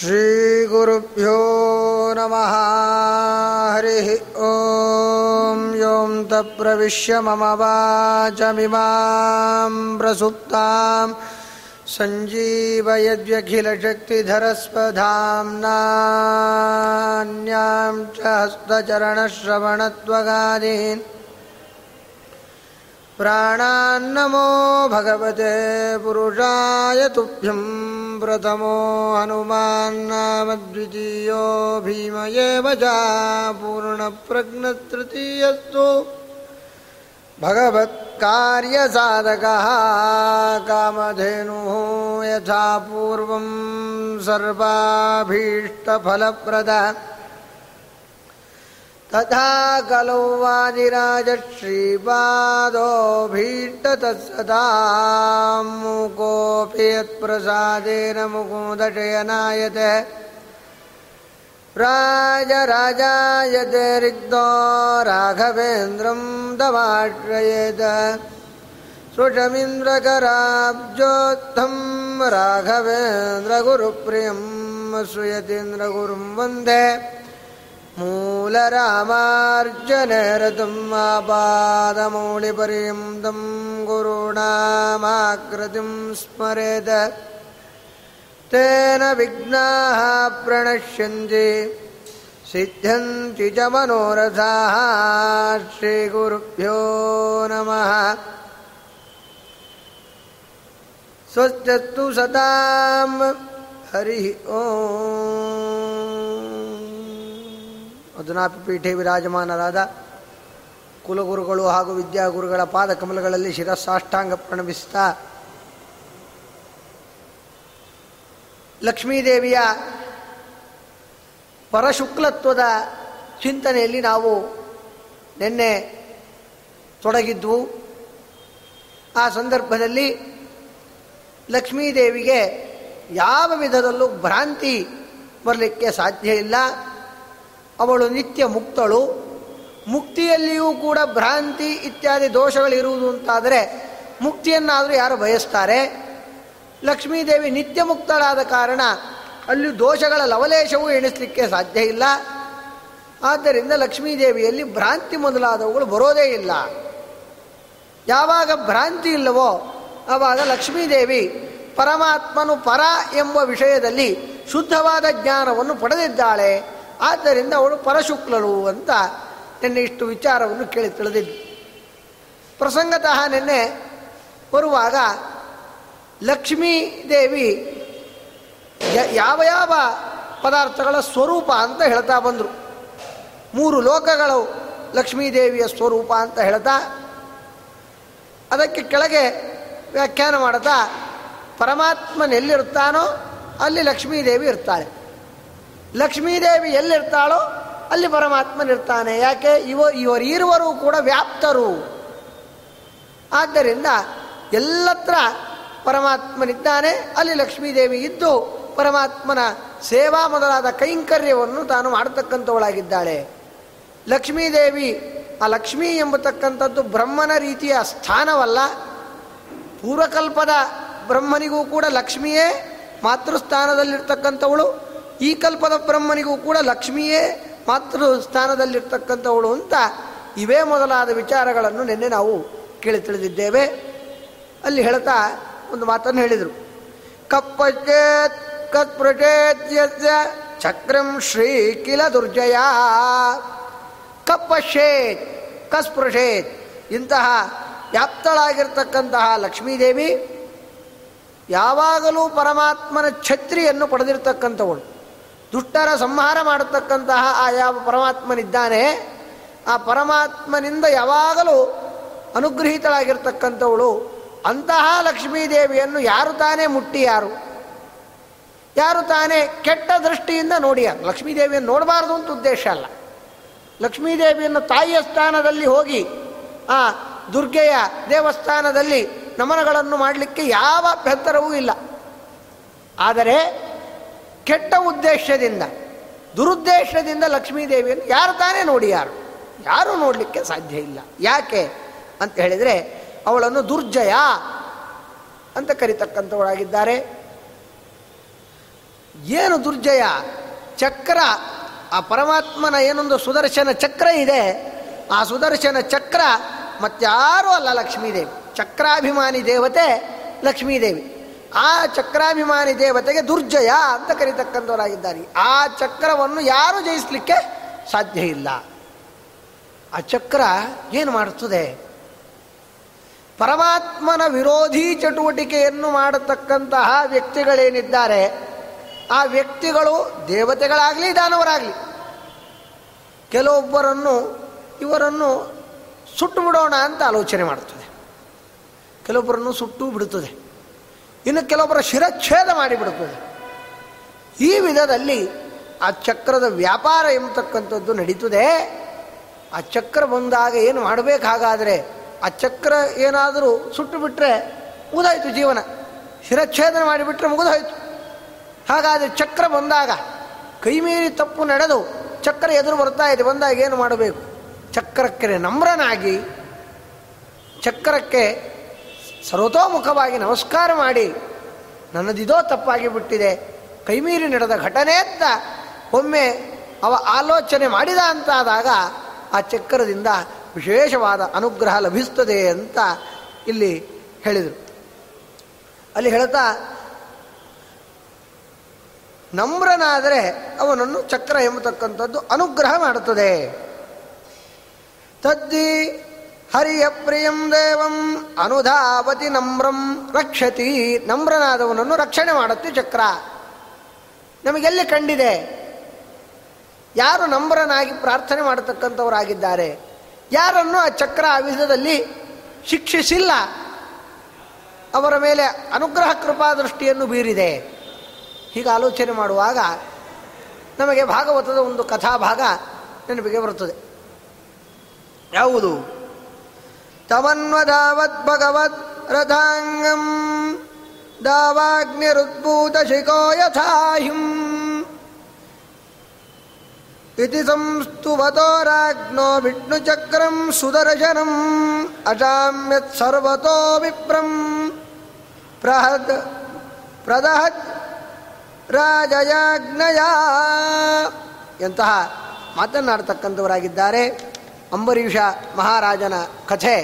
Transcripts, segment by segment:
श्रीगुरुभ्यो नमः। हरिः ॐ। यों तप्रविश्य मम वाचमिमां प्रसुप्तां। सञ्जीवयद्यखिलशक्तिधरस्वधाम्नान्यां च हस्तचरणश्रवणत्वगादीन् प्राणान्नमो भगवते पुरुषाय तुभ्यं प्रथमो हनुमान्नामद्वितीयो भीम एव च पूर्णप्रज्ञतृतीयस्तु भगवत्कार्यसाधकः कामधेनुः यथा पूर्वं सर्वाभीष्टफलप्रद तथा कलौ वादिराजश्रीपादोभीष्टतत्सदा मूकोऽपि यत्प्रसादेन मुकुदशयनायते राजराजायते रिक्तो राघवेन्द्रं दमाश्रयेत सुषमिन्द्रकराब्जोत्थं राघवेन्द्रगुरुप्रियं श्रूयतीन्द्रगुरुं वन्दे मूलरामार्जनरतुमापादमौलिपर्यन्तं गुरूणामाकृतिं स्मरेद तेन विघ्नाः प्रणश्यन्ति। सिद्ध्यन्ति च मनोरथाः श्रीगुरुभ्यो नमः। स्वच्छस्तु सतां हरिः ॐ ಪೀಠೆ ವಿರಾಜಮಾನರಾದ ಕುಲಗುರುಗಳು ಹಾಗೂ ವಿದ್ಯಾಗುರುಗಳ ಪಾದಕಮಲಗಳಲ್ಲಿ ಶಿರಸ್ಸಾಷ್ಟಾಂಗ ಪ್ರಣಮಿಸ್ತಾ ಲಕ್ಷ್ಮೀದೇವಿಯ ಪರಶುಕ್ಲತ್ವದ ಚಿಂತನೆಯಲ್ಲಿ ನಾವು ನಿನ್ನೆ ತೊಡಗಿದ್ವು. ಆ ಸಂದರ್ಭದಲ್ಲಿ ಲಕ್ಷ್ಮೀದೇವಿಗೆ ಯಾವ ವಿಧದಲ್ಲೂ ಭ್ರಾಂತಿ ಬರಲಿಕ್ಕೆ ಸಾಧ್ಯ ಇಲ್ಲ. ಅವಳು ನಿತ್ಯ ಮುಕ್ತಳು. ಮುಕ್ತಿಯಲ್ಲಿಯೂ ಕೂಡ ಭ್ರಾಂತಿ ಇತ್ಯಾದಿ ದೋಷಗಳಿರುವುದು ಅಂತಾದರೆ ಮುಕ್ತಿಯನ್ನಾದರೂ ಯಾರು ಬಯಸ್ತಾರೆ? ಲಕ್ಷ್ಮೀದೇವಿ ನಿತ್ಯ ಮುಕ್ತಳಾದ ಕಾರಣ ಅಲ್ಲಿ ದೋಷಗಳ ಲವಲೇಶವೂ ಎಣಿಸಲಿಕ್ಕೆ ಸಾಧ್ಯ ಇಲ್ಲ. ಆದ್ದರಿಂದ ಲಕ್ಷ್ಮೀದೇವಿಯಲ್ಲಿ ಭ್ರಾಂತಿ ಮೊದಲಾದವುಗಳು ಬರೋದೇ ಇಲ್ಲ. ಯಾವಾಗ ಭ್ರಾಂತಿ ಇಲ್ಲವೋ ಆವಾಗ ಲಕ್ಷ್ಮೀದೇವಿ ಪರಮಾತ್ಮನು ಪರ ಎಂಬ ವಿಷಯದಲ್ಲಿ ಶುದ್ಧವಾದ ಜ್ಞಾನವನ್ನು ಪಡೆದಿದ್ದಾಳೆ. ಆದ್ದರಿಂದ ಅವಳು ಪರಶುಕ್ಲಳು ಅಂತ ನಿನ್ನೆ ಇಷ್ಟು ವಿಚಾರವನ್ನು ಕೇಳಿ ತಿಳಿದಿದ್ವಿ ಪ್ರಸಂಗತಃ ನಿನ್ನೆ ಬರುವಾಗ ಲಕ್ಷ್ಮೀ ದೇವಿ ಯಾವ ಯಾವ ಪದಾರ್ಥಗಳ ಸ್ವರೂಪ ಅಂತ ಹೇಳ್ತಾ ಬಂದರು. ಮೂರು ಲೋಕಗಳು ಲಕ್ಷ್ಮೀದೇವಿಯ ಸ್ವರೂಪ ಅಂತ ಹೇಳ್ತಾ ಅದಕ್ಕೆ ಕೆಳಗೆ ವ್ಯಾಖ್ಯಾನ ಮಾಡ್ತಾ, ಪರಮಾತ್ಮನೆಲ್ಲಿರುತ್ತಾನೋ ಅಲ್ಲಿ ಲಕ್ಷ್ಮೀದೇವಿ ಇರ್ತಾಳೆ. ಲಕ್ಷ್ಮೀದೇವಿ ಎಲ್ಲಿರ್ತಾಳೋ ಅಲ್ಲಿ ಪರಮಾತ್ಮನಿರ್ತಾನೆ. ಯಾಕೆ? ಇವ ಇವರಿರುವರು ಕೂಡ ವ್ಯಾಪ್ತರು. ಆದ್ದರಿಂದ ಎಲ್ಲತ್ರ ಪರಮಾತ್ಮನಿದ್ದಾನೆ, ಅಲ್ಲಿ ಲಕ್ಷ್ಮೀದೇವಿ ಇದ್ದು ಪರಮಾತ್ಮನ ಸೇವಾ ಮೊದಲಾದ ಕೈಂಕರ್ಯವನ್ನು ತಾನು ಮಾಡತಕ್ಕಂಥವಳಾಗಿದ್ದಾಳೆ. ಲಕ್ಷ್ಮೀದೇವಿ, ಆ ಲಕ್ಷ್ಮೀ ಎಂಬತಕ್ಕಂಥದ್ದು ಬ್ರಹ್ಮನ ರೀತಿಯ ಸ್ಥಾನವಲ್ಲ. ಪೂರ್ವಕಲ್ಪದ ಬ್ರಹ್ಮನಿಗೂ ಕೂಡ ಲಕ್ಷ್ಮಿಯೇ ಮಾತೃಸ್ಥಾನದಲ್ಲಿರ್ತಕ್ಕಂಥವಳು. ಈ ಕಲ್ಪದ ಬ್ರಹ್ಮನಿಗೂ ಕೂಡ ಲಕ್ಷ್ಮಿಯೇ ಮಾತೃ ಸ್ಥಾನದಲ್ಲಿರ್ತಕ್ಕಂಥವಳು ಅಂತ ಇವೇ ಮೊದಲಾದ ವಿಚಾರಗಳನ್ನು ನಿನ್ನೆ ನಾವು ಕೇಳಿ ತಿಳಿದಿದ್ದೇವೆ. ಅಲ್ಲಿ ಹೇಳ್ತಾ ಒಂದು ಮಾತನ್ನು ಹೇಳಿದರು. ಕಪ್ಪಚೇತ್ ಕತ್ಪೃಚೇತ್ಯಸ್ಯ ಚಕ್ರಂ ಶ್ರೀ ಕಿಲ ದುರ್ಜಯ. ಕಪ್ಪಶೇತ್ ಕಸ್ಪೃಶೇತ್ ಇಂತಹ ವ್ಯಾಪ್ತಳಾಗಿರ್ತಕ್ಕಂತಹ ಲಕ್ಷ್ಮೀದೇವಿ ಯಾವಾಗಲೂ ಪರಮಾತ್ಮನ ಛತ್ರಿಯನ್ನು ಪಡೆದಿರ್ತಕ್ಕಂಥವಳು. ದುಷ್ಟರ ಸಂಹಾರ ಮಾಡತಕ್ಕಂತಹ ಆ ಯಾವ ಪರಮಾತ್ಮನಿದ್ದಾನೆ, ಆ ಪರಮಾತ್ಮನಿಂದ ಯಾವಾಗಲೂ ಅನುಗ್ರಹಿತಳಾಗಿರ್ತಕ್ಕಂಥವಳು, ಅಂತಹ ಲಕ್ಷ್ಮೀದೇವಿಯನ್ನು ಯಾರು ತಾನೇ ಮುಟ್ಟಿ ಯಾರು? ಯಾರು ತಾನೇ ಕೆಟ್ಟ ದೃಷ್ಟಿಯಿಂದ ನೋಡಿಯ ಲಕ್ಷ್ಮೀದೇವಿಯನ್ನು ನೋಡಬಾರ್ದು ಅಂತ ಉದ್ದೇಶ ಅಲ್ಲ. ಲಕ್ಷ್ಮೀದೇವಿಯನ್ನು ತಾಯಿಯ ಸ್ಥಾನದಲ್ಲಿ ಹೋಗಿ, ಆ ದುರ್ಗೆಯ ದೇವಸ್ಥಾನದಲ್ಲಿ ನಮನಗಳನ್ನು ಮಾಡಲಿಕ್ಕೆ ಯಾವ ಬೆತ್ತರವೂ ಇಲ್ಲ. ಆದರೆ ಕೆಟ್ಟ ಉದ್ದೇಶದಿಂದ, ದುರುದ್ದೇಶದಿಂದ ಲಕ್ಷ್ಮೀದೇವಿಯನ್ನು ಯಾರು ತಾನೇ ನೋಡಿ ಯಾರು? ಯಾರೂ ನೋಡಲಿಕ್ಕೆ ಸಾಧ್ಯ ಇಲ್ಲ. ಯಾಕೆ ಅಂತ ಹೇಳಿದರೆ, ಅವಳನ್ನು ದುರ್ಜಯ ಅಂತ ಕರಿತಕ್ಕಂಥವಳಾಗಿದ್ದಾರೆ. ಏನು ದುರ್ಜಯ? ಚಕ್ರ, ಆ ಪರಮಾತ್ಮನ ಏನೊಂದು ಸುದರ್ಶನ ಚಕ್ರ ಇದೆ. ಆ ಸುದರ್ಶನ ಚಕ್ರ ಮತ್ತಾರೂ ಅಲ್ಲ ಲಕ್ಷ್ಮೀದೇವಿ. ಚಕ್ರಾಭಿಮಾನಿ ದೇವತೆ ಲಕ್ಷ್ಮೀದೇವಿ. ಆ ಚಕ್ರಾಭಿಮಾನಿ ದೇವತೆಗೆ ದುರ್ಜಯ ಅಂತ ಕರೀತಕ್ಕಂಥವರಾಗಿದ್ದಾರೆ. ಆ ಚಕ್ರವನ್ನು ಯಾರು ಜಯಿಸಲಿಕ್ಕೆ ಸಾಧ್ಯ ಇಲ್ಲ. ಆ ಚಕ್ರ ಏನು ಮಾಡುತ್ತದೆ ಪರಮಾತ್ಮನ ವಿರೋಧಿ ಚಟುವಟಿಕೆಯನ್ನು ಮಾಡತಕ್ಕಂತಹ ವ್ಯಕ್ತಿಗಳೇನಿದ್ದಾರೆ? ಆ ವ್ಯಕ್ತಿಗಳು ದೇವತೆಗಳಾಗಲಿ, ದಾನವರಾಗಲಿ. ಕೆಲವೊಬ್ಬರನ್ನು ಇವರನ್ನು ಸುಟ್ಟು ಬಿಡೋಣ ಅಂತ ಆಲೋಚನೆ ಮಾಡುತ್ತದೆ ಕೆಲವೊಬ್ಬರನ್ನು ಸುಟ್ಟು ಬಿಡುತ್ತದೆ ಇನ್ನು ಕೆಲವೊಬ್ಬರ ಶಿರಚ್ಛೇದ ಮಾಡಿಬಿಡುತ್ತದೆ ಈ ವಿಧದಲ್ಲಿ ಆ ಚಕ್ರದ ವ್ಯಾಪಾರ ಎಂಬತಕ್ಕಂಥದ್ದು ನಡೀತದೆ. ಆ ಚಕ್ರ ಬಂದಾಗ ಏನು ಮಾಡಬೇಕಾಗಾದರೆ ಆ ಚಕ್ರ ಏನಾದರೂ ಸುಟ್ಟು ಬಿಟ್ಟರೆ ಮುಗಿದಾಯಿತು ಜೀವನ. ಶಿರಚ್ಛೇದನ ಮಾಡಿಬಿಟ್ರೆ ಮುಗಿದಾಯಿತು. ಹಾಗಾದರೆ ಚಕ್ರ ಬಂದಾಗ ಕೈಮೀರಿ ತಪ್ಪು ನಡೆದು ಚಕ್ರ ಎದುರು ಬರ್ತಾ ಇದೆ, ಬಂದಾಗ ಏನು ಮಾಡಬೇಕು? ಚಕ್ರಕ್ಕೆ ನಮ್ರನಾಗಿ, ಚಕ್ರಕ್ಕೆ ಸರ್ವತೋಮುಖವಾಗಿ ನಮಸ್ಕಾರ ಮಾಡಿ, ನನ್ನದಿದೋ ತಪ್ಪಾಗಿ ಬಿಟ್ಟಿದೆ, ಕೈಮೀರಿ ನಡೆದ ಘಟನೆ ಅಂತ ಒಮ್ಮೆ ಅವ ಆಲೋಚನೆ ಮಾಡಿದ ಅಂತಾದಾಗ ಆ ಚಕ್ರದಿಂದ ವಿಶೇಷವಾದ ಅನುಗ್ರಹ ಲಭಿಸ್ತದೆ ಅಂತ ಇಲ್ಲಿ ಹೇಳಿದರು. ಅಲ್ಲಿ ಹೇಳ್ತಾ, ನಮ್ರನಾದರೆ ಅವನನ್ನು ಚಕ್ರ ಎಂಬತಕ್ಕಂಥದ್ದು ಅನುಗ್ರಹ ಮಾಡುತ್ತದೆ. ತದ್ದಿ ಹರಿಯ ಪ್ರಿಯಂ ದೇವಂ ಅನುಧಾವತಿ ನಮ್ರಂ, ರಕ್ಷತಿ ನಮ್ರನಾದವನನ್ನು ರಕ್ಷಣೆ ಮಾಡುತ್ತೆ ಚಕ್ರ. ನಮಗೆಲ್ಲಿ ಕಂಡಿದೆ? ಯಾರು ನಮ್ರನಾಗಿ ಪ್ರಾರ್ಥನೆ ಮಾಡತಕ್ಕಂಥವರಾಗಿದ್ದಾರೆ? ಯಾರನ್ನು ಆ ಚಕ್ರ ಆವಿಧದಲ್ಲಿ ಶಿಕ್ಷಿಸಿಲ್ಲ? ಅವರ ಮೇಲೆ ಅನುಗ್ರಹ ಕೃಪಾ ದೃಷ್ಟಿಯನ್ನು ಬೀರಿದೆ. ಹೀಗೆ ಆಲೋಚನೆ ಮಾಡುವಾಗ ನಮಗೆ ಭಾಗವತದ ಒಂದು ಕಥಾಭಾಗ ನೆನಪಿಗೆ ಬರುತ್ತದೆ. ಯಾವುದು? ತಮನ್ವಧಾವತ್ ಭಗವತ್ ರಥಾಂಗಂ ದಾವಾಗ್ನಿರುದ್ಭೂತ ಶಿಖೋ ಯಥಾಹಿಂ ಇತಿ ಸಂಸ್ತುವತೋ ರಾಜ್ಞೋ ವಿಷ್ಣುಚಕ್ರಂ ಸುದರ್ಶನಂ ಅಜಾಮ್ಯತ್ ಸರ್ವತೋ ವಿಪ್ರಂ ಪ್ರಹದ್ ಪ್ರದಹತ್ ರಾಜಯಾಜ್ಞಯ ಎಂತಹ ಮಾತನಾಡ್ತಕ್ಕಂಥವರಾಗಿದ್ದಾರೆ ಅಂಬರೀಷ ಮಹಾರಾಜನ ಕಥೆ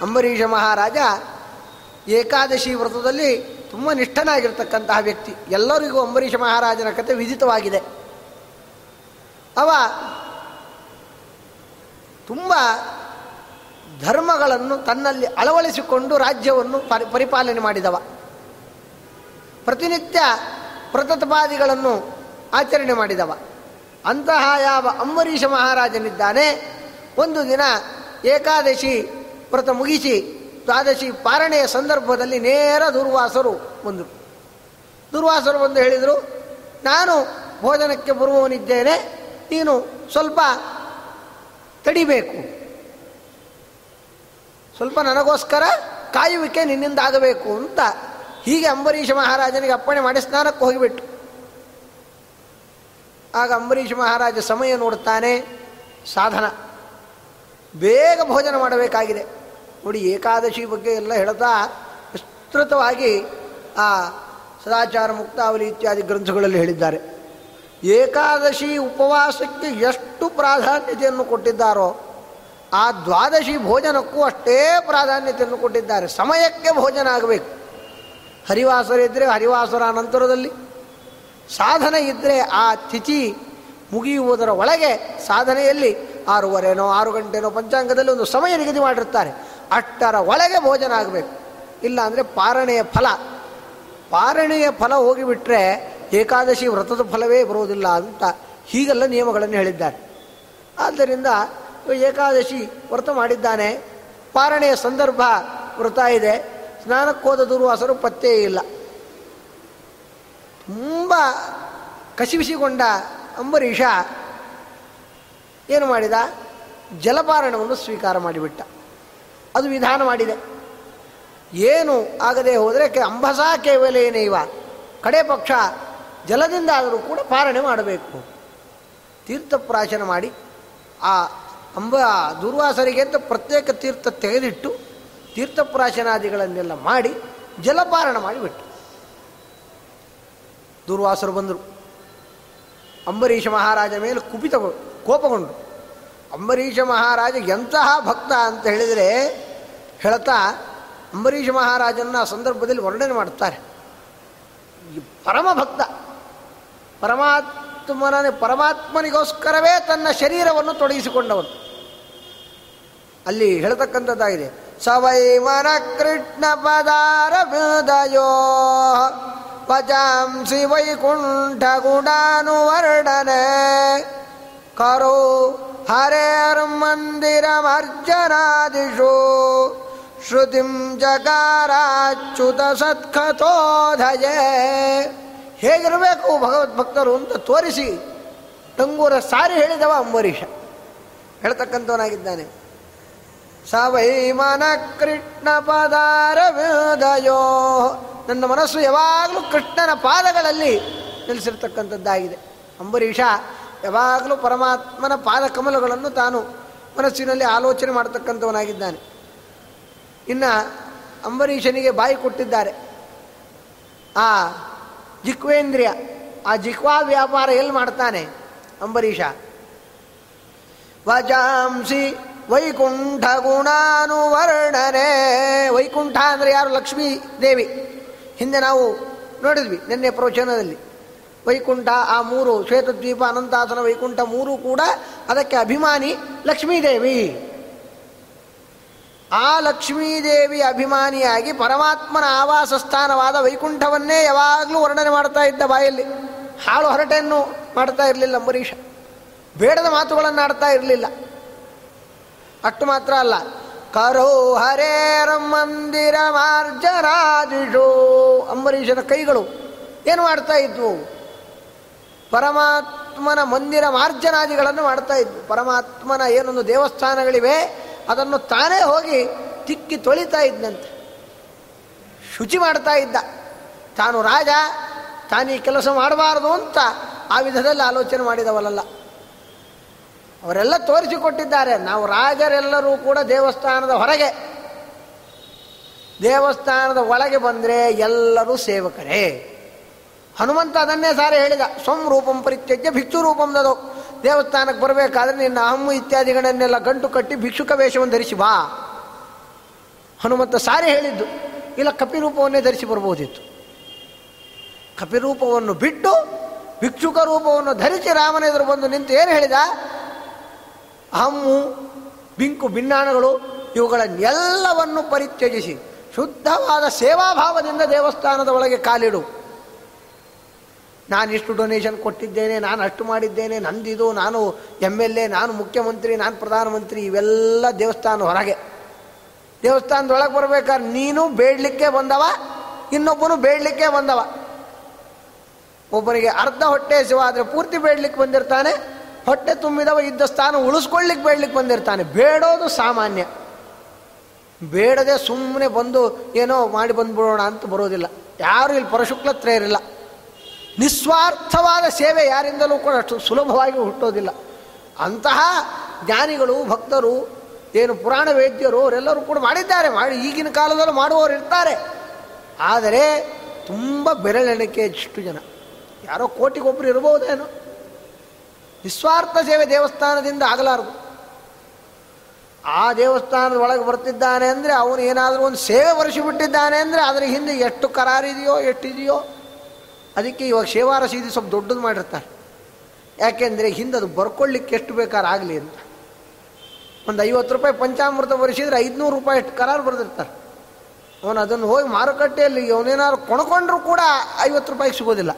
ಅಂಬರೀಷ ಮಹಾರಾಜ ಏಕಾದಶಿ ವ್ರತದಲ್ಲಿ ತುಂಬ ನಿಷ್ಠನಾಗಿರ್ತಕ್ಕಂತಹ ವ್ಯಕ್ತಿ. ಎಲ್ಲರಿಗೂ ಅಂಬರೀಷ ಮಹಾರಾಜನ ಕತೆ ವಿದಿತವಾಗಿದೆ ಅವ ತುಂಬ ಧರ್ಮಗಳನ್ನು ತನ್ನಲ್ಲಿ ಅಳವಡಿಸಿಕೊಂಡು ರಾಜ್ಯವನ್ನು ಪರಿ, ಪರಿಪಾಲನೆ ಮಾಡಿದವ. ಪ್ರತಿನಿತ್ಯ ಪ್ರತತಪಾದಿಗಳನ್ನು ಆಚರಣೆ ಮಾಡಿದವ. ಅಂತಹ ಯಾವ ಅಂಬರೀಷ ಮಹಾರಾಜನಿದ್ದಾನೆ, ಒಂದು ದಿನ ಏಕಾದಶಿ ವ್ರತ ಮುಗಿಸಿ ದ್ವಾದಶಿ ಪಾರಣೆಯ ಸಂದರ್ಭದಲ್ಲಿ ನೇರ ದುರ್ವಾಸರು ಬಂದರು. ದುರ್ವಾಸರು ಬಂದು ಹೇಳಿದರು, ನಾನು ಭೋಜನಕ್ಕೆ ಬರುವವನಿದ್ದೇನೆ, ನೀನು ಸ್ವಲ್ಪ ತಡಿಬೇಕು. ಸ್ವಲ್ಪ ನನಗೋಸ್ಕರ ಕಾಯುವಿಕೆ ನಿನ್ನಿಂದ ಆಗಬೇಕು ಅಂತ ಹೀಗೆ ಅಂಬರೀಷ ಮಹಾರಾಜನಿಗೆ ಅಪ್ಪಣೆ ಮಾಡಿ ಸ್ನಾನಕ್ಕೆ ಹೋಗಿಬಿಟ್ಟು ಆಗ ಅಂಬರೀಷ ಮಹಾರಾಜ ಸಮಯ ನೋಡುತ್ತಾನೆ ಸಾಧನ. ಬೇಗ ಭೋಜನ ಮಾಡಬೇಕಾಗಿದೆ. ನೋಡಿ ಏಕಾದಶಿ ಬಗ್ಗೆ ಎಲ್ಲ ಹೇಳ್ತಾ ವಿಸ್ತೃತವಾಗಿ ಆ ಸದಾಚಾರ ಮುಕ್ತಾವಲಿ ಇತ್ಯಾದಿ ಗ್ರಂಥಗಳಲ್ಲಿ ಹೇಳಿದ್ದಾರೆ. ಏಕಾದಶಿ ಉಪವಾಸಕ್ಕೆ ಎಷ್ಟು ಪ್ರಾಧಾನ್ಯತೆಯನ್ನು ಕೊಟ್ಟಿದ್ದಾರೋ ಆ ದ್ವಾದಶಿ ಭೋಜನಕ್ಕೂ ಅಷ್ಟೇ ಪ್ರಾಧಾನ್ಯತೆಯನ್ನು ಕೊಟ್ಟಿದ್ದಾರೆ. ಸಮಯಕ್ಕೆ ಭೋಜನ ಆಗಬೇಕು. ಹರಿವಾಸರ ಇದ್ದರೆ ಹರಿವಾಸರ ನಂತರದಲ್ಲಿ ಸಾಧನೆ ಇದ್ದರೆ ಆ ತಿಥಿ ಮುಗಿಯುವುದರ ಒಳಗೆ ಸಾಧನೆಯಲ್ಲಿ ಆರೂವರೆನೋ ಆರು ಗಂಟೆನೋ ಪಂಚಾಂಗದಲ್ಲಿ ಒಂದು ಸಮಯ ನಿಗದಿ ಮಾಡಿರ್ತಾರೆ. ಅಷ್ಟರ ಒಳಗೆ ಭೋಜನ ಆಗಬೇಕು. ಇಲ್ಲ ಅಂದರೆ ಪಾರಣೆಯ ಫಲ. ಪಾರಣೆಯ ಫಲ ಹೋಗಿಬಿಟ್ರೆ ಏಕಾದಶಿ ವ್ರತದ ಫಲವೇ ಬರೋದಿಲ್ಲ ಅಂತ ಹೀಗೆಲ್ಲ ನಿಯಮಗಳನ್ನು ಹೇಳಿದ್ದಾರೆ. ಆದ್ದರಿಂದ ಏಕಾದಶಿ ವ್ರತ ಮಾಡಿದ್ದಾನೆ. ಪಾರಣೆಯ ಸಂದರ್ಭ ವ್ರತ ಇದೆ. ಸ್ನಾನಕ್ಕೋದ ದುರ್ವಾಸರು ಪತ್ತೇ ಇಲ್ಲ. ತುಂಬ ಕಸಿವಿಸಿಕೊಂಡ ಅಂಬರೀಷ ಏನು ಮಾಡಿದ? ಜಲಪಾರಣವನ್ನು ಸ್ವೀಕಾರ ಮಾಡಿಬಿಟ್ಟ. ಅದು ವಿಧಾನ ಮಾಡಿದೆ. ಏನು ಆಗದೆ ಹೋದರೆ ಕೆ ಅಂಬಸ ಇವ. ಕಡೆ ಪಕ್ಷ ಜಲದಿಂದ ಆದರೂ ಕೂಡ ಪಾರಣೆ ಮಾಡಬೇಕು. ತೀರ್ಥಪ್ರಾಶನ ಮಾಡಿ ಆ ಅಂಬ ದುರ್ವಾಸರಿಗೆ ಅಂತ ಪ್ರತ್ಯೇಕ ತೀರ್ಥ ತೆಗೆದಿಟ್ಟು ತೀರ್ಥಪ್ರಾಶನಾದಿಗಳನ್ನೆಲ್ಲ ಮಾಡಿ ಜಲಪಾರಣ ಮಾಡಿಬಿಟ್ಟು ದುರ್ವಾಸರು ಬಂದರು. ಅಂಬರೀಷ ಮಹಾರಾಜ ಮೇಲೆ ಕುಪಿತ ಕೋಪಗೊಂಡು. ಅಂಬರೀಷ ಮಹಾರಾಜ ಎಂತಹ ಭಕ್ತ ಅಂತ ಹೇಳಿದರೆ ಹೇಳ್ತಾ, ಅಂಬರೀಷ ಮಹಾರಾಜನ ಸಂದರ್ಭದಲ್ಲಿ ವರ್ಣನೆ ಮಾಡ್ತಾರೆ. ಪರಮ ಭಕ್ತ ಪರಮಾತ್ಮನ ಪರಮಾತ್ಮನಿಗೋಸ್ಕರವೇ ತನ್ನ ಶರೀರವನ್ನು ತೊಡಗಿಸಿಕೊಂಡವನು. ಅಲ್ಲಿ ಹೇಳ್ತಕ್ಕಂಥದ್ದಾಗಿದೆ ಸವೈ ಮನ ಕೃಷ್ಣ ಪದಾರ ಹೃದಯೋ ಪಚಾಂಸಿ ವೈಕುಂಠ ಗುಣಾನುವರ್ಣನೆ, ಕರೋ ಶ್ರುತಿಂ ಜಗಾರಾಚ್ಯುತ ಸತ್ಕಥೋಧಯೇ. ಹೇಗಿರಬೇಕು ಭಗವದ್ಭಕ್ತರು ಅಂತ ತೋರಿಸಿ ಟಂಗೂರ ಸಾರಿ ಹೇಳಿದವ ಅಂಬರೀಷ. ಹೇಳ್ತಕ್ಕಂಥವನಾಗಿದ್ದಾನೆ. ಸ ಮನ ಕೃಷ್ಣ ಪದಾರ ವಿದಯೋ ನನ್ನ ಮನಸ್ಸು ಯಾವಾಗಲೂ ಕೃಷ್ಣನ ಪಾದಗಳಲ್ಲಿ ನಿಲ್ಲಿಸಿರ್ತಕ್ಕಂಥದ್ದಾಗಿದೆ ಅಂಬರೀಷ ಯಾವಾಗಲೂ ಪರಮಾತ್ಮನ ಪಾದ ಕಮಲಗಳನ್ನು ತಾನು ಮನಸ್ಸಿನಲ್ಲಿ ಆಲೋಚನೆ ಮಾಡತಕ್ಕಂಥವನಾಗಿದ್ದಾನೆ. ಇನ್ನು ಅಂಬರೀಷನಿಗೆ ಬಾಯಿ ಕೊಟ್ಟಿದ್ದಾರೆ. ಆ ಜಿಕ್ವೇಂದ್ರಿಯ, ಆ ಜಿಕ್ವಾ ವ್ಯಾಪಾರ ಎಲ್ಲಿ ಮಾಡ್ತಾನೆ ಅಂಬರೀಷ? ವಜಾಂಸಿ ವೈಕುಂಠ ಗುಣಾನುವರ್ಣನೆ. ವೈಕುಂಠ ಅಂದರೆ ಯಾರು? ಲಕ್ಷ್ಮೀ ದೇವಿ. ಹಿಂದೆ ನಾವು ನೋಡಿದ್ವಿ, ನಿನ್ನೆ ಪ್ರವಚನದಲ್ಲಿ. ವೈಕುಂಠ, ಆ ಮೂರು ಶ್ವೇತದ್ವೀಪ, ಅನಂತಾಸನ ವೈಕುಂಠ ಮೂರು ಕೂಡ ಅದಕ್ಕೆ ಅಭಿಮಾನಿ ಲಕ್ಷ್ಮೀದೇವಿ. ಆ ಲಕ್ಷ್ಮೀದೇವಿ ಅಭಿಮಾನಿಯಾಗಿ ಪರಮಾತ್ಮನ ಆವಾಸ ಸ್ಥಾನವಾದ ವೈಕುಂಠವನ್ನೇ ಯಾವಾಗಲೂ ವರ್ಣನೆ ಮಾಡ್ತಾ ಇದ್ದ ಬಾಯಲ್ಲಿ. ಹಾಳು ಹರಟೆಯನ್ನು ಮಾಡ್ತಾ ಇರಲಿಲ್ಲ ಅಂಬರೀಷ. ಬೇಡದ ಮಾತುಗಳನ್ನು ಆಡ್ತಾ ಇರಲಿಲ್ಲ. ಅಷ್ಟು ಮಾತ್ರ ಅಲ್ಲ, ಕರೋ ಹರೇರ ಮಂದಿರ ಮಾರ್ಜರಾಜಿಷೋ ಅಂಬರೀಷನ ಕೈಗಳು ಏನು ಮಾಡ್ತಾ ಇದ್ವು? ಪರಮಾತ್ಮನ ಮಂದಿರ ಮಾರ್ಜನಾದಿಗಳನ್ನು ಮಾಡ್ತಾ ಇದ್ವು. ಪರಮಾತ್ಮನ ಏನೊಂದು ದೇವಸ್ಥಾನಗಳಿವೆ, ಅದನ್ನು ತಾನೇ ಹೋಗಿ ತಿಕ್ಕಿ ತೊಳಿತಾ ಇದ್ದಂತೆ ಶುಚಿ ಮಾಡ್ತಾ ಇದ್ದ. ತಾನು ರಾಜ, ತಾನೀ ಕೆಲಸ ಮಾಡಬಾರದು ಅಂತ ಆ ವಿಧದಲ್ಲಿ ಆಲೋಚನೆ ಮಾಡಿದವಲ್ಲ ಅವರೆಲ್ಲ ತೋರಿಸಿಕೊಟ್ಟಿದ್ದಾರೆ. ನಾವು ರಾಜರೆಲ್ಲರೂ ಕೂಡ ದೇವಸ್ಥಾನದ ಹೊರಗೆ. ದೇವಸ್ಥಾನದ ಒಳಗೆ ಬಂದರೆ ಎಲ್ಲರೂ ಸೇವಕರೇ. ಹನುಮಂತ ಅದನ್ನೇ ಸಾರಿ ಹೇಳಿದ. ಸ್ವಂ ರೂಪಂ ಪರಿತ್ಯಜ್ಯ, ಭಿಕ್ಷು ರೂಪಂ ದದು. ದೇವಸ್ಥಾನಕ್ಕೆ ಬರಬೇಕಾದ್ರೆ ನಿನ್ನ ಅಮ್ಮು ಇತ್ಯಾದಿಗಳನ್ನೆಲ್ಲ ಗಂಟು ಕಟ್ಟಿ ಭಿಕ್ಷುಕ ವೇಷವನ್ನು ಧರಿಸಿ ಬಾ. ಹನುಮಂತ ಸಾರಿ ಹೇಳಿದ್ದು. ಇಲ್ಲ, ಕಪಿರೂಪವನ್ನೇ ಧರಿಸಿ ಬರ್ಬೋದಿತ್ತು. ಕಪಿರೂಪವನ್ನು ಬಿಟ್ಟು ಭಿಕ್ಷುಕ ರೂಪವನ್ನು ಧರಿಸಿ ರಾಮನ ಎದುರು ಬಂದು ನಿಂತು ಏನು ಹೇಳಿದ? ಹಮ್ಮು ಬಿಂಕು ಭಿನ್ನಾಣಗಳು, ಇವುಗಳನ್ನೆಲ್ಲವನ್ನು ಪರಿತ್ಯಜಿಸಿ ಶುದ್ಧವಾದ ಸೇವಾಭಾವದಿಂದ ದೇವಸ್ಥಾನದ ಒಳಗೆ ಕಾಲಿಡು. ನಾನು ಇಷ್ಟು ಡೊನೇಷನ್ ಕೊಟ್ಟಿದ್ದೇನೆ, ನಾನು ಅಷ್ಟು ಮಾಡಿದ್ದೇನೆ, ನಂದಿದು, ನಾನು ಎಂ ಎಲ್ ಎ ನಾನು ಮುಖ್ಯಮಂತ್ರಿ, ನಾನು ಪ್ರಧಾನಮಂತ್ರಿ, ಇವೆಲ್ಲ ದೇವಸ್ಥಾನ ಹೊರಗೆ. ದೇವಸ್ಥಾನದೊಳಗೆ ಬರ್ಬೇಕಾದ್ರೆ ನೀನು ಬೇಡಲಿಕ್ಕೆ ಬಂದವ, ಇನ್ನೊಬ್ಬನು ಬೇಡಲಿಕ್ಕೆ ಬಂದವ. ಒಬ್ಬನಿಗೆ ಅರ್ಧ ಹೊಟ್ಟೆ ಹಸಿವಾದರೆ ಪೂರ್ತಿ ಬೇಡಲಿಕ್ಕೆ ಬಂದಿರ್ತಾನೆ, ಹೊಟ್ಟೆ ತುಂಬಿದವ ಇದ್ದ ಸ್ಥಾನ ಉಳಿಸ್ಕೊಳ್ಳಿಕ್ಕೆ ಬೇಡಲಿಕ್ಕೆ ಬಂದಿರ್ತಾನೆ. ಬೇಡೋದು ಸಾಮಾನ್ಯ. ಬೇಡದೆ ಸುಮ್ಮನೆ ಬಂದು ಏನೋ ಮಾಡಿ ಬಂದ್ಬಿಡೋಣ ಅಂತ ಬರೋದಿಲ್ಲ. ಯಾರು ಇಲ್ಲಿ ಪರಶುಕ್ಲತ್ರ ಇರಲಿಲ್ಲ ನಿಸ್ವಾರ್ಥವಾದ ಸೇವೆ ಯಾರಿಂದಲೂ ಕೂಡ ಅಷ್ಟು ಸುಲಭವಾಗಿ ಹುಟ್ಟೋದಿಲ್ಲ. ಅಂತಹ ಜ್ಞಾನಿಗಳು, ಭಕ್ತರು, ಏನು ಪುರಾಣ ವೇದ್ಯರು ಅವರೆಲ್ಲರೂ ಕೂಡ ಮಾಡಿದ್ದಾರೆ. ಮಾಡಿ, ಈಗಿನ ಕಾಲದಲ್ಲೂ ಮಾಡುವವರು ಇರ್ತಾರೆ. ಆದರೆ ತುಂಬ ಬೆರಳೆಣಿಕೆ ಇಷ್ಟು ಜನ. ಯಾರೋ ಕೋಟಿಗೊಬ್ಬರು ಇರ್ಬೋದೇನೋ. ನಿಸ್ವಾರ್ಥ ಸೇವೆ ದೇವಸ್ಥಾನದಿಂದ ಆಗಲಾರದು. ಆ ದೇವಸ್ಥಾನದ ಒಳಗೆ ಬರ್ತಿದ್ದಾನೆ ಅಂದರೆ ಅವನು ಏನಾದರೂ ಒಂದು ಸೇವೆ ಬರೆಸಿಬಿಟ್ಟಿದ್ದಾನೆ ಅಂದರೆ ಅದರ ಹಿಂದೆ ಎಷ್ಟು ಕರಾರಿದೆಯೋ, ಎಷ್ಟಿದೆಯೋ ಅದಕ್ಕೆ ಇವಾಗ ಶೇವಾರ ಸೀದಿ ಸ್ವಲ್ಪ ದೊಡ್ಡದು ಮಾಡಿರ್ತಾರೆ. ಯಾಕೆಂದರೆ ಹಿಂದೆ ಅದು ಬರ್ಕೊಳ್ಳಿಕ್ಕೆ ಎಷ್ಟು ಬೇಕಾದ್ರೆ ಆಗಲಿ ಅಂತ. ಒಂದು ಐವತ್ತು ರೂಪಾಯಿ ಪಂಚಾಮೃತ ಬರೆಸಿದ್ರೆ ಐದುನೂರು ರೂಪಾಯಿ ಎಷ್ಟು ಕರಾರು ಬರೆದಿರ್ತಾರೆ. ಅವನು ಅದನ್ನು ಹೋಗಿ ಮಾರುಕಟ್ಟೆಯಲ್ಲಿ ಅವನೇನಾದ್ರು ಕೊಣ್ಕೊಂಡ್ರೂ ಕೂಡ ಐವತ್ತು ರೂಪಾಯಿಗೆ ಸಿಗೋದಿಲ್ಲ.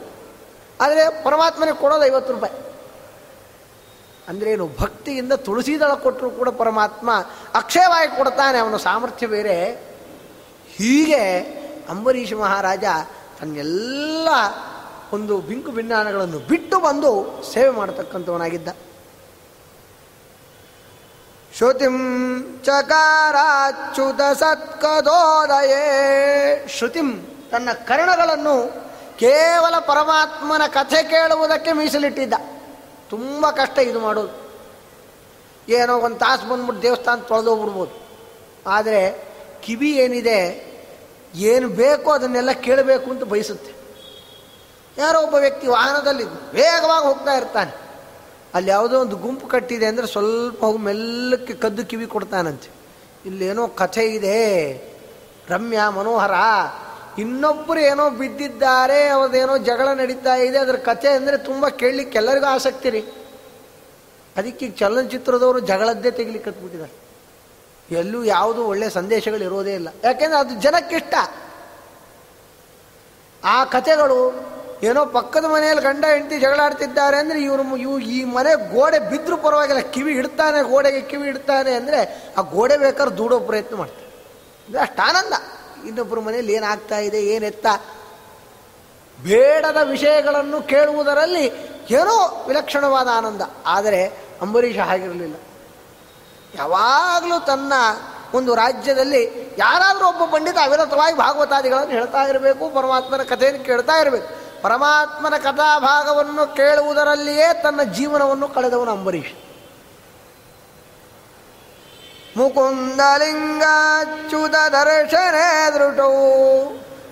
ಆದರೆ ಪರಮಾತ್ಮನಿಗೆ ಕೊಡೋದು ಐವತ್ತು ರೂಪಾಯಿ. ಅಂದರೆ ಏನು, ಭಕ್ತಿಯಿಂದ ತುಳಸಿದಳ ಕೊಟ್ಟರು ಕೂಡ ಪರಮಾತ್ಮ ಅಕ್ಷಯವಾಗಿ ಕೊಡ್ತಾನೆ, ಅವನ ಸಾಮರ್ಥ್ಯ ಬೇರೆ. ಹೀಗೆ ಅಂಬರೀಷ್ ಮಹಾರಾಜ ತನ್ನೆಲ್ಲ ಒಂದು ಬಿಂಕು ಭಿನ್ನಾನಗಳನ್ನು ಬಿಟ್ಟು ಬಂದು ಸೇವೆ ಮಾಡತಕ್ಕಂಥವನಾಗಿದ್ದ. ಶ್ರುತಿಂ ಚಕಾರಾಚ್ಯುತ ಸತ್ಕದೋದಯೇ ಶ್ರುತಿಂ ತನ್ನ ಕರ್ಣಗಳನ್ನು ಕೇವಲ ಪರಮಾತ್ಮನ ಕಥೆ ಕೇಳುವುದಕ್ಕೆ ಮೀಸಲಿಟ್ಟಿದ್ದ. ತುಂಬ ಕಷ್ಟ ಇದು ಮಾಡೋದು. ಏನೋ ಒಂದು ತಾಸು ಬಂದ್ಬಿಟ್ಟು ದೇವಸ್ಥಾನ ತೊಳೆದೋಗ್ಬಿಡ್ಬೋದು ಆದರೆ ಕಿವಿ ಏನಿದೆ, ಏನು ಬೇಕೋ ಅದನ್ನೆಲ್ಲ ಕೇಳಬೇಕು ಅಂತ ಬಯಸುತ್ತೆ. ಯಾರೋ ಒಬ್ಬ ವ್ಯಕ್ತಿ ವಾಹನದಲ್ಲಿ ವೇಗವಾಗಿ ಹೋಗ್ತಾ ಇರ್ತಾನೆ. ಅಲ್ಲಿ ಯಾವುದೋ ಒಂದು ಗುಂಪು ಕಟ್ಟಿದೆ ಅಂದರೆ ಸ್ವಲ್ಪ ಹೋಗಿ ಮೆಲ್ಲಕ್ಕೆ ಕದ್ದು ಕಿವಿ ಕೊಡ್ತಾನಂತೆ. ಇಲ್ಲೇನೋ ಕಥೆ ಇದೆ. ರಮ್ಯ, ಮನೋಹರ ಇನ್ನೊಬ್ಬರು ಏನೋ ಬಿದ್ದಿದ್ದಾರೆ, ಅವ್ರದ್ದೇನೋ ಜಗಳ ನಡೀತಾ ಇದೆ, ಅದರ ಕಥೆ ಅಂದರೆ ತುಂಬ ಕೇಳಲಿಕ್ಕೆ ಎಲ್ಲರಿಗೂ ಆಸಕ್ತಿ ರೀ. ಅದಕ್ಕೆ ಚಲನಚಿತ್ರದವರು ಜಗಳದ್ದೇ ತೆಗಿಲಿಕ್ಕೆ ಹತ್ಬಿಟ್ಟಿದ್ದಾರೆ. ಎಲ್ಲೂ ಯಾವುದು ಒಳ್ಳೆಯ ಸಂದೇಶಗಳು ಇರೋದೇ ಇಲ್ಲ. ಯಾಕೆಂದರೆ ಅದು ಜನಕ್ಕಿಷ್ಟ. ಆ ಕಥೆಗಳು ಏನೋ ಪಕ್ಕದ ಮನೆಯಲ್ಲಿ ಗಂಡ ಹೆಂಡತಿ ಜಗಳಾಡ್ತಿದ್ದಾರೆ ಅಂದರೆ ಇವರು ಇವು ಈ ಮನೆ ಗೋಡೆ ಬಿದ್ದರೂ ಪರವಾಗಿಲ್ಲ, ಕಿವಿ ಇಡ್ತಾನೆ, ಗೋಡೆಗೆ ಕಿವಿ ಇಡ್ತಾನೆ ಅಂದರೆ ಆ ಗೋಡೆ ಬೇಕಾದ್ರೆ ದೂಡೋ ಪ್ರಯತ್ನ ಮಾಡ್ತಾರೆ. ಅಂದರೆ ಅಷ್ಟು ಆನಂದ. ಇನ್ನೊಬ್ಬರ ಮನೆಯಲ್ಲಿ ಏನಾಗ್ತಾ ಇದೆ ಏನೆತ್ತ ಬೇಡದ ವಿಷಯಗಳನ್ನು ಕೇಳುವುದರಲ್ಲಿ ಏನೋ ವಿಲಕ್ಷಣವಾದ ಆನಂದ. ಆದರೆ ಅಂಬರೀಷ ಆಗಿರಲಿಲ್ಲ ಯಾವಾಗಲೂ ತನ್ನ ಒಂದು ರಾಜ್ಯದಲ್ಲಿ ಯಾರಾದರೂ ಒಬ್ಬ ಪಂಡಿತ ಅವಿರತವಾಗಿ ಭಾಗವತಾದಿಗಳನ್ನು ಹೇಳ್ತಾ ಇರಬೇಕು, ಪರಮಾತ್ಮನ ಕಥೆಯನ್ನು ಕೇಳ್ತಾ ಇರಬೇಕು. ಪರಮಾತ್ಮನ ಕಥಾಭಾಗವನ್ನು ಕೇಳುವುದರಲ್ಲಿಯೇ ತನ್ನ ಜೀವನವನ್ನು ಕಳೆದವನು ಅಂಬರೀಷ್. ಮುಕುಂದಲಿಂಗಾಚ್ಯುತ ದರ್ಶನೇ ದೃಟವು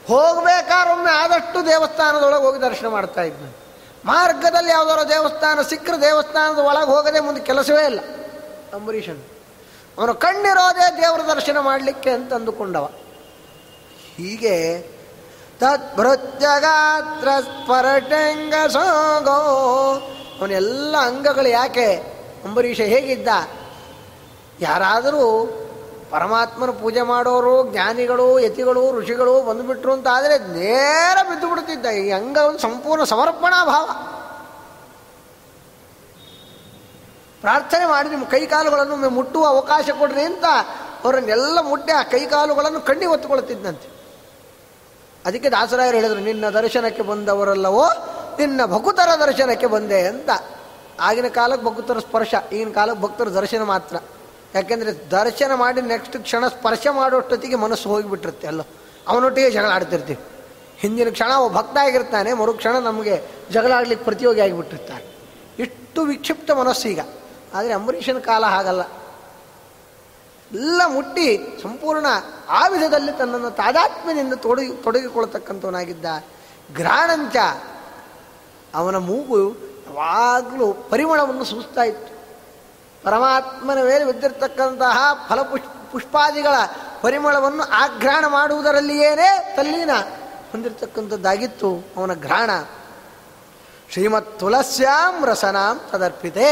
ಹೋಗ್ಬೇಕಾರೊಮ್ಮೆ ಆದಷ್ಟು ದೇವಸ್ಥಾನದೊಳಗೆ ಹೋಗಿ ದರ್ಶನ ಮಾಡ್ತಾ ಇದ್ನು ಮಾರ್ಗದಲ್ಲಿ ಯಾವುದಾದ್ರು ದೇವಸ್ಥಾನ ಸಿಕ್ಕರೆ ದೇವಸ್ಥಾನದ ಒಳಗೆ ಹೋಗದೆ ಮುಂದೆ ಕೆಲಸವೇ ಇಲ್ಲ ಅಂಬರೀಷನ್. ಅವನು ಕಣ್ಣಿರೋದೇ ದೇವರ ದರ್ಶನ ಮಾಡಲಿಕ್ಕೆ ಅಂತ ಅಂದುಕೊಂಡವ ಹೀಗೆ ತತ್ಭೃತ್ಯಗಾತ್ರ ಸ್ಪರಟಂಗ ಸೋಗೋ ಅವನೆಲ್ಲ ಅಂಗಗಳು ಯಾಕೆ? ಅಂಬರೀಷ ಹೇಗಿದ್ದ? ಯಾರಾದರೂ ಪರಮಾತ್ಮನ ಪೂಜೆ ಮಾಡೋರು, ಜ್ಞಾನಿಗಳು, ಯತಿಗಳು, ಋಷಿಗಳು ಬಂದುಬಿಟ್ರು ಅಂತ ಆದರೆ ನೇರ ಬಿದ್ದು ಬಿಡುತ್ತಿದ್ದ ಈ ಅಂಗ ಒಂದು ಸಂಪೂರ್ಣ ಸಮರ್ಪಣಾ ಭಾವ ಪ್ರಾರ್ಥನೆ ಮಾಡಿ ನಿಮ್ಮ ಕೈಕಾಲುಗಳನ್ನು ಮುಟ್ಟುವ ಅವಕಾಶ ಕೊಡ್ರಿ ಅಂತ ಅವರನ್ನೆಲ್ಲ ಮುಟ್ಟಿ ಆ ಕೈಕಾಲುಗಳನ್ನು ಕಣ್ಣಿ ಹೊತ್ತುಕೊಳ್ತಿದ್ದಂತೆ ಅದಕ್ಕೆ ದಾಸರಾಯರು ಹೇಳಿದರು, ನಿನ್ನ ದರ್ಶನಕ್ಕೆ ಬಂದವರಲ್ಲವೋ, ನಿನ್ನ ಭಕ್ತರ ದರ್ಶನಕ್ಕೆ ಬಂದೆ ಅಂತ. ಆಗಿನ ಕಾಲಕ್ಕೆ ಭಕ್ತರ ಸ್ಪರ್ಶ, ಈಗಿನ ಕಾಲಕ್ಕೆ ಭಕ್ತರ ದರ್ಶನ ಮಾತ್ರ. ಯಾಕೆಂದರೆ ದರ್ಶನ ಮಾಡಿ ನೆಕ್ಸ್ಟ್ ಕ್ಷಣ ಸ್ಪರ್ಶ ಮಾಡೋಷ್ಟೊತ್ತಿಗೆ ಮನಸ್ಸು ಹೋಗಿಬಿಟ್ಟಿರುತ್ತೆ ಅಲ್ಲೋ. ಅವನೊಟ್ಟಿಗೆ ಜಗಳ ಆಡ್ತಿರ್ತೀವಿ. ಹಿಂದಿನ ಕ್ಷಣ ಅವ ಭಕ್ತ ಆಗಿರ್ತಾನೆ, ಮರುಕ್ಷಣ ನಮಗೆ ಜಗಳ ಆಡ್ಲಿಕ್ಕೆ ಪ್ರತಿಯೋಗಿ ಆಗಿಬಿಟ್ಟಿರ್ತಾನೆ. ಇಷ್ಟು ವಿಕ್ಷಿಪ್ತ ಮನಸ್ಸು ಈಗ. ಆದರೆ ಅಂಬರೀಷನ ಕಾಲ ಹಾಗಲ್ಲ. ಎಲ್ಲ ಮುಟ್ಟಿ ಸಂಪೂರ್ಣ ಆ ವಿಧದಲ್ಲಿ ತನ್ನನ್ನು ತಾದಾತ್ಮ್ಯದಿಂದ ತೊಡಗಿ ತೊಡಗಿಕೊಳ್ತಕ್ಕಂಥವನಾಗಿದ್ದ ಗ್ರಾಣಂಚ ಅವನ ಮೂಗು ಯಾವಾಗಲೂ ಪರಿಮಳವನ್ನು ಸೂಸ್ತಾ ಇತ್ತು. ಪರಮಾತ್ಮನ ಮೇಲೆ ಬಿದ್ದಿರತಕ್ಕಂತಹ ಫಲಪುಷ್ ಪುಷ್ಪಾದಿಗಳ ಪರಿಮಳವನ್ನು ಆಘ್ರಾಣ ಮಾಡುವುದರಲ್ಲಿಯೇನೇ ತಲ್ಲೀನ ಹೊಂದಿರತಕ್ಕಂಥದ್ದಾಗಿತ್ತು ಅವನ ಘ್ರಾಣ. ಶ್ರೀಮತ್ ತುಳಸ್ಯಾಂ ರಸನಾಂ ತದರ್ಪಿತೆ.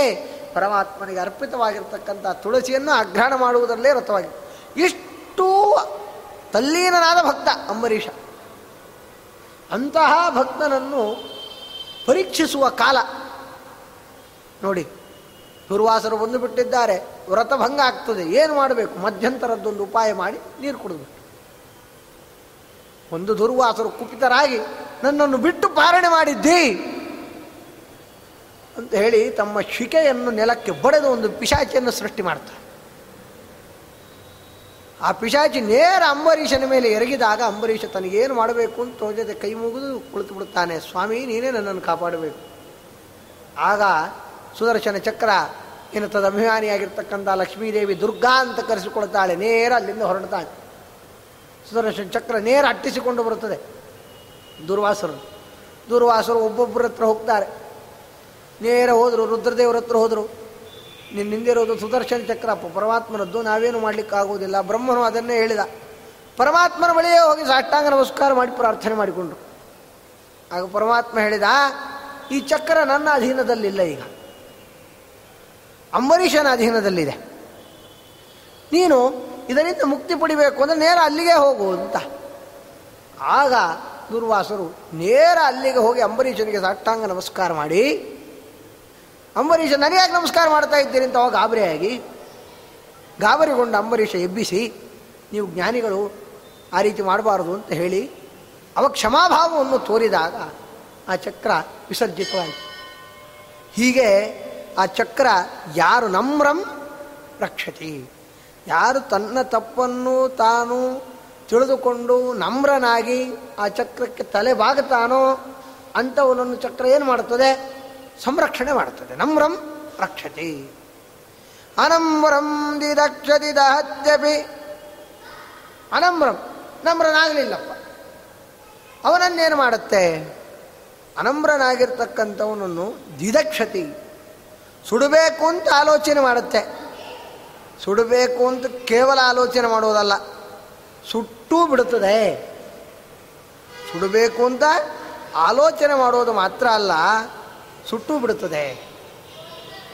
ಪರಮಾತ್ಮನಿಗೆ ಅರ್ಪಿತವಾಗಿರ್ತಕ್ಕಂಥ ತುಳಸಿಯನ್ನು ಅಗ್ರಹಣ ಮಾಡುವುದರಲ್ಲೇ ರಥವಾಗಿ ಇಷ್ಟು ತಲ್ಲೀನನಾದ ಭಕ್ತ ಅಂಬರೀಷ. ಅಂತಹ ಭಕ್ತನನ್ನು ಪರೀಕ್ಷಿಸುವ ಕಾಲ. ನೋಡಿ, ದುರ್ವಾಸರು ಬಂದು ಬಿಟ್ಟಿದ್ದಾರೆ ವ್ರತಭಂಗ ಆಗ್ತದೆ, ಏನು ಮಾಡಬೇಕು? ಮಧ್ಯಂತರದ್ದೊಂದು ಉಪಾಯ ಮಾಡಿ ನೀರು ಕುಡಿದು ಒಂದು ದುರ್ವಾಸರು ಕುಪಿತರಾಗಿ ನನ್ನನ್ನು ಬಿಟ್ಟು ಪಾರಣೆ ಮಾಡಿದ್ದಿ. ಅಂತ ಹೇಳಿ ತಮ್ಮ ಶಿಕೆಯನ್ನು ನೆಲಕ್ಕೆ ಬಡೆದು ಒಂದು ಪಿಶಾಚಿಯನ್ನು ಸೃಷ್ಟಿ ಮಾಡ್ತಾರೆ. ಆ ಪಿಶಾಚಿ ನೇರ ಅಂಬರೀಷನ ಮೇಲೆ ಎರಗಿದಾಗ ಅಂಬರೀಷ ತನಗೇನು ಮಾಡಬೇಕು ಅಂತ ತೋಜದೆ ಕೈ ಮುಗಿದು ಕುಳಿತು ಬಿಡುತ್ತಾನೆ, ಸ್ವಾಮಿ, ನೀನೇ ನನ್ನನ್ನು ಕಾಪಾಡಬೇಕು. ಆಗ ಸುದರ್ಶನ ಚಕ್ರ ಏನು ತದ ಅಭಿಮಾನಿಯಾಗಿರ್ತಕ್ಕಂಥ ಲಕ್ಷ್ಮೀದೇವಿ ದುರ್ಗಾ ಅಂತ ಕರೆಸಿಕೊಳ್ತಾಳೆ, ನೇರ ಅಲ್ಲಿಂದ ಹೊರಡ್ತಾಳೆ. ಸುದರ್ಶನ ಚಕ್ರ ನೇರ ಅಟ್ಟಿಸಿಕೊಂಡು ಬರುತ್ತದೆ. ದುರ್ವಾಸರು ದುರ್ವಾಸರು ಒಬ್ಬೊಬ್ಬರ ಹತ್ರ ಹೋಗ್ತಾರೆ. ನೇರ ಹೋದರು, ರುದ್ರದೇವರ ಹತ್ರ ಹೋದರು. ನಿನ್ನಿಂದಿರೋದು ಸುದರ್ಶನ ಚಕ್ರಪ್ಪ ಪರಮಾತ್ಮನದ್ದು, ನಾವೇನು ಮಾಡಲಿಕ್ಕಾಗುವುದಿಲ್ಲ ಬ್ರಹ್ಮನು ಅದನ್ನೇ ಹೇಳಿದ. ಪರಮಾತ್ಮನ ಬಳಿಯೇ ಹೋಗಿ ಸಾಷ್ಟಾಂಗ ನಮಸ್ಕಾರ ಮಾಡಿ ಪ್ರಾರ್ಥನೆ ಮಾಡಿಕೊಂಡ್ರು. ಆಗ ಪರಮಾತ್ಮ ಹೇಳಿದ, ಈ ಚಕ್ರ ನನ್ನ ಅಧೀನದಲ್ಲಿಲ್ಲ ಈಗ. ಅಂಬರೀಷನ ಅಧೀನದಲ್ಲಿದೆ. ನೀನು ಇದರಿಂದ ಮುಕ್ತಿ ಪಡಿಬೇಕು ಅಂದರೆ ನೇರ ಅಲ್ಲಿಗೆ ಹೋಗು ಅಂತ. ಆಗ ದುರ್ವಾಸರು ನೇರ ಅಲ್ಲಿಗೆ ಹೋಗಿ ಅಂಬರೀಷನಿಗೆ ಸಾಷ್ಟಾಂಗ ನಮಸ್ಕಾರ ಮಾಡಿ ಅಂಬರೀಷ ನನಗೆ ನಮಸ್ಕಾರ ಮಾಡ್ತಾ ಇದ್ದೀರಿ ಅಂತ ಅವಾಗ ಗಾಬರಿಯಾಗಿ, ಗಾಬರಿಗೊಂಡ ಅಂಬರೀಷ ಎಬ್ಬಿಸಿ, ನೀವು ಜ್ಞಾನಿಗಳು ಆ ರೀತಿ ಮಾಡಬಾರದು ಅಂತ ಹೇಳಿ ಅವ ಕ್ಷಮಾಭಾವವನ್ನು ತೋರಿದಾಗ ಆ ಚಕ್ರ ವಿಸರ್ಜಿತವಾಯಿತು. ಹೀಗೆ ಆ ಚಕ್ರ ಯಾರು ನಮ್ರಂ ರಕ್ಷತಿ. ಯಾರು ತನ್ನ ತಪ್ಪನ್ನು ತಾನು ತಿಳಿದುಕೊಂಡು ನಮ್ರನಾಗಿ ಆ ಚಕ್ರಕ್ಕೆ ತಲೆ ಬಾಗುತ್ತಾನೋ ಅಂಥವನನ್ನು ಚಕ್ರ ಏನು ಮಾಡುತ್ತದೆ? ಸಂರಕ್ಷಣೆ ಮಾಡುತ್ತದೆ. ನಮ್ರಂ ರಕ್ಷತಿ. ಅನಮ್ರಂ ದಿದಕ್ಷತಿ ದಹತ್ಯಪಿ. ಅನಮ್ರಂ ನಮ್ರನಾಗಲಿಲ್ಲಪ್ಪ. ಅವನನ್ನೇನು ಮಾಡುತ್ತೆ? ಅನಮ್ರನಾಗಿರ್ತಕ್ಕಂಥವನನ್ನು ದಿದಕ್ಷತಿ, ಸುಡಬೇಕು ಅಂತ ಆಲೋಚನೆ ಮಾಡುತ್ತೆ. ಸುಡಬೇಕು ಅಂತ ಕೇವಲ ಆಲೋಚನೆ ಮಾಡುವುದಲ್ಲ, ಸುಟ್ಟೂ ಬಿಡುತ್ತದೆ. ಸುಡಬೇಕು ಅಂತ ಆಲೋಚನೆ ಮಾಡೋದು ಮಾತ್ರ ಅಲ್ಲ ಸುಟ್ಟು ಬಿಡುತ್ತದೆ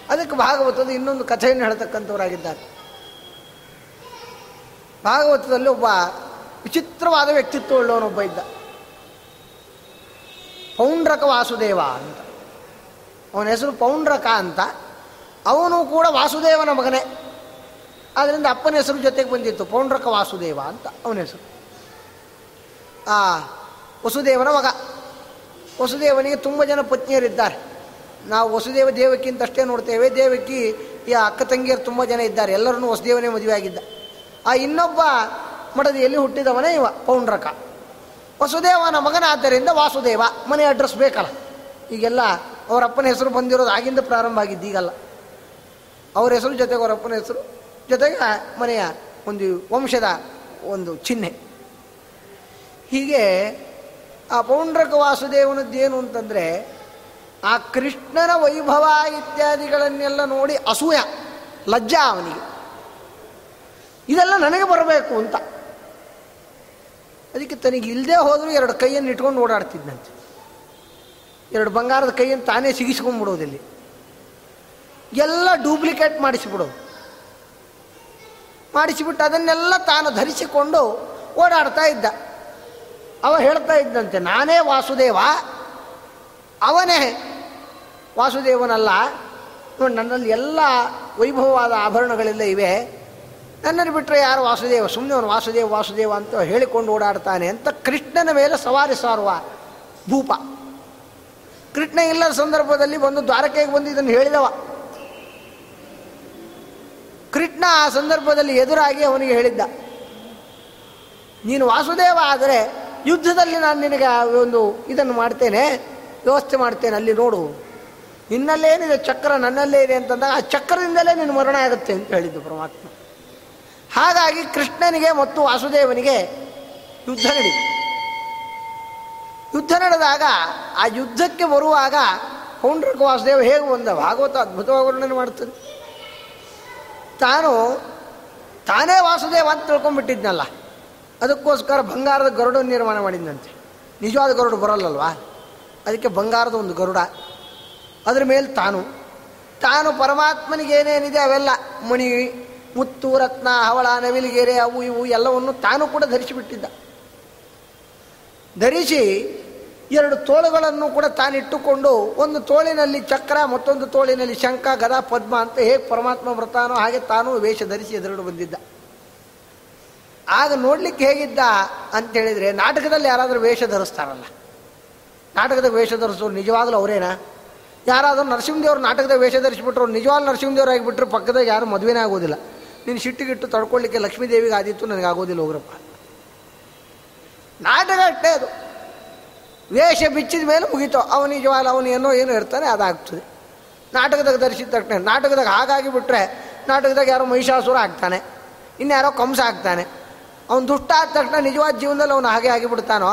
ಅದಕ್ಕೆ ಭಾಗವತದ ಇನ್ನೊಂದು ಕಥೆಯನ್ನು ಹೇಳ್ತಕ್ಕಂಥವರಾಗಿದ್ದಾರೆ. ಭಾಗವತದಲ್ಲಿ ಒಬ್ಬ ವಿಚಿತ್ರವಾದ ವ್ಯಕ್ತಿತ್ವ ಉಳ್ಳವನೊಬ್ಬ ಇದ್ದ. ಪೌಂಡ್ರಕ ವಾಸುದೇವ ಅಂತ. ಅವನ ಹೆಸರು ಪೌಂಡ್ರಕ ಅಂತ. ಅವನು ಕೂಡ ವಾಸುದೇವನ ಮಗನೇ. ಆದ್ದರಿಂದ ಅಪ್ಪನ ಹೆಸರು ಜೊತೆಗೆ ಬಂದಿತ್ತು, ಪೌಂಡ್ರಕ ವಾಸುದೇವ ಅಂತ ಅವನ ಹೆಸರು. ಆ ವಸುದೇವನ ಮಗ. ವಸುದೇವನಿಗೆ ತುಂಬ ಜನ ಪತ್ನಿಯರಿದ್ದಾರೆ. ನಾವು ವಸುದೇವ ದೇವಕ್ಕಿಂತಷ್ಟೇ ನೋಡ್ತೇವೆ. ದೇವಕಿ, ಈ ಅಕ್ಕ ತಂಗಿಯರು ತುಂಬ ಜನ ಇದ್ದಾರೆ. ಎಲ್ಲರನ್ನೂ ವಸುದೇವನೇ ಮದುವೆ ಆಗಿದ್ದ ಆ ಇನ್ನೊಬ್ಬ ಮಡದಿಯಲ್ಲಿ ಹುಟ್ಟಿದವನೇ ಇವ? ಪೌಂಡ್ರಕ. ವಸುದೇವನ ಮಗನಾದ್ದರಿಂದ ವಾಸುದೇವ. ಮನೆ ಅಡ್ರೆಸ್ ಬೇಕಲ್ಲ. ಈಗೆಲ್ಲ ಅವರ ಅಪ್ಪನ ಹೆಸರು ಬಂದಿರೋದು ಆಗಿಂದ ಪ್ರಾರಂಭ ಆಗಿದ್ದು ಈಗಲ್ಲ. ಅವ್ರ ಹೆಸರು ಜೊತೆಗೆ ಅವರ ಅಪ್ಪನ ಹೆಸರು, ಜೊತೆಗೆ ಮನೆಯ ಒಂದು ವಂಶದ ಒಂದು ಚಿಹ್ನೆ. ಹೀಗೆ ಆ ಪೌಂಡ್ರಕ ವಾಸುದೇವನದ್ದೇನು ಅಂತಂದರೆ ಆ ಕೃಷ್ಣನ ವೈಭವ ಇತ್ಯಾದಿಗಳನ್ನೆಲ್ಲ ನೋಡಿ ಅಸೂಯ, ಲಜ್ಜ ಅವನಿಗೆ. ಇದೆಲ್ಲ ನನಗೆ ಬರಬೇಕು ಅಂತ. ಅದಕ್ಕೆ ತನಗೆ ಇಲ್ಲದೆ ಹೋದರೂ ಎರಡು ಕೈಯನ್ನು ಇಟ್ಕೊಂಡು ಓಡಾಡ್ತಿದ್ದಂತೆ ಎರಡು ಬಂಗಾರದ ಕೈಯನ್ನು ತಾನೇ ಸಿಗಿಸ್ಕೊಂಡ್ಬಿಡೋದಿಲ್ಲಿ. ಎಲ್ಲ ಡೂಪ್ಲಿಕೇಟ್ ಮಾಡಿಸಿಬಿಡೋದು. ಮಾಡಿಸಿಬಿಟ್ಟು ಅದನ್ನೆಲ್ಲ ತಾನು ಧರಿಸಿಕೊಂಡು ಓಡಾಡ್ತಾ ಇದ್ದ. ಅವ ಹೇಳ್ತಾ ಇದ್ದಂತೆ, ನಾನೇ ವಾಸುದೇವ, ಅವನೇ ವಾಸುದೇವನಲ್ಲ. ನೋಡಿ ನನ್ನಲ್ಲಿ ಎಲ್ಲ ವೈಭವವಾದ ಆಭರಣಗಳೆಲ್ಲ ಇವೆ. ನನ್ನನ್ನು ಬಿಟ್ಟರೆ ಯಾರು ವಾಸುದೇವ? ಸುಮ್ಮನೆ ಅವನು ವಾಸುದೇವ ವಾಸುದೇವ ಅಂತ ಹೇಳಿಕೊಂಡು ಓಡಾಡ್ತಾನೆ ಅಂತ ಕೃಷ್ಣನ ಮೇಲೆ ಸವಾರಿ ಸಾರುವ ಭೂಪ ಕೃಷ್ಣ ಇಲ್ಲದ ಸಂದರ್ಭದಲ್ಲಿ ಬಂದು ದ್ವಾರಕೆಗೆ ಬಂದು ಇದನ್ನು ಹೇಳಿದವ. ಕೃಷ್ಣ ಆ ಸಂದರ್ಭದಲ್ಲಿ ಎದುರಾಗಿ ಅವನಿಗೆ ಹೇಳಿದ್ದ. ನೀನು ವಾಸುದೇವ ಆದರೆ ಯುದ್ಧದಲ್ಲಿ ನಾನು ನಿನಗೆ ಒಂದು ಇದನ್ನು ಮಾಡ್ತೇನೆ, ವ್ಯವಸ್ಥೆ ಮಾಡ್ತೇನೆ, ಅಲ್ಲಿ ನೋಡು. ನಿನ್ನಲ್ಲೇನಿದೆ ಚಕ್ರ ನನ್ನಲ್ಲೇ ಇದೆ ಅಂತಂದಾಗ ಆ ಚಕ್ರದಿಂದಲೇ ನಿನ್ನ ಮರಣ ಆಗುತ್ತೆ ಅಂತ ಹೇಳಿದ್ದು ಪರಮಾತ್ಮ. ಹಾಗಾಗಿ ಕೃಷ್ಣನಿಗೆ ಮತ್ತು ವಾಸುದೇವನಿಗೆ ಯುದ್ಧ ನಡೀತು. ಯುದ್ಧ ನಡೆದಾಗ ಆ ಯುದ್ಧಕ್ಕೆ ಬರುವಾಗ ಪೌಂಡ್ರಕ ವಾಸುದೇವ ಹೇಗೆ ಬಂದ? ಭಾಗವತ ಅದ್ಭುತವಾಗಿ ವರ್ಣನೆ ಮಾಡ್ತದೆ. ತಾನು ತಾನೇ ವಾಸುದೇವ ಅಂತ ತಿಳ್ಕೊಂಡ್ಬಿಟ್ಟಿದ್ನಲ್ಲ. ಅದಕ್ಕೋಸ್ಕರ ಬಂಗಾರದ ಗರುಡ ನಿರ್ಮಾಣ ಮಾಡಿದ್ದಂತೆ ನಿಜವಾದ ಗರುಡು ಬರಲ್ಲಲ್ವಾ? ಅದಕ್ಕೆ ಬಂಗಾರದ ಒಂದು ಗರುಡ. ಅದ್ರ ಮೇಲೆ ತಾನು. ತಾನು ಪರಮಾತ್ಮನಿಗೇನೇನಿದೆ ಅವೆಲ್ಲ? ಮಣಿ ಮುತ್ತು, ರತ್ನ, ಹವಳ, ನವಿಲಿಗೆರೆ, ಅವು ಇವು ಎಲ್ಲವನ್ನು ತಾನು ಕೂಡ ಧರಿಸಿಬಿಟ್ಟಿದ್ದ. ಧರಿಸಿ ಎರಡು ತೋಳುಗಳನ್ನು ಕೂಡ ತಾನಿಟ್ಟುಕೊಂಡು ಒಂದು ತೋಳಿನಲ್ಲಿ ಚಕ್ರ, ಮತ್ತೊಂದು ತೋಳಿನಲ್ಲಿ ಶಂಖ, ಗದ, ಪದ್ಮ ಅಂತ ಹೇಗೆ ಪರಮಾತ್ಮ ಬರ್ತಾನೋ ಹಾಗೆ ತಾನು ವೇಷ ಧರಿಸಿ ಎದುರು ಬಂದಿದ್ದ. ಆಗ ನೋಡ್ಲಿಕ್ಕೆ ಹೇಗಿದ್ದ ಅಂತ ಹೇಳಿದರೆ ನಾಟಕದಲ್ಲಿ ಯಾರಾದರೂ ವೇಷ ಧರಿಸ್ತಾರಲ್ಲ? ನಾಟಕದ ವೇಷ ಧರಿಸೋರು ನಿಜವಾಗ್ಲೂ ಅವರೇನಾ? ಯಾರಾದರೂ ನರಸಿಂಹದೇವ್ರ ನಾಟಕದ ವೇಷ ಧರಿಸಿಬಿಟ್ರು ನಿಜವಾಗ್ ನರಸಿಂಹದೇವ್ರು ಆಗಿಬಿಟ್ರು, ಪಕ್ಕದಾಗ ಯಾರು ಮದುವೆನೇ ಆಗೋದಿಲ್ಲ. ನೀನು ಸಿಟ್ಟಿಗಿಟ್ಟು ತಡ್ಕೊಳ್ಳಿಕ್ಕೆ ಲಕ್ಷ್ಮೀದೇವಿಗೆ ಆದಿತ್ತು, ನನಗೆ ಆಗೋದಿಲ್ಲ ಹೋಗ್ರಪ್ಪ ನಾಟಕ ಅಷ್ಟೇ ಅದು. ವೇಷ ಬಿಚ್ಚಿದ ಮೇಲೆ ಮುಗೀತು. ಅವನು ನಿಜವಾಗ್ಲ ಅವನು ಏನೋ ಏನೋ ಇರ್ತಾನೆ ಅದಾಗ್ತದೆ. ನಾಟಕದಾಗ ಧರಿಸಿದ ತಕ್ಷಣ, ನಾಟಕದಾಗ ಹಾಗಾಗಿ ಬಿಟ್ಟರೆ ನಾಟಕದಾಗ ಯಾರೋ ಮಹಿಷಾಸುರ ಆಗ್ತಾನೆ, ಇನ್ಯಾರೋ ಕಂಸ ಆಗ್ತಾನೆ. ಅವನು ದುಷ್ಟ ಆದ ತಕ್ಷಣ ನಿಜವಾದ ಜೀವನದಲ್ಲಿ ಅವನು ಹಾಗೆ ಆಗಿಬಿಡ್ತಾನೋ?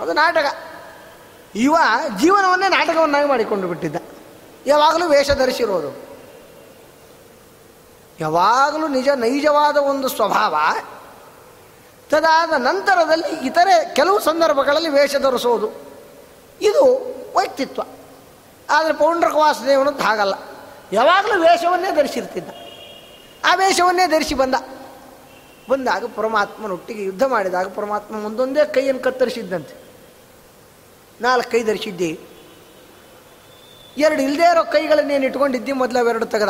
ಅದು ನಾಟಕ. ಇವ ಜೀವನವನ್ನೇ ನಾಟಕವನ್ನಾಗಿ ಮಾಡಿಕೊಂಡು ಬಿಟ್ಟಿದ್ದ. ಯಾವಾಗಲೂ ವೇಷ ಧರಿಸಿರೋದು ಯಾವಾಗಲೂ ನಿಜ ನೈಜವಾದ ಒಂದು ಸ್ವಭಾವ. ತದಾದ ನಂತರದಲ್ಲಿ ಇತರೆ ಕೆಲವು ಸಂದರ್ಭಗಳಲ್ಲಿ ವೇಷ ಧರಿಸೋದು. ಇದು ವ್ಯಕ್ತಿತ್ವ. ಆದರೆ ಪೌಂಡ್ರಕ ವಾಸುದೇವನ ಹಾಗಲ್ಲ. ಯಾವಾಗಲೂ ವೇಷವನ್ನೇ ಧರಿಸಿರ್ತಿದ್ದ. ಆ ವೇಷವನ್ನೇ ಧರಿಸಿ ಬಂದ. ಬಂದಾಗ ಪರಮಾತ್ಮನೊಟ್ಟಿಗೆ ಯುದ್ಧ ಮಾಡಿದಾಗ ಪರಮಾತ್ಮ ಒಂದೊಂದೇ ಕೈಯನ್ನು ಕತ್ತರಿಸಿದ್ದಂತೆ. ನಾಲ್ಕು ಕೈ ಧರಿಸಿದ್ದಿ ಎರಡು ಇಲ್ಲದೇ ಇರೋ ಕೈಗಳನ್ನೇನು ಇಟ್ಕೊಂಡಿದ್ದಿ, ಮೊದಲು ಅವೆರಡು ತೆಗೆದ.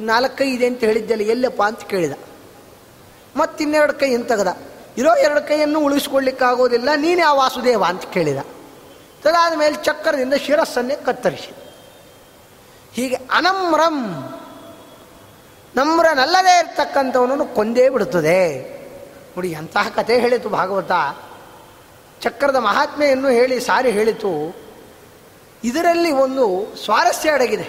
ನಾಲ್ಕು ಕೈ ಇದೆ ಅಂತ ಹೇಳಿದ್ದೆಲ್ಲ ಎಲ್ಲಪ್ಪ ಅಂತ ಕೇಳಿದ. ಮತ್ತಿನ್ನೆರಡು ಕೈ ಏನು ತೆಗೆದ. ಇರೋ ಎರಡು ಕೈಯನ್ನು ಉಳಿಸ್ಕೊಳ್ಳಿಕ್ಕಾಗೋದಿಲ್ಲ, ನೀನೇ ಆ ವಾಸುದೇವ ಅಂತ ಕೇಳಿದ. ತದಾದ ಮೇಲೆ ಚಕ್ರದಿಂದ ಶಿರಸ್ಸನ್ನೇ ಕತ್ತರಿಸಿ. ಹೀಗೆ ಅನಮ್ರಂ, ನಮ್ರನಲ್ಲದೇ ಇರ್ತಕ್ಕಂಥವನನ್ನು ಕೊಂದೇ ಬಿಡುತ್ತದೆ. ನೋಡಿ ಎಂತಹ ಕಥೆ ಹೇಳಿತು ಭಾಗವತ. ಚಕ್ರದ ಮಹಾತ್ಮೆಯನ್ನು ಹೇಳಿ ಸಾರಿ ಹೇಳಿತು. ಇದರಲ್ಲಿ ಒಂದು ಸ್ವಾರಸ್ಯ ಅಡಗಿದೆ.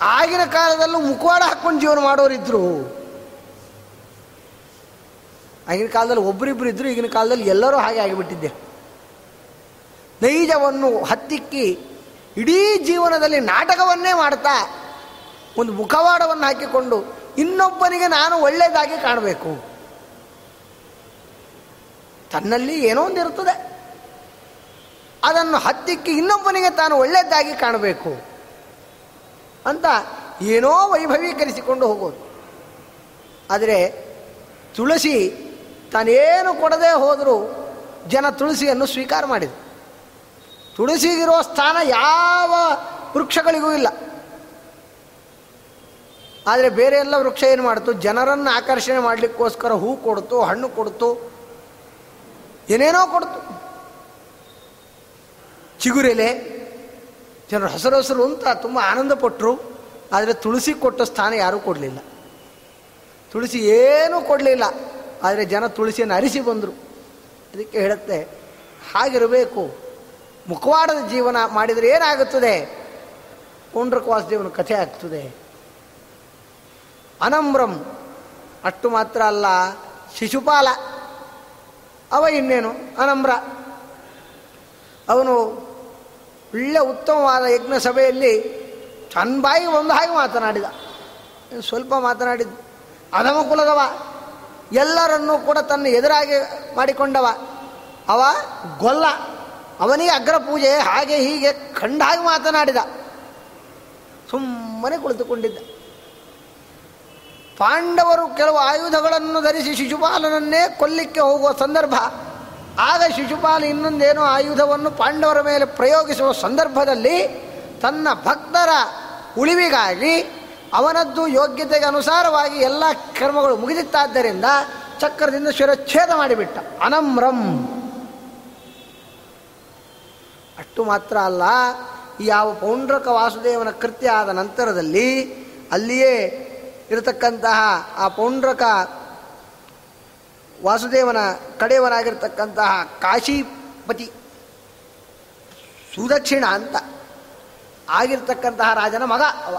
ಆಗಿನ ಕಾಲದಲ್ಲೂ ಮುಖವಾಡ ಹಾಕ್ಕೊಂಡು ಜೀವನ ಮಾಡೋರಿದ್ರು. ಆಗಿನ ಕಾಲದಲ್ಲಿ ಒಬ್ಬರಿಬ್ಬರು ಇದ್ದರು ಈಗಿನ ಕಾಲದಲ್ಲಿ ಎಲ್ಲರೂ ಹಾಗೆ ಆಗಿಬಿಟ್ಟಿದ್ದೆ. ನೈಜವನ್ನು ಹತ್ತಿಕ್ಕಿ ಇಡೀ ಜೀವನದಲ್ಲಿ ನಾಟಕವನ್ನೇ ಮಾಡ್ತಾ ಒಂದು ಮುಖವಾಡವನ್ನು ಹಾಕಿಕೊಂಡು ಇನ್ನೊಬ್ಬನಿಗೆ ನಾನು ಒಳ್ಳೆಯದಾಗಿ ಕಾಣಬೇಕು. ತನ್ನಲ್ಲಿ ಏನೋ ಒಂದು ಇರ್ತದೆ ಅದನ್ನು ಹತ್ತಿಕ್ಕಿ ಇನ್ನೊಬ್ಬನಿಗೆ ತಾನು ಒಳ್ಳೆಯದಾಗಿ ಕಾಣಬೇಕು ಅಂತ ಏನೋ ವೈಭವೀಕರಿಸಿಕೊಂಡು ಹೋಗೋದು. ಆದರೆ ತುಳಸಿ ತಾನೇನು ಕೊಡದೆ ಹೋದರೂ ಜನ ತುಳಸಿಯನ್ನು ಸ್ವೀಕಾರ ಮಾಡಿದರು ತುಳಸಿಗಿರೋ ಸ್ಥಾನ ಯಾವ ವೃಕ್ಷಗಳಿಗೂ ಇಲ್ಲ. ಆದರೆ ಬೇರೆ ಎಲ್ಲ ವೃಕ್ಷ ಏನು ಮಾಡ್ತು? ಜನರನ್ನು ಆಕರ್ಷಣೆ ಮಾಡಲಿಕ್ಕೋಸ್ಕರ ಹೂ ಕೊಡ್ತು, ಹಣ್ಣು ಕೊಡ್ತು ಏನೇನೋ ಕೊಡ್ತು. ಚಿಗುರೆಲೆ, ಜನರು ಹಸರು ಹಸರು ಅಂತ ತುಂಬ ಆನಂದಪಟ್ಟರು ಆದರೆ ತುಳಸಿ ಕೊಟ್ಟ ಸ್ಥಾನ ಯಾರೂ ಕೊಡಲಿಲ್ಲ. ತುಳಸಿ ಏನೂ ಕೊಡಲಿಲ್ಲ, ಆದರೆ ಜನ ತುಳಸಿಯನ್ನು ಅರಿಸಿ ಬಂದರು. ಅದಕ್ಕೆ ಹೇಳುತ್ತೆ, ಹಾಗಿರಬೇಕು, ಮುಖವಾಡದ ಜೀವನ ಮಾಡಿದರೆ ಏನಾಗುತ್ತದೆ? ಪುಂಡ್ರಕವಾಸ ದೇವನ ಕಥೆ ಆಗ್ತದೆ. ಅನಮ್ರಂ ಅಷ್ಟು ಮಾತ್ರ ಅಲ್ಲ, ಶಿಶುಪಾಲ. ಅವ ಇನ್ನೇನು? ಅನಮ್ರ ಅವನು ಒಳ್ಳೆ ಉತ್ತಮವಾದ ಯಜ್ಞ ಸಭೆಯಲ್ಲಿ ತನ್ನ ಒಂದು ಹಾಗೆ ಮಾತನಾಡಿದ. ಸ್ವಲ್ಪ ಮಾತನಾಡಿದ್ದು ಅಧಮ ಕುಲದವ ಎಲ್ಲರನ್ನೂ ಕೂಡ ತನ್ನ ಎದುರಾಗಿ ಮಾಡಿಕೊಂಡವ. ಅವ ಗೊಲ್ಲ. ಅವನಿಗೆ ಅಗ್ರ ಪೂಜೆ ಹಾಗೆ ಹೀಗೆ ಕಂಡಾಗಿ ಮಾತನಾಡಿದ. ಸುಮ್ಮನೆ ಕುಳಿತುಕೊಂಡಿದ್ದ. ಪಾಂಡವರು ಕೆಲವು ಆಯುಧಗಳನ್ನು ಧರಿಸಿ ಶಿಶುಪಾಲನನ್ನೇ ಕೊಲ್ಲಿಕ್ಕೆ ಹೋಗುವ ಸಂದರ್ಭ. ಆಗ ಶಿಶುಪಾಲ ಇನ್ನೊಂದೇನೋ ಆಯುಧವನ್ನು ಪಾಂಡವರ ಮೇಲೆ ಪ್ರಯೋಗಿಸುವ ಸಂದರ್ಭದಲ್ಲಿ ತನ್ನ ಭಕ್ತರ ಉಳಿವಿಗಾಗಿ ಅವನದ್ದು ಯೋಗ್ಯತೆಗೆ ಅನುಸಾರವಾಗಿ ಎಲ್ಲ ಕರ್ಮಗಳು ಮುಗಿದಿತ್ತಾದ್ದರಿಂದ ಚಕ್ರದಿಂದ ಶಿರಚ್ಛೇದ ಮಾಡಿಬಿಟ್ಟ. ಅನಮ್ರಂ. ಅಷ್ಟು ಮಾತ್ರ ಅಲ್ಲ ಯಾವ ಪೌಂಡ್ರಕ ವಾಸುದೇವನ ಕೃತ್ಯ ಆದ ನಂತರದಲ್ಲಿ ಅಲ್ಲಿಯೇ ಇರತಕ್ಕಂತಹ ಆ ಪೌಂಡ್ರಕ ವಾಸುದೇವನ ಕಡೆಯವನಾಗಿರ್ತಕ್ಕಂತಹ ಕಾಶಿಪತಿ ಸುದಕ್ಷಿಣ ಅಂತ ಆಗಿರ್ತಕ್ಕಂತಹ ರಾಜನ ಮಗ ಅವ.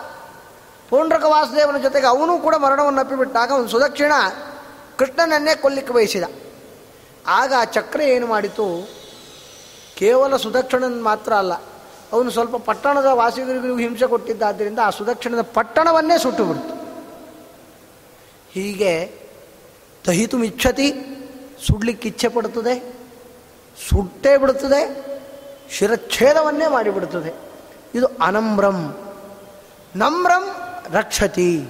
ಪೌಂಡ್ರಕ ವಾಸುದೇವನ ಜೊತೆಗೆ ಅವನು ಕೂಡ ಮರಣವನ್ನು ಅಪ್ಪಿಬಿಟ್ಟಾಗ ಅವನು ಸುದಕ್ಷಿಣ ಕೃಷ್ಣನನ್ನೇ ಕೊಲ್ಲಿಕ್ಕೆ ಬಯಸಿದ. ಆಗ ಆ ಚಕ್ರ ಏನು ಮಾಡಿತು? ಕೇವಲ ಸುದಕ್ಷಿಣನ ಮಾತ್ರ ಅಲ್ಲ, ಅವನು ಸ್ವಲ್ಪ ಪಟ್ಟಣದ ವಾಸಿಗರಿಗೂ ಹಿಂಸೆ ಕೊಟ್ಟಿದ್ದಾದ್ದರಿಂದ ಆ ಸುದಕ್ಷಿಣದ ಪಟ್ಟಣವನ್ನೇ ಸುಟ್ಟು ಬಿಡ್ತು. ಹೀಗೆ ದಹಿತು ಇಚ್ಛತಿ, ಸುಡ್ಲಿಕ್ಕೆ ಇಚ್ಛೆ ಪಡುತ್ತದೆ, ಸುಟ್ಟೇ ಬಿಡುತ್ತದೆ, ಶಿರಚ್ಛೇದವನ್ನೇ ಮಾಡಿಬಿಡುತ್ತದೆ. ಇದು ಅನಮ್ರಂ. ನಮ್ರಂ ರಕ್ಷತಿ.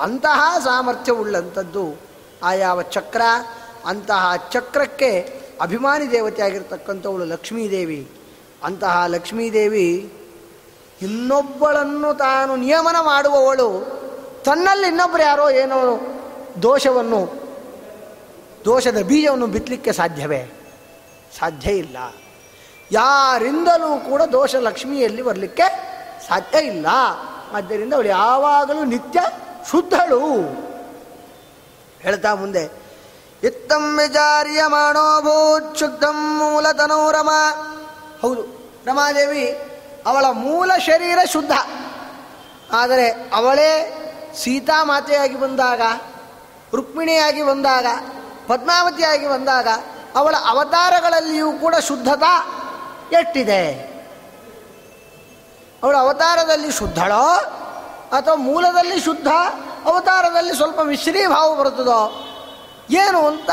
ಅಂತಹ ಸಾಮರ್ಥ್ಯವುಳ್ಳಂಥದ್ದು ಆ ಯಾವ ಚಕ್ರ, ಅಂತಹ ಚಕ್ರಕ್ಕೆ ಅಭಿಮಾನಿ ದೇವತೆಯಾಗಿರ್ತಕ್ಕಂಥವಳು ಲಕ್ಷ್ಮೀದೇವಿ. ಅಂತಹ ಲಕ್ಷ್ಮೀದೇವಿ ಇನ್ನೊಬ್ಬಳನ್ನು ತಾನು ನಿಯಮನ ಮಾಡುವವಳು ತನ್ನಲ್ಲಿ ಇನ್ನೊಬ್ಬರು ಯಾರೋ ಏನೋ ದೋಷವನ್ನು, ದೋಷದ ಬೀಜವನ್ನು ಬಿತ್ತಲಿಕ್ಕೆ ಸಾಧ್ಯವೇ? ಸಾಧ್ಯ ಇಲ್ಲ. ಯಾರಿಂದಲೂ ಕೂಡ ದೋಷ ಲಕ್ಷ್ಮಿಯಲ್ಲಿ ಬರಲಿಕ್ಕೆ ಸಾಧ್ಯ ಇಲ್ಲ. ಆದ್ದರಿಂದ ಅವಳು ಯಾವಾಗಲೂ ನಿತ್ಯ ಶುದ್ಧಳು. ಹೇಳ್ತಾ ಮುಂದೆ, ಇತ್ತಂ ವಿಚಾರ್ಯ ಭೂತ್ ಶುದ್ಧಂ ಮೂಲತನೋ ರಮಾ. ಹೌದು, ರಮಾದೇವಿ ಅವಳ ಮೂಲ ಶರೀರ ಶುದ್ಧ. ಆದರೆ ಅವಳೇ ಸೀತಾಮಾತೆಯಾಗಿ ಬಂದಾಗ, ರುಕ್ಮಿಣಿಯಾಗಿ ಬಂದಾಗ, ಪದ್ಮಾವತಿಯಾಗಿ ಬಂದಾಗ, ಅವಳ ಅವತಾರಗಳಲ್ಲಿಯೂ ಕೂಡ ಶುದ್ಧತಾ ಎಷ್ಟಿದೆ ಅವಳ ಅವತಾರದಲ್ಲಿ ಶುದ್ಧಳೋ ಅಥವಾ ಮೂಲದಲ್ಲಿ ಶುದ್ಧ ಅವತಾರದಲ್ಲಿ ಸ್ವಲ್ಪ ಮಿಶ್ರೀ ಭಾವ ಬರುತ್ತದೋ ಏನು ಅಂತ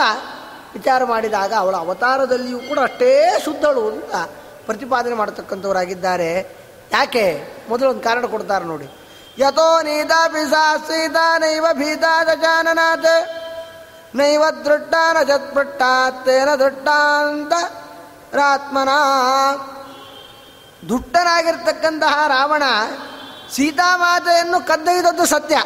ವಿಚಾರ ಮಾಡಿದಾಗ ಅವಳ ಅವತಾರದಲ್ಲಿಯೂ ಕೂಡ ಅಷ್ಟೇ ಶುದ್ಧಳು ಅಂತ ಪ್ರತಿಪಾದನೆ ಮಾಡತಕ್ಕಂಥವರಾಗಿದ್ದಾರೆ. ಯಾಕೆ? ಮೊದಲೊಂದು ಕಾರಣ ಕೊಡ್ತಾರೆ ನೋಡಿ. ಯಥೋ ನೀತಾ ಪಿಸಾ ನೈವ ಭೀತಾ ಗಜಾನನಾಥ ನೈವ ದೃಷ್ಟ ನ ಚತ್ಪಟ್ಟಾತ್ತೇನ ದೃಟ್ಟಾಂತ ರಾತ್ಮನ ದುಷ್ಟನಾಗಿರ್ತಕ್ಕಂತಹ ರಾವಣ ಸೀತಾಮಾತೆಯನ್ನು ಕದ್ದೊಯ್ದದ್ದು ಸತ್ಯ.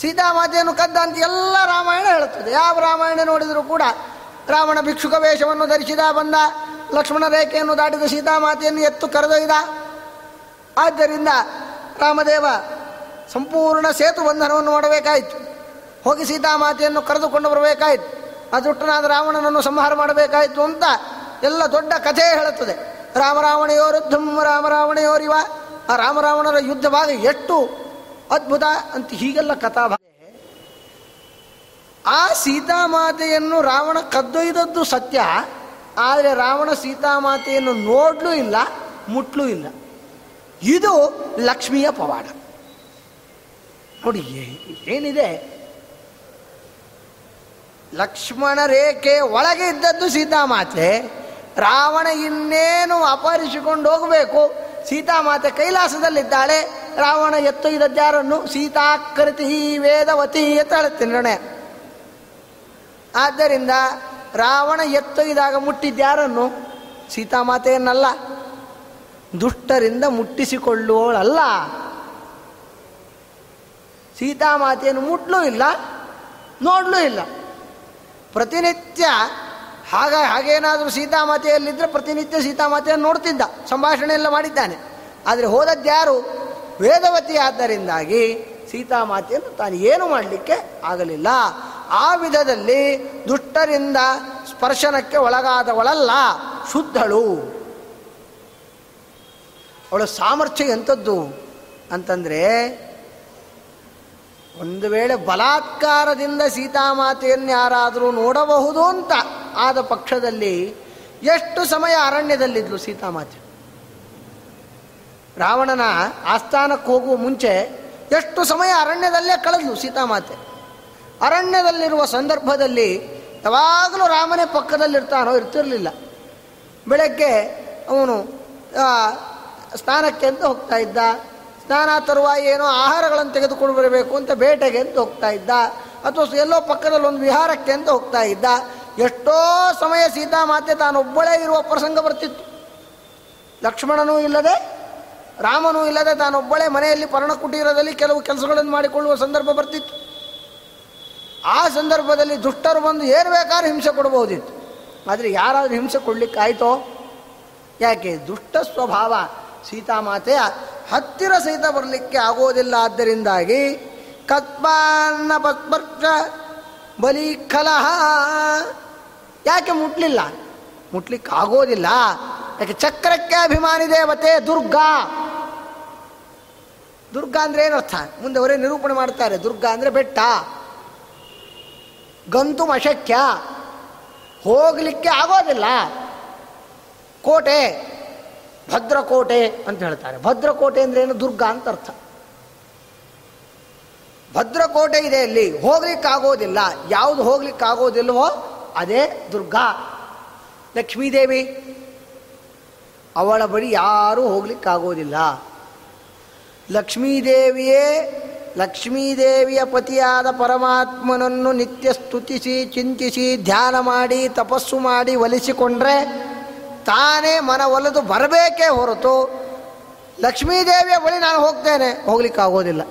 ಸೀತಾಮಾತೆಯನ್ನು ಕದ್ದ ಅಂತ ಎಲ್ಲ ರಾಮಾಯಣ ಹೇಳುತ್ತದೆ. ಯಾವ ರಾಮಾಯಣ ನೋಡಿದರೂ ಕೂಡ ರಾವಣ ಭಿಕ್ಷುಕ ವೇಷವನ್ನು ಧರಿಸಿದ, ಬಂದ, ಲಕ್ಷ್ಮಣ ರೇಖೆಯನ್ನು ದಾಟಿದ ಸೀತಾಮಾತೆಯನ್ನು ಎತ್ತು ಕರೆದೊಯ್ದ. ಆದ್ದರಿಂದ ರಾಮದೇವ ಸಂಪೂರ್ಣ ಸೇತು ಬಂಧನವನ್ನು ಮಾಡಬೇಕಾಯಿತು. ಹೋಗಿ ಸೀತಾಮಾತೆಯನ್ನು ಕರೆದುಕೊಂಡು ಬರಬೇಕಾಯಿತು. ಅದುಟ್ಟನಾದ ರಾವಣನನ್ನು ಸಂಹಾರ ಮಾಡಬೇಕಾಯಿತು ಅಂತ ಎಲ್ಲ ದೊಡ್ಡ ಕಥೆ ಹೇಳುತ್ತದೆ. ರಾಮರಾವಣೆಯೋರುದ್ಧಂ ರಾಮರಾವಣೆಯೋರಿವ ಆ ರಾಮರಾವಣರ ಯುದ್ಧ ಭಾಗ ಎಷ್ಟು ಅದ್ಭುತ ಅಂತ ಹೀಗೆಲ್ಲ ಕಥಾಭಾಗ. ಆ ಸೀತಾಮಾತೆಯನ್ನು ರಾವಣ ಕದ್ದೊಯ್ದದ್ದು ಸತ್ಯ. ಆದರೆ ರಾವಣ ಸೀತಾಮಾತೆಯನ್ನು ನೋಡಲೂ ಇಲ್ಲ, ಮುಟ್ಲೂ ಇಲ್ಲ. ಇದು ಲಕ್ಷ್ಮಿಯ ಪವಾಡ. ನೋಡಿ ಏನಿದೆ? ಲಕ್ಷ್ಮಣ ರೇಖೆ ಒಳಗೆ ಇದ್ದದ್ದು ಸೀತಾಮಾತೆ. ರಾವಣ ಇನ್ನೇನು ಅಪಹರಿಸಿಕೊಂಡು ಹೋಗಬೇಕು? ಸೀತಾಮಾತೆ ಕೈಲಾಸದಲ್ಲಿದ್ದಾಳೆ. ರಾವಣ ಎತ್ತೊಯ್ದದ್ಯಾರನ್ನು ಸೀತಾಕೃತಿ ವೇದವತಿ ಅಂತ ಹೇಳುತ್ತೆ ನಿರ್ಣಯ. ಆದ್ದರಿಂದ ರಾವಣ ಎತ್ತೊಯ್ದಾಗ ಮುಟ್ಟಿದ್ಯಾರನ್ನು ಸೀತಾಮಾತೆಯನ್ನಲ್ಲ. ದುಷ್ಟರಿಂದ ಮುಟ್ಟಿಸಿಕೊಳ್ಳುವವಳಲ್ಲ. ಸೀತಾಮಾತೆಯನ್ನು ಮುಟ್ಲೂ ಇಲ್ಲ, ನೋಡಲೂ ಇಲ್ಲ. ಪ್ರತಿನಿತ್ಯ ಹಾಗ, ಹಾಗೇನಾದರೂ ಸೀತಾಮಾತೆಯಲ್ಲಿದ್ದರೆ ಪ್ರತಿನಿತ್ಯ ಸೀತಾಮಾತೆಯನ್ನು ನೋಡ್ತಿದ್ದ, ಸಂಭಾಷಣೆ ಎಲ್ಲ ಮಾಡಿದ್ದಾನೆ. ಆದರೆ ಹೋದದ್ಯಾರು ವೇದವತಿ. ಆದ್ದರಿಂದಾಗಿ ಸೀತಾಮಾತೆಯನ್ನು ತಾನು ಏನು ಮಾಡಲಿಕ್ಕೆ ಆಗಲಿಲ್ಲ. ಆ ವಿಧದಲ್ಲಿ ದುಷ್ಟರಿಂದ ಸ್ಪರ್ಶನಕ್ಕೆ ಒಳಗಾದವಳಲ್ಲ, ಶುದ್ಧಳು. ಅವಳ ಸಾಮರ್ಥ್ಯ ಎಂಥದ್ದು ಅಂತಂದರೆ, ಒಂದು ವೇಳೆ ಬಲಾತ್ಕಾರದಿಂದ ಸೀತಾಮಾತೆಯನ್ನು ಯಾರಾದರೂ ನೋಡಬಹುದು ಅಂತ ಆದ ಪಕ್ಷದಲ್ಲಿ ಎಷ್ಟು ಸಮಯ ಅರಣ್ಯದಲ್ಲಿದ್ಲು ಸೀತಾಮಾತೆ? ರಾವಣನ ಆಸ್ಥಾನಕ್ಕೆ ಹೋಗುವ ಮುಂಚೆ ಎಷ್ಟು ಸಮಯ ಅರಣ್ಯದಲ್ಲೇ ಕಳೆದ್ಲು ಸೀತಾಮಾತೆ? ಅರಣ್ಯದಲ್ಲಿರುವ ಸಂದರ್ಭದಲ್ಲಿ ಯಾವಾಗಲೂ ರಾಮನೇ ಪಕ್ಕದಲ್ಲಿರ್ತಾನೋ ಇರ್ತಿರಲಿಲ್ಲ. ಬೆಳಗ್ಗೆ ಅವನು ಸ್ನಾನಕ್ಕೆ ಅಂತ ಹೋಗ್ತಾ ಇದ್ದ. ಸ್ನಾನ ತರುವ ಏನೋ ಆಹಾರಗಳನ್ನು ತೆಗೆದುಕೊಂಡು ಬರಬೇಕು ಅಂತ ಬೇಟೆಗೆ ಅಂತ ಹೋಗ್ತಾ ಇದ್ದ. ಅಥವಾ ಎಲ್ಲೋ ಪಕ್ಕದಲ್ಲಿ ಒಂದು ವಿಹಾರಕ್ಕೆ ಅಂತ ಹೋಗ್ತಾ ಇದ್ದ. ಎಷ್ಟೋ ಸಮಯ ಸೀತಾಮಾತೆ ತಾನೊಬ್ಬಳೇ ಇರುವ ಪ್ರಸಂಗ ಬರ್ತಿತ್ತು. ಲಕ್ಷ್ಮಣನೂ ಇಲ್ಲದೆ, ರಾಮನೂ ಇಲ್ಲದೆ ತಾನೊಬ್ಬಳೇ ಮನೆಯಲ್ಲಿ ಪರ್ಣಕುಟೀರದಲ್ಲಿ ಕೆಲವು ಕೆಲಸಗಳನ್ನು ಮಾಡಿಕೊಳ್ಳುವ ಸಂದರ್ಭ ಬರ್ತಿತ್ತು. ಆ ಸಂದರ್ಭದಲ್ಲಿ ದುಷ್ಟರು ಬಂದು ಏನು ಬೇಕಾದ್ರೂ ಹಿಂಸೆ ಕೊಡಬಹುದಿತ್ತು ಆದರೆ ಯಾರಾದರೂ ಹಿಂಸೆ ಕೊಡಲಿಕ್ಕಾಯ್ತೋ? ಯಾಕೆ? ದುಷ್ಟ ಸ್ವಭಾವ. ಸೀತಾಮಾತೆಯ ಹತ್ತಿರ ಸಹಿತ ಬರಲಿಕ್ಕೆ ಆಗೋದಿಲ್ಲ ಆದ್ದರಿಂದಾಗಿ ಕತ್ಪಾನ್ನ ಪಸ್ಪರ್ಶ ಬಲಿ ಕಲಹ ಯಾಕೆ ಮುಟ್ಲಿಲ್ಲ? ಮುಟ್ಲಿಕ್ಕೆ ಆಗೋದಿಲ್ಲ ಯಾಕೆ ಚಕ್ರಕ್ಕೆ ಅಭಿಮಾನಿ ದೇವತೆ ದುರ್ಗಾ? ದುರ್ಗಾ ಅಂದ್ರೆ ಏನರ್ಥ? ಮುಂದೆ ಅವರೇ ನಿರೂಪಣೆ ಮಾಡ್ತಾರೆ. ದುರ್ಗಾ ಅಂದ್ರೆ ಬೆಟ್ಟ. ಗಂತು ಅಶಕ್ಯ ಹೋಗಲಿಕ್ಕೆ ಆಗೋದಿಲ್ಲ. ಕೋಟೆ. ಭದ್ರಕೋಟೆ ಅಂತ ಹೇಳ್ತಾರೆ. ಭದ್ರಕೋಟೆ ಅಂದ್ರೆ ಏನು? ದುರ್ಗ ಅಂತ ಅರ್ಥ. ಭದ್ರಕೋಟೆ ಇದೆ ಅಲ್ಲಿ. ಹೋಗ್ಲಿಕ್ಕಾಗೋದಿಲ್ಲ. ಯಾವುದು ಹೋಗ್ಲಿಕ್ಕಾಗೋದಿಲ್ವೋ ಅದೇ ದುರ್ಗಾ. ಲಕ್ಷ್ಮೀದೇವಿ, ಅವಳ ಬಳಿ ಯಾರೂ ಹೋಗ್ಲಿಕ್ಕಾಗೋದಿಲ್ಲ. ಲಕ್ಷ್ಮೀದೇವಿಯೇ, ಲಕ್ಷ್ಮೀದೇವಿಯ ಪತಿಯಾದ ಪರಮಾತ್ಮನನ್ನು ನಿತ್ಯ ಸ್ತುತಿಸಿ ಚಿಂತಿಸಿ, ಧ್ಯಾನ ಮಾಡಿ, ತಪಸ್ಸು ಮಾಡಿ ಒಲಿಸಿಕೊಂಡ್ರೆ ತಾನೇ ಮನ ಒಲೆದು ಬರಬೇಕೇ ಹೊರತು ಲಕ್ಷ್ಮೀದೇವಿಯ ಬಳಿ ನಾನು ಹೋಗ್ತೇನೆ. ಹೋಗ್ಲಿಕ್ಕಾಗೋದಿಲ್ಲ.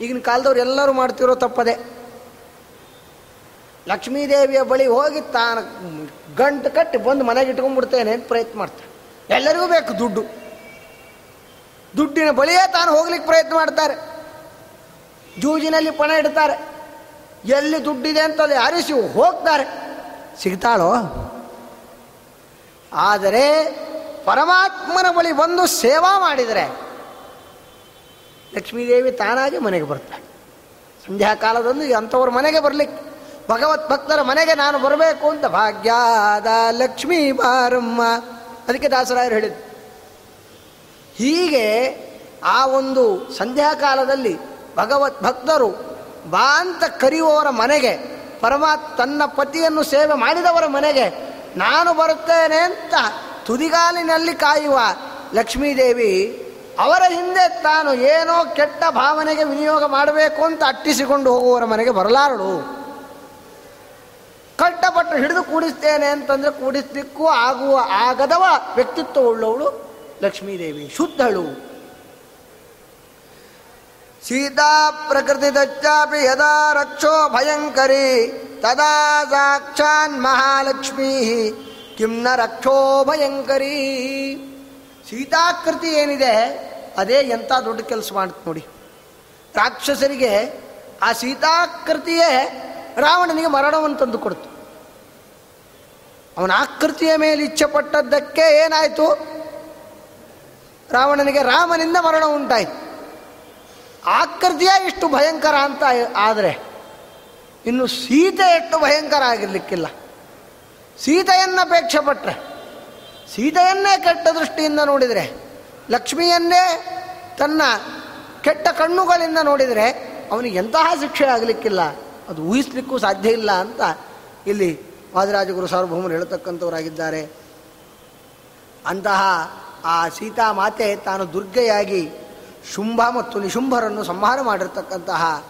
ಈಗಿನ ಕಾಲದವ್ರು ಎಲ್ಲರೂ ಮಾಡ್ತಿರೋ ತಪ್ಪದೆ. ಲಕ್ಷ್ಮೀದೇವಿಯ ಬಳಿ ಹೋಗಿ ತಾನು ಗಂಟು ಕಟ್ಟಿ ಬಂದು ಮನೆಗೆ ಇಟ್ಕೊಂಡ್ಬಿಡ್ತೇನೆ ಅಂತ ಪ್ರಯತ್ನ ಮಾಡ್ತಾರೆ. ಎಲ್ಲರಿಗೂ ಬೇಕು ದುಡ್ಡು. ದುಡ್ಡಿನ ಬಳಿಯೇ ತಾನು ಹೋಗ್ಲಿಕ್ಕೆ ಪ್ರಯತ್ನ ಮಾಡ್ತಾರೆ. ಜೂಜಿನಲ್ಲಿ ಪಣ ಇಡ್ತಾರೆ. ಎಲ್ಲಿ ದುಡ್ಡಿದೆ ಅಂತ ಅಲ್ಲಿ ಅರಿಸಿ ಹೋಗ್ತಾರೆ. ಸಿಗ್ತಾಳೋ? ಆದರೆ ಪರಮಾತ್ಮನ ಬಳಿ ಬಂದು ಸೇವಾ ಮಾಡಿದರೆ ಲಕ್ಷ್ಮೀದೇವಿ ತಾನಾಗಿ ಮನೆಗೆ ಬರ್ತಾಳೆ. ಸಂಧ್ಯಾ ಕಾಲದಂದು ಅಂಥವ್ರ ಮನೆಗೆ ಬರಲಿಕ್ಕೆ, ಭಗವತ್ ಭಕ್ತರ ಮನೆಗೆ ನಾನು ಬರಬೇಕು ಅಂತ ಭಾಗ್ಯಾದ ಲಕ್ಷ್ಮೀ ಬಾರಮ್ಮ. ಅದಕ್ಕೆ ದಾಸರಾಯರು ಹೇಳಿದ್ರು. ಹೀಗೆ ಆ ಒಂದು ಸಂಧ್ಯಾ ಕಾಲದಲ್ಲಿ ಭಗವತ್ ಭಕ್ತರು ಬಾ ಅಂತ ಕರೆಯುವವರ ಮನೆಗೆ ಪರಮಾತ್ ತನ್ನ ಪತಿಯನ್ನು ಸೇವೆ ಮಾಡಿದವರ ಮನೆಗೆ ನಾನು ಬರುತ್ತೇನೆ ಅಂತ ತುದಿಗಾಲಿನಲ್ಲಿ ಕಾಯುವ ಲಕ್ಷ್ಮೀದೇವಿ, ಅವರ ಹಿಂದೆ ತಾನು ಏನೋ ಕೆಟ್ಟ ಭಾವನೆಗೆ ವಿನಿಯೋಗ ಮಾಡಬೇಕು ಅಂತ ಅಟ್ಟಿಸಿಕೊಂಡು ಹೋಗುವವರ ಮನೆಗೆ ಬರಲಾರಳು. ಕಟ್ಟಪಟ್ಟು ಹಿಡಿದು ಕೂಡಿಸ್ತೇನೆ ಅಂತಂದ್ರೆ ಕೂಡಿಸ್ಲಿಕ್ಕೂ ಆಗುವ ಆಗದವ ವ್ಯಕ್ತಿತ್ವ ಉಳ್ಳವಳು ಲಕ್ಷ್ಮೀದೇವಿ. ಶುದ್ಧಳು. ಸೀತಾ ಪ್ರಕೃತಿ ದಚ್ಚಾಪಿ ಯದಾ ರಕ್ಷೋ ಭಯಂಕರಿ, ತದಾ ಸಾಕ್ಷಾನ್ ಮಹಾಲಕ್ಷ್ಮೀ ಕಿಮ್ನ ರಕ್ಷೋ ಭಯಂಕರಿ. ಸೀತಾಕೃತಿ ಏನಿದೆ, ಅದೇ ಎಂಥ ದೊಡ್ಡ ಕೆಲಸ ಮಾಡುತ್ತೆ ನೋಡಿ. ರಾಕ್ಷಸರಿಗೆ ಆ ಸೀತಾಕೃತಿಯೇ ರಾವಣನಿಗೆ ಮರಣವನ್ನು ತಂದು ಕೊಡ್ತು. ಅವನ ಆಕೃತಿಯ ಮೇಲೆ ಇಚ್ಛೆ ಪಟ್ಟದ್ದಕ್ಕೆ ಏನಾಯಿತು? ರಾವಣನಿಗೆ ರಾಮನಿಂದ ಮರಣ ಉಂಟಾಯಿತು. ಆಕೃತಿಯ ಇಷ್ಟು ಭಯಂಕರ ಅಂತ ಆದರೆ ಇನ್ನು ಸೀತೆ ಎಷ್ಟು ಭಯಂಕರ ಆಗಿರ್ಲಿಕ್ಕಿಲ್ಲ. ಸೀತೆಯನ್ನಪೇಕ್ಷೆ ಪಟ್ಟರೆ ಸೀತೆಯನ್ನೇ ಕೆಟ್ಟ ದೃಷ್ಟಿಯಿಂದ ನೋಡಿದರೆ, ಲಕ್ಷ್ಮಿಯನ್ನೇ ತನ್ನ ಕೆಟ್ಟ ಕಣ್ಣುಗಳಿಂದ ನೋಡಿದರೆ ಅವನಿಗೆ ಎಂತಹ ಶಿಕ್ಷೆ ಆಗಲಿಕ್ಕಿಲ್ಲ, ಅದು ಊಹಿಸ್ಲಿಕ್ಕೂ ಸಾಧ್ಯ ಇಲ್ಲ ಅಂತ ಇಲ್ಲಿ ವಾದಿರಾಜಗುರು ಸಾರ್ವಭೌಮರು ಹೇಳತಕ್ಕಂಥವರಾಗಿದ್ದಾರೆ. ಅಂತಹ ಆ ಸೀತಾ ಮಾತೆ ತಾನು ದುರ್ಗೆಯಾಗಿ ಶುಂಭ ಮತ್ತು ನಿಶುಂಭರನ್ನು ಸಂಹಾರ ಮಾಡಿರ್ತಕ್ಕಂತಹ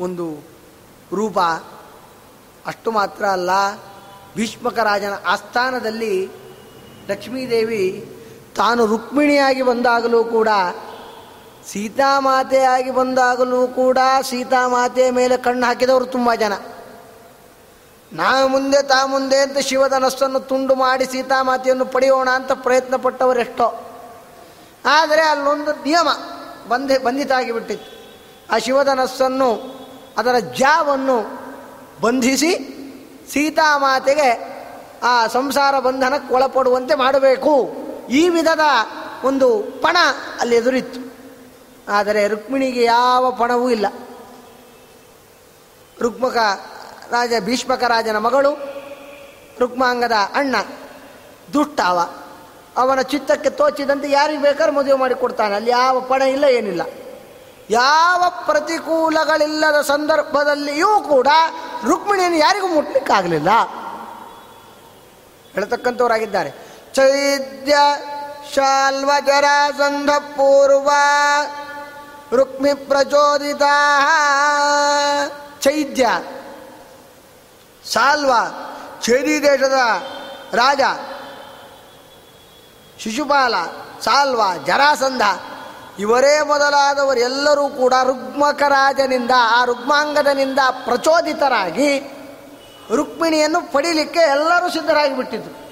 ಒಂದು ರೂಪ. ಅಷ್ಟು ಮಾತ್ರ ಅಲ್ಲ ಭೀಷ್ಮಕರಾಜನ ಆಸ್ಥಾನದಲ್ಲಿ ಲಕ್ಷ್ಮೀದೇವಿ ತಾನು ರುಕ್ಮಿಣಿಯಾಗಿ ಬಂದಾಗಲೂ ಕೂಡ, ಸೀತಾಮಾತೆಯಾಗಿ ಬಂದಾಗಲೂ ಕೂಡ ಸೀತಾಮಾತೆಯ ಮೇಲೆ ಕಣ್ಣು ಹಾಕಿದವರು ತುಂಬ ಜನ. ನಾ ಮುಂದೆ ತಾ ಮುಂದೆ ಅಂತ ಶಿವಧನಸ್ಸನ್ನು ತುಂಡು ಮಾಡಿ ಸೀತಾಮಾತೆಯನ್ನು ಪಡೆಯೋಣ ಅಂತ ಪ್ರಯತ್ನ ಪಟ್ಟವರೆಷ್ಟೋ ಆದರೆ ಅಲ್ಲೊಂದು ನಿಯಮ. ಬಂಧಿ ಬಂಧಿತಾಗಿಬಿಟ್ಟಿತ್ತು. ಆ ಶಿವಧನಸ್ಸನ್ನು ಅದರ ಜಾವನ್ನು ಬಂಧಿಸಿ ಸೀತಾಮಾತೆಗೆ ಆ ಸಂಸಾರ ಬಂಧನಕ್ಕೆ ಒಳಪಡುವಂತೆ ಮಾಡಬೇಕು. ಈ ವಿಧದ ಒಂದು ಪಣ ಅಲ್ಲಿ ಎದುರಿತ್ತು. ಆದರೆ ರುಕ್ಮಿಣಿಗೆ ಯಾವ ಪಣವೂ ಇಲ್ಲ. ರುಕ್ಮಕ ರಾಜ, ಭೀಷ್ಮಕ ರಾಜನ ಮಗಳು ರುಕ್ಮಾಂಗದ ಅಣ್ಣ ದುಷ್ಟವ. ಅವನ ಚಿತ್ತಕ್ಕೆ ತೋಚಿದಂತೆ ಯಾರಿಗೆ ಬೇಕಾದ್ರೂ ಮದುವೆ ಮಾಡಿಕೊಡ್ತಾನೆ ಅಲ್ಲಿ ಯಾವ ಪಣ ಇಲ್ಲ, ಏನಿಲ್ಲ. ಯಾವ ಪ್ರತಿಕೂಲಗಳಿಲ್ಲದ ಸಂದರ್ಭದಲ್ಲಿಯೂ ಕೂಡ ರುಕ್ಮಿಣಿಯನ್ನು ಯಾರಿಗೂ ಮುಟ್ಲಿಕ್ಕಾಗಲಿಲ್ಲ. ಹೇಳ್ತಕ್ಕಂಥವರಾಗಿದ್ದಾರೆ. ಚೈದ್ಯ ಶಾಲ್ವಜರಾಸಂಧ ಪೂರ್ವ ರುಕ್ಮಿ ಪ್ರಚೋದಿತ ಚೈದ್ಯ ಸಾಲ್ವ ಚೇದಿ ದೇಶದ ರಾಜ. ಶಿಶುಪಾಲ ಸಾಲ್ವ, ಜರಾಸಂಧ, ಇವರೇ ಮೊದಲಾದವರೆಲ್ಲರೂ ಕೂಡ ರುಗ್ಮಕರಾಜನಿಂದ, ಆ ರುಗ್ಮಾಂಗದನಿಂದ ಪ್ರಚೋದಿತರಾಗಿ ರುಕ್ಮಿಣಿಯನ್ನು ಪಡೀಲಿಕ್ಕೆ ಎಲ್ಲರೂ ಸಿದ್ಧರಾಗಿ ಬಿಟ್ಟಿದ್ರು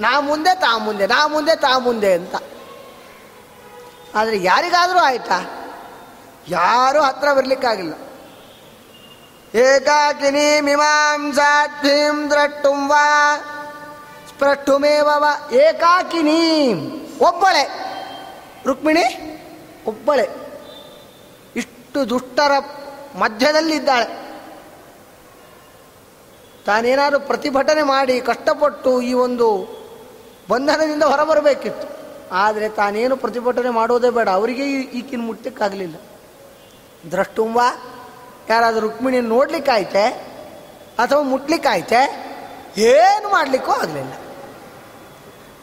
ನಾ ಮುಂದೆ, ತಾ ಮುಂದೆ, ನಾ ಮುಂದೆ, ತಾ ಮುಂದೆ ಅಂತ. ಆದರೆ ಯಾರಿಗಾದರೂ ಆಯ್ತಾ? ಯಾರೂ ಹತ್ರ ಬರಲಿಕ್ಕಾಗಿಲ್ಲ. ಏಕಾಕಿನಿ ಮೀಮಾಂಸಾ ದ್ರಟ್ಟುಂ ವಾ ಸ್ಪೃಷ್ಟುಮೇವ ಏಕಾಕಿನಿ. ಒಬ್ಬಳೆ. ರುಕ್ಮಿಣಿ, ಒಬ್ಬಳೆ. ಇಷ್ಟು ದುಷ್ಟರ ಮಧ್ಯದಲ್ಲಿದ್ದಾಳೆ. ತಾನೇನಾದರೂ ಪ್ರತಿಭಟನೆ ಮಾಡಿ ಕಷ್ಟಪಟ್ಟು ಈ ಒಂದು ಬಂಧನದಿಂದ ಹೊರಬರಬೇಕಿತ್ತು. ಆದರೆ ತಾನೇನು ಪ್ರತಿಭಟನೆ ಮಾಡೋದೇ ಬೇಡ. ಅವರಿಗೆ ಈಕಿನ ಮುಟ್ಟಕ್ಕಾಗಲಿಲ್ಲ. ದ್ರಷ್ಟುಂಬ ಯಾರಾದರೂ ರುಕ್ಮಿಣಿ ನೋಡ್ಲಿಕ್ಕಾಯ್ತೆ ಅಥವಾ ಮುಟ್ಲಿಕ್ಕಾಯ್ತೆ, ಏನು ಮಾಡಲಿಕ್ಕೂ ಆಗಲಿಲ್ಲ.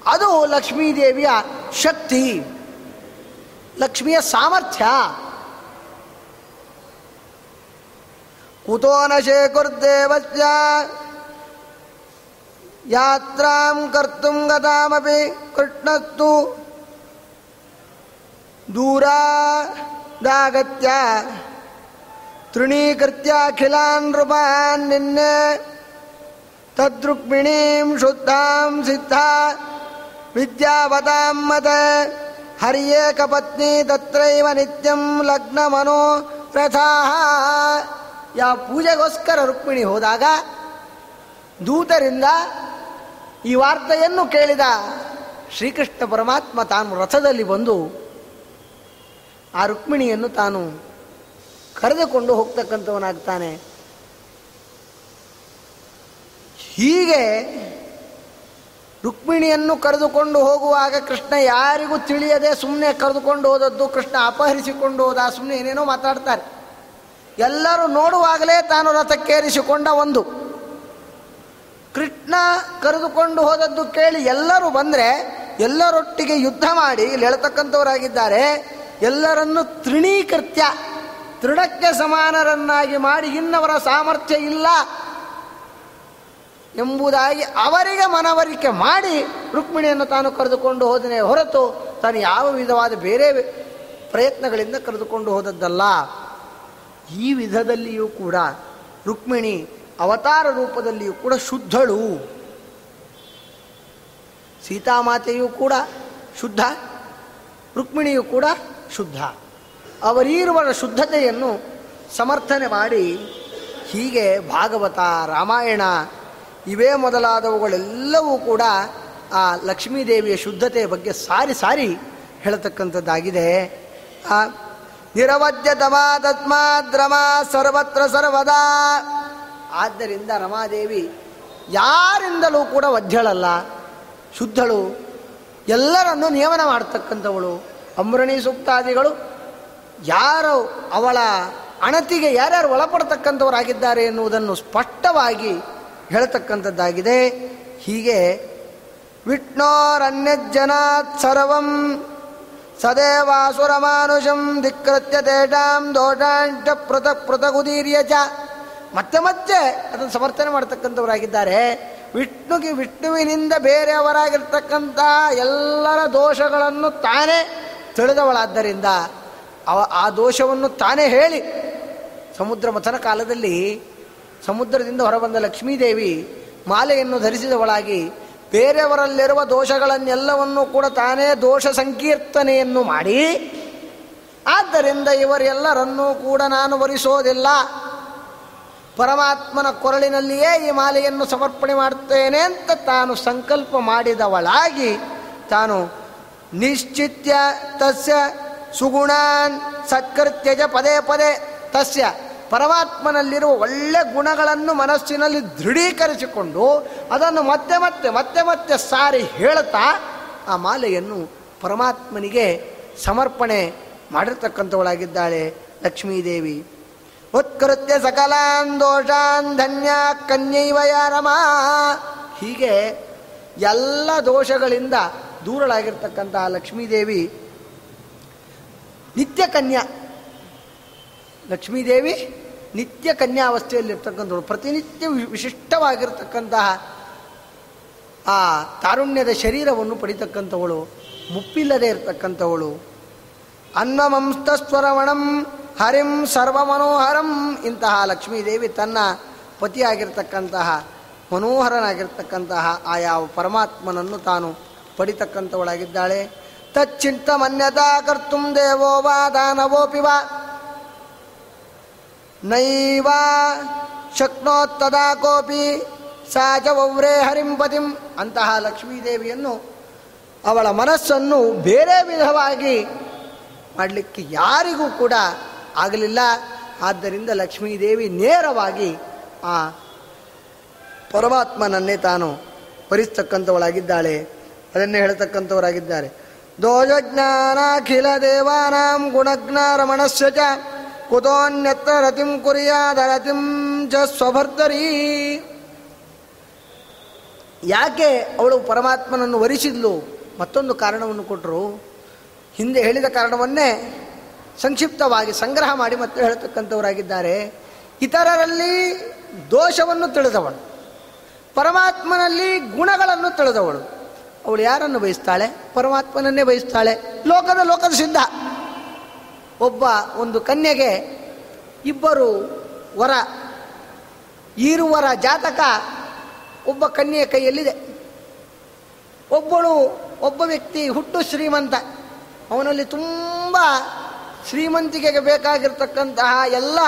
ಅದು ಲಕ್ಷ್ಮೀದೇವಿಯ ಶಕ್ತಿ. ಲಕ್ಷ್ಮಿಯ ಸಾಮರ್ಥ್ಯ. ಕುತೋ ನ ಶೇಕುರ್ದೇವಸ್ಯ ಯಾತ್ರಾಂ ಕರ್ತುಂ ಗತಾಮಪಿ ಕೃಷ್ಣಸ್ತು. ದೂರಾದಾಗತ್ಯ ತೃಣೀಕೃತ್ಯಾಖಿಲಾನ್ ನೃಪಾನ್ ನಿನ್ನೆ. ತದ್ರುಕ್ಮಿಣೀಂ ಶುದ್ಧಾಂ ಸಿದ್ಧ. ವಿದ್ಯಾವತಾಂ ಮತ ಹರ್ಯೇಕಪತ್ನಿ ತತ್ರೈವ ನಿತ್ಯಂ ಲಗ್ನ ಮನೋ ರಥಾ ಯಾವ ಪೂಜೆಗೋಸ್ಕರ ರುಕ್ಮಿಣಿ ಹೋದಾಗ ದೂತರಿಂದ ಈ ವಾರ್ತೆಯನ್ನು ಕೇಳಿದ ಶ್ರೀಕೃಷ್ಣ ಪರಮಾತ್ಮ ತಾನು ರಥದಲ್ಲಿ ಬಂದು ಆ ರುಕ್ಮಿಣಿಯನ್ನು ತಾನು ಕರೆದುಕೊಂಡು ಹೋಗ್ತಕ್ಕಂಥವನಾಗ್ತಾನೆ. ಹೀಗೆ ರುಕ್ಮಿಣಿಯನ್ನು ಕರೆದುಕೊಂಡು ಹೋಗುವಾಗ ಕೃಷ್ಣ ಯಾರಿಗೂ ತಿಳಿಯದೆ ಸುಮ್ಮನೆ ಕರೆದುಕೊಂಡು ಹೋದದ್ದು. ಕೃಷ್ಣ ಅಪಹರಿಸಿಕೊಂಡು ಹೋದ ಸುಮ್ಮನೆ ಏನೇನೋ ಮಾತಾಡ್ತಾರೆ. ಎಲ್ಲರೂ ನೋಡುವಾಗಲೇ ತಾನು ರಥಕ್ಕೇರಿಸಿಕೊಂಡ ಒಂದು. ಕೃಷ್ಣ ಕರೆದುಕೊಂಡು ಹೋದದ್ದು ಕೇಳಿ ಎಲ್ಲರೂ ಬಂದರೆ ಎಲ್ಲರೊಟ್ಟಿಗೆ ಯುದ್ಧ ಮಾಡಿ, ಇಲ್ಲಿ ಹೇಳ್ತಕ್ಕಂಥವರಾಗಿದ್ದಾರೆ, ಎಲ್ಲರನ್ನು ತೃಣೀಕೃತ್ಯ, ತೃಣಕ್ಕೆ ಸಮಾನರನ್ನಾಗಿ ಮಾಡಿ, ಇನ್ನವರ ಸಾಮರ್ಥ್ಯ ಇಲ್ಲ. ಎಂಬುದಾಗಿ ಅವರಿಗೆ ಮನವರಿಕೆ ಮಾಡಿ ರುಕ್ಮಿಣಿಯನ್ನು ತಾನು ಕರೆದುಕೊಂಡು ಹೋದನೆ ಹೊರತು ತಾನು ಯಾವ ವಿಧವಾದ ಬೇರೆ ಪ್ರಯತ್ನಗಳಿಂದ ಕರೆದುಕೊಂಡು ಹೋದದ್ದಲ್ಲ. ಈ ವಿಧದಲ್ಲಿಯೂ ಕೂಡ ರುಕ್ಮಿಣಿ ಅವತಾರ ರೂಪದಲ್ಲಿಯೂ ಕೂಡ ಶುದ್ಧಳು. ಸೀತಾಮಾತೆಯೂ ಕೂಡ ಶುದ್ಧ, ರುಕ್ಮಿಣಿಯೂ ಕೂಡ ಶುದ್ಧ. ಅವರೀರುವರ ಶುದ್ಧತೆಯನ್ನು ಸಮರ್ಥನೆ ಮಾಡಿ ಹೀಗೆ ಭಾಗವತ ರಾಮಾಯಣ ಇವೇ ಮೊದಲಾದವುಗಳೆಲ್ಲವೂ ಕೂಡ ಆ ಲಕ್ಷ್ಮೀದೇವಿಯ ಶುದ್ಧತೆಯ ಬಗ್ಗೆ ಸಾರಿ ಸಾರಿ ಹೇಳತಕ್ಕಂಥದ್ದಾಗಿದೆ. ರಮಾ ಸರ್ವತ್ರ ಸರ್ವದಾ. ಆದ್ದರಿಂದ ರಮಾದೇವಿ ಯಾರಿಂದಲೂ ಕೂಡ ವಧ್ಯಳಲ್ಲ. ಶುದ್ಧಳು ಎಲ್ಲರನ್ನು ನಿಯಮನ ಮಾಡತಕ್ಕಂಥವಳು. ಅಮೃಣಿ ಸೂಕ್ತಾದಿಗಳು ಯಾರು ಅವಳ ಅಣತಿಗೆ ಯಾರ್ಯಾರು ಒಳಪಡತಕ್ಕಂಥವರಾಗಿದ್ದಾರೆ ಎನ್ನುವುದನ್ನು ಸ್ಪಷ್ಟವಾಗಿ ಹೇಳ್ತಕ್ಕಂಥದ್ದಾಗಿದೆ. ಹೀಗೆ ವಿಷ್ಣೋರನ್ಯಜ್ಜನಾತ್ ಸರ್ವಂ ಸದೇವಾಸುರಮಾನುಷಂ ಧಿಕ್ಕೃತ್ಯ ತೇಷಾಂ ಪೃತ ಪೃಥಕ್ ಪೃಥಗುದೀರ್ಯ ಚ. ಮತ್ತೆ ಮತ್ತೆ ಅದನ್ನು ಸಮರ್ಥನೆ ಮಾಡ್ತಕ್ಕಂಥವರಾಗಿದ್ದಾರೆ. ವಿಷ್ಣುಗೆ ವಿಷ್ಣುವಿನಿಂದ ಬೇರೆಯವರಾಗಿರ್ತಕ್ಕಂಥ ಎಲ್ಲರ ದೋಷಗಳನ್ನು ತಾನೇ ತಿಳಿದವಳಾದ್ದರಿಂದ ಅವ ಆ ದೋಷವನ್ನು ತಾನೇ ಹೇಳಿ ಸಮುದ್ರ ಮಥನ ಕಾಲದಲ್ಲಿ ಸಮುದ್ರದಿಂದ ಹೊರಬಂದ ಲಕ್ಷ್ಮೀದೇವಿ ಮಾಲೆಯನ್ನು ಧರಿಸಿದವಳಾಗಿ ಬೇರೆಯವರಲ್ಲಿರುವ ದೋಷಗಳನ್ನೆಲ್ಲವನ್ನು ಕೂಡ ತಾನೇ ದೋಷ ಸಂಕೀರ್ತನೆಯನ್ನು ಮಾಡಿ, ಆದ್ದರಿಂದ ಇವರೆಲ್ಲರನ್ನೂ ಕೂಡ ನಾನು ವರಿಸೋದಿಲ್ಲ. ಪರಮಾತ್ಮನ ಕೊರಳಿನಲ್ಲಿಯೇ ಈ ಮಾಲೆಯನ್ನು ಸಮರ್ಪಣೆ ಮಾಡುತ್ತೇನೆ ಅಂತ ತಾನು ಸಂಕಲ್ಪ ಮಾಡಿದವಳಾಗಿ ತಾನು ನಿಶ್ಚಿತ್ಯ ತಸ್ಯ ಸುಗುಣಾನ್ ಸತ್ಕೃತ್ಯಜ ಪದೇ ಪದೇ ತಸ್ಯ ಪರಮಾತ್ಮನಲ್ಲಿರುವ ಒಳ್ಳೆ ಗುಣಗಳನ್ನು ಮನಸ್ಸಿನಲ್ಲಿ ದೃಢೀಕರಿಸಿಕೊಂಡು ಅದನ್ನು ಮತ್ತೆ ಮತ್ತೆ ಮತ್ತೆ ಮತ್ತೆ ಸಾರಿ ಹೇಳುತ್ತಾ ಆ ಮಾಲೆಯನ್ನು ಪರಮಾತ್ಮನಿಗೆ ಸಮರ್ಪಣೆ ಮಾಡಿರ್ತಕ್ಕಂಥವಳಾಗಿದ್ದಾಳೆ ಲಕ್ಷ್ಮೀದೇವಿ. ಉತ್ಕೃತ್ಯ ಸಕಲಾನ್ ದೋಷಾನ್ ಧನ್ಯ ಕನ್ಯೈವ ಯಾರಮ ಹೀಗೆ ಎಲ್ಲ ದೋಷಗಳಿಂದ ದೂರಳಾಗಿರ್ತಕ್ಕಂತಹ ಲಕ್ಷ್ಮೀದೇವಿ ನಿತ್ಯ ಕನ್ಯಾ ಲಕ್ಷ್ಮೀದೇವಿ ನಿತ್ಯ ಕನ್ಯಾವಸ್ಥೆಯಲ್ಲಿರ್ತಕ್ಕಂಥವಳು ಪ್ರತಿನಿತ್ಯ ವಿಶಿಷ್ಟವಾಗಿರ್ತಕ್ಕಂತಹ ಆ ತಾರುಣ್ಯದ ಶರೀರವನ್ನು ಪಡಿತಕ್ಕಂಥವಳು, ಮುಪ್ಪಿಲ್ಲದೆ ಇರತಕ್ಕಂಥವಳು. ಅನ್ನಮಂಸ್ತಸ್ವರವಣಂ ಹರಿಂ ಸರ್ವಮನೋಹರಂ ಇಂತಹ ಲಕ್ಷ್ಮೀದೇವಿ ತನ್ನ ಪತಿಯಾಗಿರ್ತಕ್ಕಂತಹ, ಮನೋಹರನಾಗಿರ್ತಕ್ಕಂತಹ ಯಾವ ಪರಮಾತ್ಮನನ್ನು ತಾನು ಪಡಿತಕ್ಕಂಥವಳಾಗಿದ್ದಾಳೆ. ತಚ್ಚಿಂತ ಮನ್ಯತಾ ಕರ್ತುಂ ದೇವೋ ವಾ ದಾನವೋಪಿ ವಾ. ನೈವ ಶಕ್ನೋತ್ತದಾ ಕೋಪಿ ಸಾಚ ಒವ್ರೇ ಹರಿಂಪತಿಂ ಅಂತಹ ಲಕ್ಷ್ಮೀದೇವಿಯನ್ನು ಅವಳ ಮನಸ್ಸನ್ನು ಬೇರೆ ವಿಧವಾಗಿ ಮಾಡಲಿಕ್ಕೆ ಯಾರಿಗೂ ಕೂಡ ಆಗಲಿಲ್ಲ. ಆದ್ದರಿಂದ ಲಕ್ಷ್ಮೀದೇವಿ ನೇರವಾಗಿ ಆ ಪರಮಾತ್ಮನನ್ನೇ ತಾನು ಭರಿಸ್ತಕ್ಕಂಥವಳಾಗಿದ್ದಾಳೆ ಅದನ್ನೇ ಹೇಳ್ತಕ್ಕಂಥವರಾಗಿದ್ದಾರೆ. ದೋಜಜ್ಞಾನಾಖಿಲ ದೇವಾನಾಂ ಗುಣಜ್ಞ ರಮಣಸ್ಯ ಕುತೋನ್ಯತ್ರ ರತಿಂ ಕುರಿಯಾದ ರತಿಂ ಜ ಸ್ವಭರ್ತರಿ ಯಾಕೆ ಅವಳು ಪರಮಾತ್ಮನನ್ನು ವರಿಸಿದ್ಲು? ಮತ್ತೊಂದು ಕಾರಣವನ್ನು ಕೊಟ್ಟರು ಹಿಂದೆ ಹೇಳಿದ ಕಾರಣವನ್ನೇ ಸಂಕ್ಷಿಪ್ತವಾಗಿ ಸಂಗ್ರಹ ಮಾಡಿ ಮತ್ತೆ ಹೇಳ್ತಕ್ಕಂಥವರಾಗಿದ್ದಾರೆ. ಇತರರಲ್ಲಿ ದೋಷವನ್ನು ತಿಳಿದವಳು. ಪರಮಾತ್ಮನಲ್ಲಿ ಗುಣಗಳನ್ನು ತಿಳಿದವಳು. ಅವಳು ಯಾರನ್ನು ಬಯಸ್ತಾಳೆ? ಪರಮಾತ್ಮನನ್ನೇ ಬಯಸ್ತಾಳೆ? ಲೋಕದ ಲೋಕದ ಸಿದ್ಧ. ಒಬ್ಬ ಒಂದು ಕನ್ಯೆಗೆ ಇಬ್ಬರು ವರ ಈರುವರ ಜಾತಕ ಒಬ್ಬ ಕನ್ಯೆಯ ಕೈಯಲ್ಲಿದೆ. ಒಬ್ಬಳು ಒಬ್ಬ ವ್ಯಕ್ತಿ ಹುಟ್ಟು ಶ್ರೀಮಂತ. ಅವನಲ್ಲಿ ತುಂಬ ಶ್ರೀಮಂತಿಕೆಗೆ ಬೇಕಾಗಿರ್ತಕ್ಕಂತಹ ಎಲ್ಲ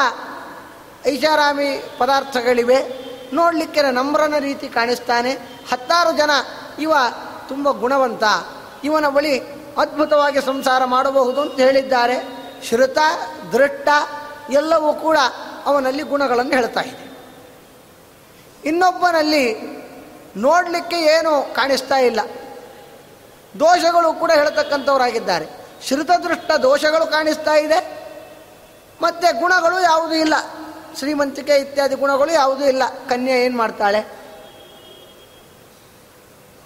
ಐಷಾರಾಮಿ ಪದಾರ್ಥಗಳಿವೆ. ನೋಡಲಿಕ್ಕೆ ನಮ್ರನ ರೀತಿ ಕಾಣಿಸ್ತಾನೆ. ಹತ್ತಾರು ಜನ ಇವ ತುಂಬ ಗುಣವಂತ. ಇವನ ಬಳಿ ಅದ್ಭುತವಾಗಿ ಸಂಸಾರ ಮಾಡಬಹುದು ಅಂತ ಹೇಳಿದ್ದಾರೆ. ಶ್ರುತ, ದೃಷ್ಟ ಎಲ್ಲವೂ ಕೂಡ ಅವನಲ್ಲಿ ಗುಣಗಳನ್ನು ಹೇಳ್ತಾ ಇದೆ. ಇನ್ನೊಬ್ಬನಲ್ಲಿ ನೋಡಲಿಕ್ಕೆ ಏನೂ ಕಾಣಿಸ್ತಾ ಇಲ್ಲ. ದೋಷಗಳು ಕೂಡ ಹೇಳ್ತಕ್ಕಂಥವರಾಗಿದ್ದಾರೆ. ಶ್ರುತದೃಷ್ಟ ದೋಷಗಳು ಕಾಣಿಸ್ತಾ ಇದೆ. ಮತ್ತು ಗುಣಗಳು ಯಾವುದೂ ಇಲ್ಲ. ಶ್ರೀಮಂತಿಕೆ ಇತ್ಯಾದಿ ಗುಣಗಳು ಯಾವುದೂ ಇಲ್ಲ. ಕನ್ಯೆ ಏನು ಮಾಡ್ತಾಳೆ?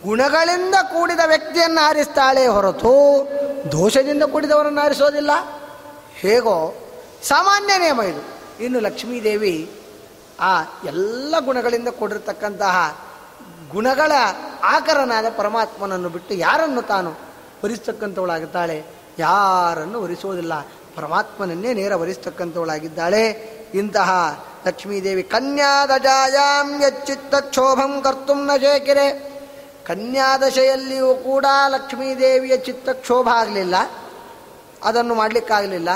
ಗುಣಗಳಿಂದ ಕೂಡಿದ ವ್ಯಕ್ತಿಯನ್ನು ಆರಿಸ್ತಾಳೆ ಹೊರತು ದೋಷದಿಂದ ಕೂಡಿದವರನ್ನು ಆರಿಸೋದಿಲ್ಲ ಹೇಗೋ ಸಾಮಾನ್ಯ ನಿಯಮ ಇದು. ಇನ್ನು ಲಕ್ಷ್ಮೀದೇವಿ ಆ ಎಲ್ಲ ಗುಣಗಳಿಂದ ಕೂಡಿರ್ತಕ್ಕಂತಹ ಗುಣಗಳ ಆಕರನಾದ ಪರಮಾತ್ಮನನ್ನು ಬಿಟ್ಟು ಯಾರನ್ನು ತಾನು ವರಿಸ್ತಕ್ಕಂಥವಳಾಗುತ್ತಾಳೆ ಯಾರನ್ನು ವರಿಸೋದಿಲ್ಲ ಪರಮಾತ್ಮನನ್ನೇ ನೇರ ವರಿಸ್ತಕ್ಕಂಥವಳಾಗಿದ್ದಾಳೆ. ಇಂತಹ ಲಕ್ಷ್ಮೀದೇವಿ ಕನ್ಯಾದಜಾಯಾಂ ಯಚ್ಚಿತ್ತ ಕ್ಷೋಭಂ ಕರ್ತುಂ ನ ಶೇಕಿರೆ ಕನ್ಯಾದಶೆಯಲ್ಲಿಯೂ ಕೂಡ ಲಕ್ಷ್ಮೀದೇವಿಯ ಚಿತ್ತಕ್ಷೋಭ ಆಗಲಿಲ್ಲ. ಅದನ್ನು ಮಾಡಲಿಕ್ಕಾಗಲಿಲ್ಲ.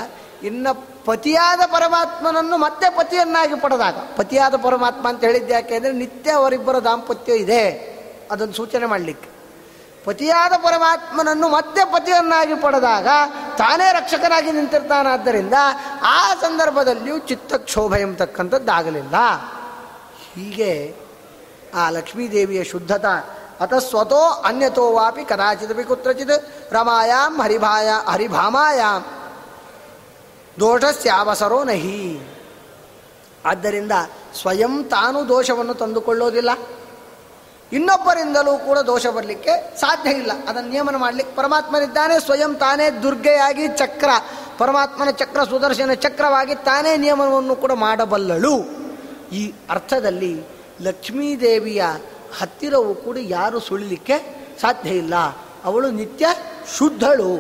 ಇನ್ನು ಪತಿಯಾದ ಪರಮಾತ್ಮನನ್ನು ಮತ್ತೆ ಪತಿಯನ್ನಾಗಿ ಪಡೆದಾಗ, ಪತಿಯಾದ ಪರಮಾತ್ಮ ಅಂತ ಹೇಳಿದ್ದೆ ಯಾಕೆ ಅಂದರೆ ನಿತ್ಯ ಅವರಿಬ್ಬರ ದಾಂಪತ್ಯ ಇದೆ. ಅದನ್ನು ಸೂಚನೆ ಮಾಡಲಿಕ್ಕೆ. ಪತಿಯಾದ ಪರಮಾತ್ಮನನ್ನು ಮತ್ತೆ ಪತಿಯನ್ನಾಗಿ ಪಡೆದಾಗ ತಾನೇ ರಕ್ಷಕನಾಗಿ ನಿಂತಿರ್ತಾನಾದ್ದರಿಂದ ಆ ಸಂದರ್ಭದಲ್ಲಿಯೂ ಚಿತ್ತಕ್ಷೋಭ ಎಂಬತಕ್ಕಂಥದ್ದಾಗಲಿಲ್ಲ ಹೀಗೆ ಆ ಲಕ್ಷ್ಮೀದೇವಿಯ ಶುದ್ಧತಾ ಅತ ಸ್ವತೋ ಅನ್ಯತೋ ವಾಪಿ ಕದಾಚಿದಪಿ ಕುತ್ರಚಿತ್ ರಮಾಯಾಮ್ ಹರಿಭಾಯ ಹರಿಭಾಮಾಯಾಮ್ ದೋಷಸ್ಯಾವಸರೋ ನಹಿ ಆದ್ದರಿಂದ ಸ್ವಯಂ ತಾನು ದೋಷವನ್ನು ತಂದುಕೊಳ್ಳೋದಿಲ್ಲ. ಇನ್ನೊಬ್ಬರಿಂದಲೂ ಕೂಡ ದೋಷ ಬರಲಿಕ್ಕೆ ಸಾಧ್ಯ ಇಲ್ಲ. ಅದನ್ನು ನಿಯಮನ ಮಾಡಲಿಕ್ಕೆ ಪರಮಾತ್ಮನಿದ್ದಾನೆ, ಸ್ವಯಂ ತಾನೇ ದುರ್ಗೆಯಾಗಿ ಚಕ್ರ, ಪರಮಾತ್ಮನ ಚಕ್ರ ಸುದರ್ಶನ ಚಕ್ರವಾಗಿ ತಾನೇ ನಿಯಮನವನ್ನು ಕೂಡ ಮಾಡಬಲ್ಲಳು. ಈ ಅರ್ಥದಲ್ಲಿ ಲಕ್ಷ್ಮೀದೇವಿಯ ಹತ್ತಿರವೂ ಕೂಡ ಯಾರು ಸುಳಿಲಿಕ್ಕೆ ಸಾಧ್ಯ ಇಲ್ಲ. ಅವಳು ನಿತ್ಯ ಶುದ್ಧಳು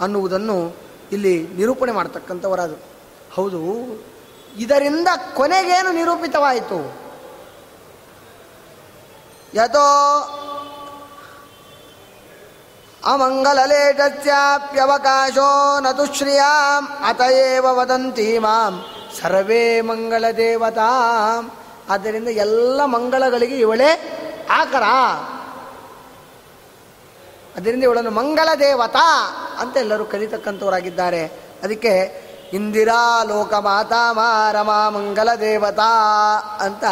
ಅನ್ನುವುದನ್ನು ಇಲ್ಲಿ ನಿರೂಪಣೆ ಮಾಡ್ತಕ್ಕಂಥವರಾದರು ಹೌದು, ಇದರಿಂದ ಕೊನೆಗೇನು ನಿರೂಪಿತವಾಯಿತು? ಯಥೋ ಅಮಂಗಲಲೇಟಸ್ಯಾಪ್ಯವಕಾಶೋ ನತುಶ್ರಿಯಾಂ, ಅತಯೇವ ವದಂತಿ ಮಾಂ, ಸರ್ವೇ ಮಂಗಳ ದೇವತಾ ಆದ್ದರಿಂದ ಎಲ್ಲ ಮಂಗಳಗಳಿಗೆ ಇವಳೇ ಆಕರ. ಅದರಿಂದ ಇವಳನ್ನು ಮಂಗಳ ದೇವತಾ ಅಂತ ಎಲ್ಲರೂ ಕರೀತಕ್ಕಂಥವರಾಗಿದ್ದಾರೆ. ಅದಕ್ಕೆ ಇಂದಿರಾ ಲೋಕ ಮಾತಾ ಮಾರಮಾ ಮಂಗಲ ದೇವತಾ ಅಂತ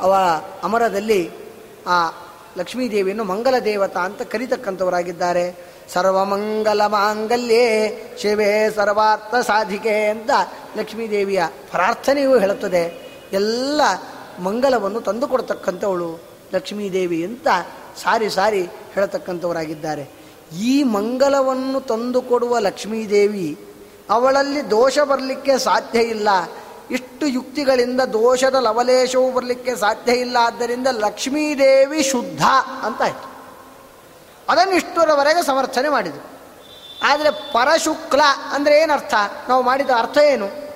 ಅವ ಅಮರದಲ್ಲಿ ಆ ಲಕ್ಷ್ಮೀದೇವಿಯನ್ನು ಮಂಗಲ ದೇವತಾ ಅಂತ ಕರೀತಕ್ಕಂಥವರಾಗಿದ್ದಾರೆ. ಸರ್ವಮಂಗಲ ಮಾಂಗಲ್ಯೇ ಶಿವೇ ಸರ್ವಾರ್ಥ ಸಾಧಿಕೆ ಅಂತ ಲಕ್ಷ್ಮೀದೇವಿಯ ಪ್ರಾರ್ಥನೆಯೂ ಹೇಳುತ್ತದೆ. ಎಲ್ಲ ಮಂಗಲವನ್ನು ತಂದುಕೊಡ್ತಕ್ಕಂಥವಳು ಲಕ್ಷ್ಮೀದೇವಿ ಅಂತ ಸಾರಿ ಸಾರಿ ಹೇಳತಕ್ಕಂಥವರಾಗಿದ್ದಾರೆ. ಈ ಮಂಗಲವನ್ನು ತಂದುಕೊಡುವ ಲಕ್ಷ್ಮೀದೇವಿ ಅವಳಲ್ಲಿ ದೋಷ ಬರಲಿಕ್ಕೆ ಸಾಧ್ಯ ಇಲ್ಲ. ಇಷ್ಟು ಯುಕ್ತಿಗಳಿಂದ ದೋಷದ ಲವಲೇಶವು ಬರಲಿಕ್ಕೆ ಸಾಧ್ಯ ಇಲ್ಲ. ಆದ್ದರಿಂದ ಲಕ್ಷ್ಮೀದೇವಿ ಶುದ್ಧ ಅಂತ ಆಯಿತು. ಅದನ್ನು ಇಷ್ಟರವರೆಗೆ ಸಮರ್ಥನೆ ಮಾಡಿದರು. ಆದರೆ ಪರಶುಕ್ಲ ಅಂದರೆ ಏನರ್ಥ? ನಾವು ಮಾಡಿದ ಅರ್ಥ ಏನು?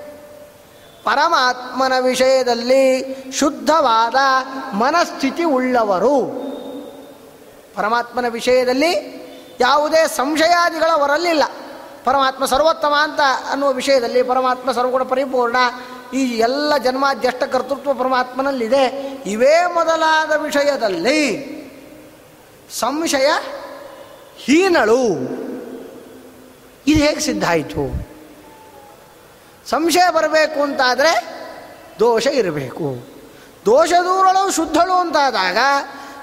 ಪರಮಾತ್ಮನ ವಿಷಯದಲ್ಲಿ ಶುದ್ಧವಾದ ಮನಸ್ಥಿತಿ ಉಳ್ಳವರು. ಪರಮಾತ್ಮನ ವಿಷಯದಲ್ಲಿ ಯಾವುದೇ ಸಂಶಯಾದಿಗಳ ಹೊರಲಿಲ್ಲ ಪರಮಾತ್ಮ ಸರ್ವೋತ್ತಮ ಅಂತ ಅನ್ನುವ ವಿಷಯದಲ್ಲಿ ಪರಮಾತ್ಮ ಸರ್ವಗುಣ ಪರಿಪೂರ್ಣ. ಈ ಎಲ್ಲ ಜನ್ಮಾದ್ಯಷ್ಟ ಕರ್ತೃತ್ವ ಪರಮಾತ್ಮನಲ್ಲಿದೆ. ಇವೇ ಮೊದಲಾದ ವಿಷಯದಲ್ಲಿ ಸಂಶಯ ಹೀನಳು. ಇದು ಹೇಗೆ ಸಿದ್ಧ ಆಯಿತು? ಸಂಶಯ ಬರಬೇಕು ಅಂತಾದರೆ ದೋಷ ಇರಬೇಕು. ದೋಷ ದೂರಳು ಶುದ್ಧಳು ಅಂತಾದಾಗ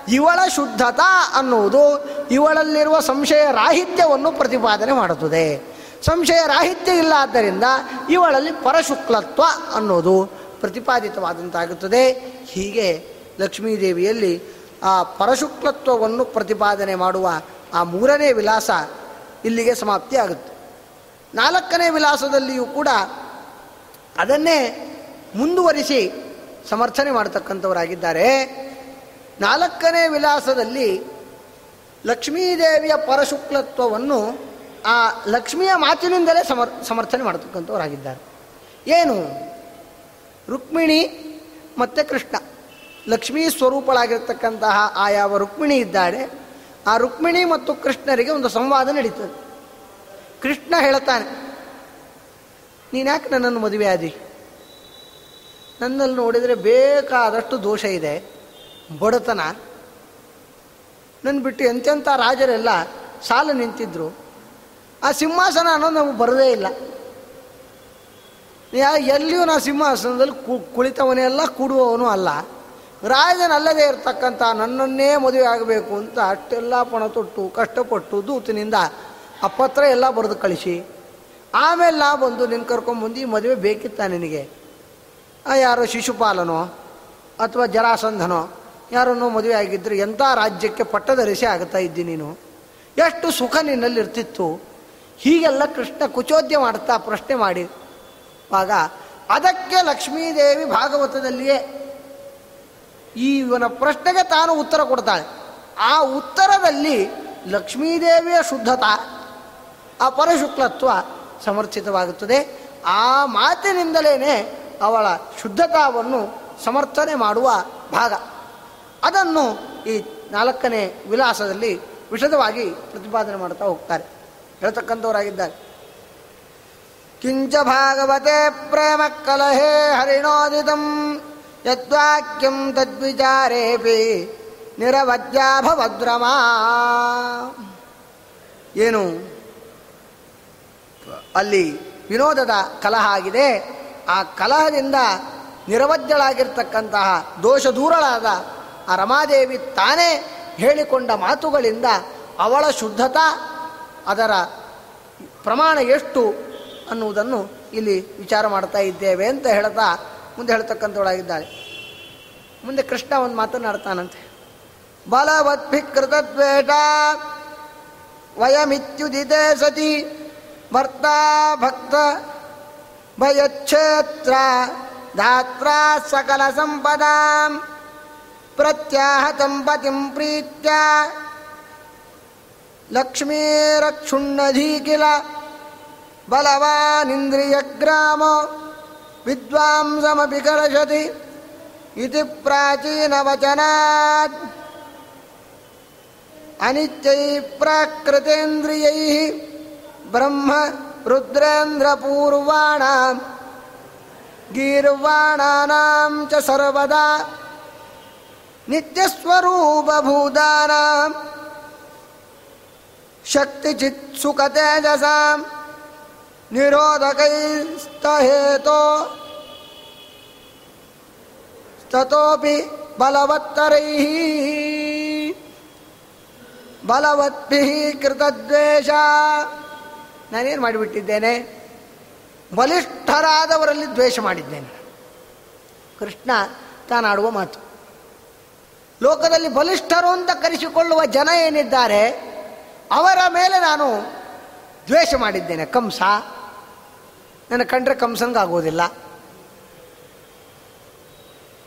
ಇವಳ ಶುದ್ಧತಾ ಅನ್ನುವುದು ಇವಳಲ್ಲಿರುವ ಸಂಶಯ ರಾಹಿತ್ಯವನ್ನು ಪ್ರತಿಪಾದನೆ ಮಾಡುತ್ತದೆ. ಸಂಶಯ ರಾಹಿತ್ಯ ಇಲ್ಲ ಆದ್ದರಿಂದ ಇವಳಲ್ಲಿ ಪರಶುಕ್ಲತ್ವ ಅನ್ನೋದು ಪ್ರತಿಪಾದಿತವಾದಂತಾಗುತ್ತದೆ. ಹೀಗೆ ಲಕ್ಷ್ಮೀದೇವಿಯಲ್ಲಿ ಆ ಪರಶುಕ್ಲತ್ವವನ್ನು ಪ್ರತಿಪಾದನೆ ಮಾಡುವ ಆ ಮೂರನೇ ವಿಲಾಸ ಇಲ್ಲಿಗೆ ಸಮಾಪ್ತಿ ಆಗುತ್ತೆ ನಾಲ್ಕನೇ ವಿಲಾಸದಲ್ಲಿಯೂ ಕೂಡ ಅದನ್ನೇ ಮುಂದುವರಿಸಿ ಸಮರ್ಥನೆ ಮಾಡತಕ್ಕಂಥವರಾಗಿದ್ದಾರೆ. ನಾಲ್ಕನೇ ವಿಲಾಸದಲ್ಲಿ ಲಕ್ಷ್ಮೀದೇವಿಯ ಪರಶುಕ್ಲತ್ವವನ್ನು ಆ ಲಕ್ಷ್ಮಿಯ ಮಾತಿನಿಂದಲೇ ಸಮರ್, ಸಮರ್ಥನೆ ಮಾಡತಕ್ಕಂಥವರಾಗಿದ್ದಾರೆ. ಏನು? ರುಕ್ಮಿಣಿ ಮತ್ತು ಕೃಷ್ಣ. ಲಕ್ಷ್ಮೀ ಸ್ವರೂಪಳಾಗಿರ್ತಕ್ಕಂತಹ ಆ ಯಾವ ರುಕ್ಮಿಣಿ ಇದ್ದಾಳೆ, ಆ ರುಕ್ಮಿಣಿ ಮತ್ತು ಕೃಷ್ಣರಿಗೆ ಒಂದು ಸಂವಾದ ನಡೀತದೆ. ಕೃಷ್ಣ ಹೇಳ್ತಾನೆ ನೀನ್ಯಾಕೆ ನನ್ನನ್ನು ಮದುವೆ ಆದಿ? ನನ್ನಲ್ಲಿ ನೋಡಿದರೆ ಬೇಕಾದಷ್ಟು ದೋಷ ಇದೆ. ಬಡತನ. ನನ್ನ ಬಿಟ್ಟು ಎಂತೆಂಥ ರಾಜರೆಲ್ಲ ಸಾಲು ನಿಂತಿದ್ರು. ಆ ಸಿಂಹಾಸನ ಅನ್ನೋದು ನಮಗೆ ಬರದೇ ಇಲ್ಲ. ಯಾ, ಎಲ್ಲಿಯೂ ನಾ ಸಿಂಹಾಸನದಲ್ಲಿ ಕುಳಿತವನೇ ಅಲ್ಲ, ಕೂಡುವವನು ಅಲ್ಲ. ರಾಜನಲ್ಲದೇ ಇರತಕ್ಕಂಥ ನನ್ನನ್ನೇ ಮದುವೆ ಆಗಬೇಕು ಅಂತ ಅಷ್ಟೆಲ್ಲ ಪಣ ತೊಟ್ಟು ಕಷ್ಟಪಟ್ಟು ದೂತಿನಿಂದ ಆ ಪತ್ರ ಎಲ್ಲ ಬರೆದು ಕಳಿಸಿ. ಆಮೇಲೆ ನಾ ಬಂದು ನಿನ್ನ ಕರ್ಕೊಂಬಂದು ಮದುವೆ ಬೇಕಿತ್ತ ನಿನಗೆ? ಯಾರೋ ಶಿಶುಪಾಲನೋ ಅಥವಾ ಜರಾಸಂಧನೋ ಯಾರನ್ನೋ ಮದುವೆ ಆಗಿದ್ದರೆ ಎಂಥ ರಾಜ್ಯಕ್ಕೆ ಪಟ್ಟದರಿಸಿ ಆಗ್ತಾ ಇದ್ದಿ ನೀನು? ಎಷ್ಟು ಸುಖ ನಿನ್ನಲ್ಲಿ ಇರ್ತಿತ್ತು ಹೀಗೆಲ್ಲ ಕೃಷ್ಣ ಕುಚೋದ್ಯ ಮಾಡ್ತಾ ಪ್ರಶ್ನೆ ಮಾಡಿ. ಆಗ, ಅದಕ್ಕೆ ಲಕ್ಷ್ಮೀದೇವಿ ಭಾಗವತದಲ್ಲಿಯೇ ಈ ಇವನ ಪ್ರಶ್ನೆಗೆ ತಾನು ಉತ್ತರ ಕೊಡ್ತಾಳೆ. ಆ ಉತ್ತರದಲ್ಲಿ ಲಕ್ಷ್ಮೀದೇವಿಯ ಶುದ್ಧತಾ, ಆ ಪರಶುಕ್ಲತ್ವ ಸಮರ್ಥಿತವಾಗುತ್ತದೆ ಆ ಮಾತಿನಿಂದಲೇ ಅವಳ ಶುದ್ಧತಾವನ್ನು ಸಮರ್ಥನೆ ಮಾಡುವ ಭಾಗ. ಅದನ್ನು ಈ ನಾಲ್ಕನೇ ವಿಲಾಸದಲ್ಲಿ ವಿಷದವಾಗಿ ಪ್ರತಿಪಾದನೆ ಮಾಡ್ತಾ ಹೋಗ್ತಾರೆ. ಹೇಳ್ತಕ್ಕಂಥವರಾಗಿದ್ದಾರೆ. ಕಿಂಚ ಭಾಗವತೆ ಪ್ರೇಮ ಕಲಹೇ ಹರಿಣೋದಿತಂ ಯದ್ವಾಕ್ಯಂ ತದ್ವಿಚಾರೇಪಿ ನಿರವದ್ಯಾಭವದ್ರಮ. ಏನು? ಅಲ್ಲಿ ವಿನೋದದ ಕಲಹ ಆಗಿದೆ. ಆ ಕಲಹದಿಂದ ನಿರವದ್ಯಳಾಗಿರ್ತಕ್ಕಂತಹ ದೋಷ ದೂರಳಾದ ಆ ರಮಾದೇವಿ ತಾನೇ ಹೇಳಿಕೊಂಡ ಮಾತುಗಳಿಂದ ಅವಳ ಶುದ್ಧತಾ, ಅದರ ಪ್ರಮಾಣ ಎಷ್ಟು ಅನ್ನುವುದನ್ನು ಇಲ್ಲಿ ವಿಚಾರ ಮಾಡ್ತಾ ಇದ್ದೇವೆ ಅಂತ ಹೇಳ್ತಾ ಮುಂದೆ ಹೇಳ್ತಕ್ಕಂಥವಳಾಗಿದ್ದಾಳೆ. ಮುಂದೆ ಕೃಷ್ಣ ಒಂದು ಮಾತನಾಡ್ತಾನಂತೆ. ಬಲವದ್ಭಿಕೃತದ್ವೇಷ ವಯಮಿತ್ಯುದಿದೆ ಸತಿ भर्ता भक्त भयक्षेत्र धात्रा सकलसम्पदां प्रत्याहतं पतिं प्रीत्या लक्ष्मीरक्षुण्णधी किल बलवानिन्द्रियग्रामो विद्वांसमपि कर्षति इति प्राचीनवचनात्। अनित्यैः ಪ್ರಾಕೃತೇಂದ್ರಿಯೈ ಬ್ರಹ್ಮ ರುದ್ರೇಂದ್ರಪೂರ್ವಾಣಾಂ ಗೀರ್ವಾಣಾನಾಂ ಚ ಸರ್ವದಾ ನಿತ್ಯಸ್ವರೂಪಭೂತಾನಾಂ ಶಕ್ತಿಚಿತ್ಸುಕತೇಜಸಾಂ ನಿರೋಧಕೈಸ್ತಹೇತೋ ತತೋಪಿ ಬಲವತ್ತರೈ ಬಲವದ್ಭಿ ಕೃತದ್ವೇಷ ನಾನೇನು ಮಾಡಿಬಿಟ್ಟಿದ್ದೇನೆ? ಬಲಿಷ್ಠರಾದವರಲ್ಲಿ ದ್ವೇಷ ಮಾಡಿದ್ದೇನೆ. ಕೃಷ್ಣ ತಾನಾಡುವ ಮಾತು. ಲೋಕದಲ್ಲಿ ಬಲಿಷ್ಠರು ಅಂತ ಕರೆಸಿಕೊಳ್ಳುವ ಜನ ಏನಿದ್ದಾರೆ, ಅವರ ಮೇಲೆ ನಾನು ದ್ವೇಷ ಮಾಡಿದ್ದೇನೆ. ಕಂಸ, ನನ್ನ ಕಂಡ್ರೆ ಕಂಸಂಗಾಗೋದಿಲ್ಲ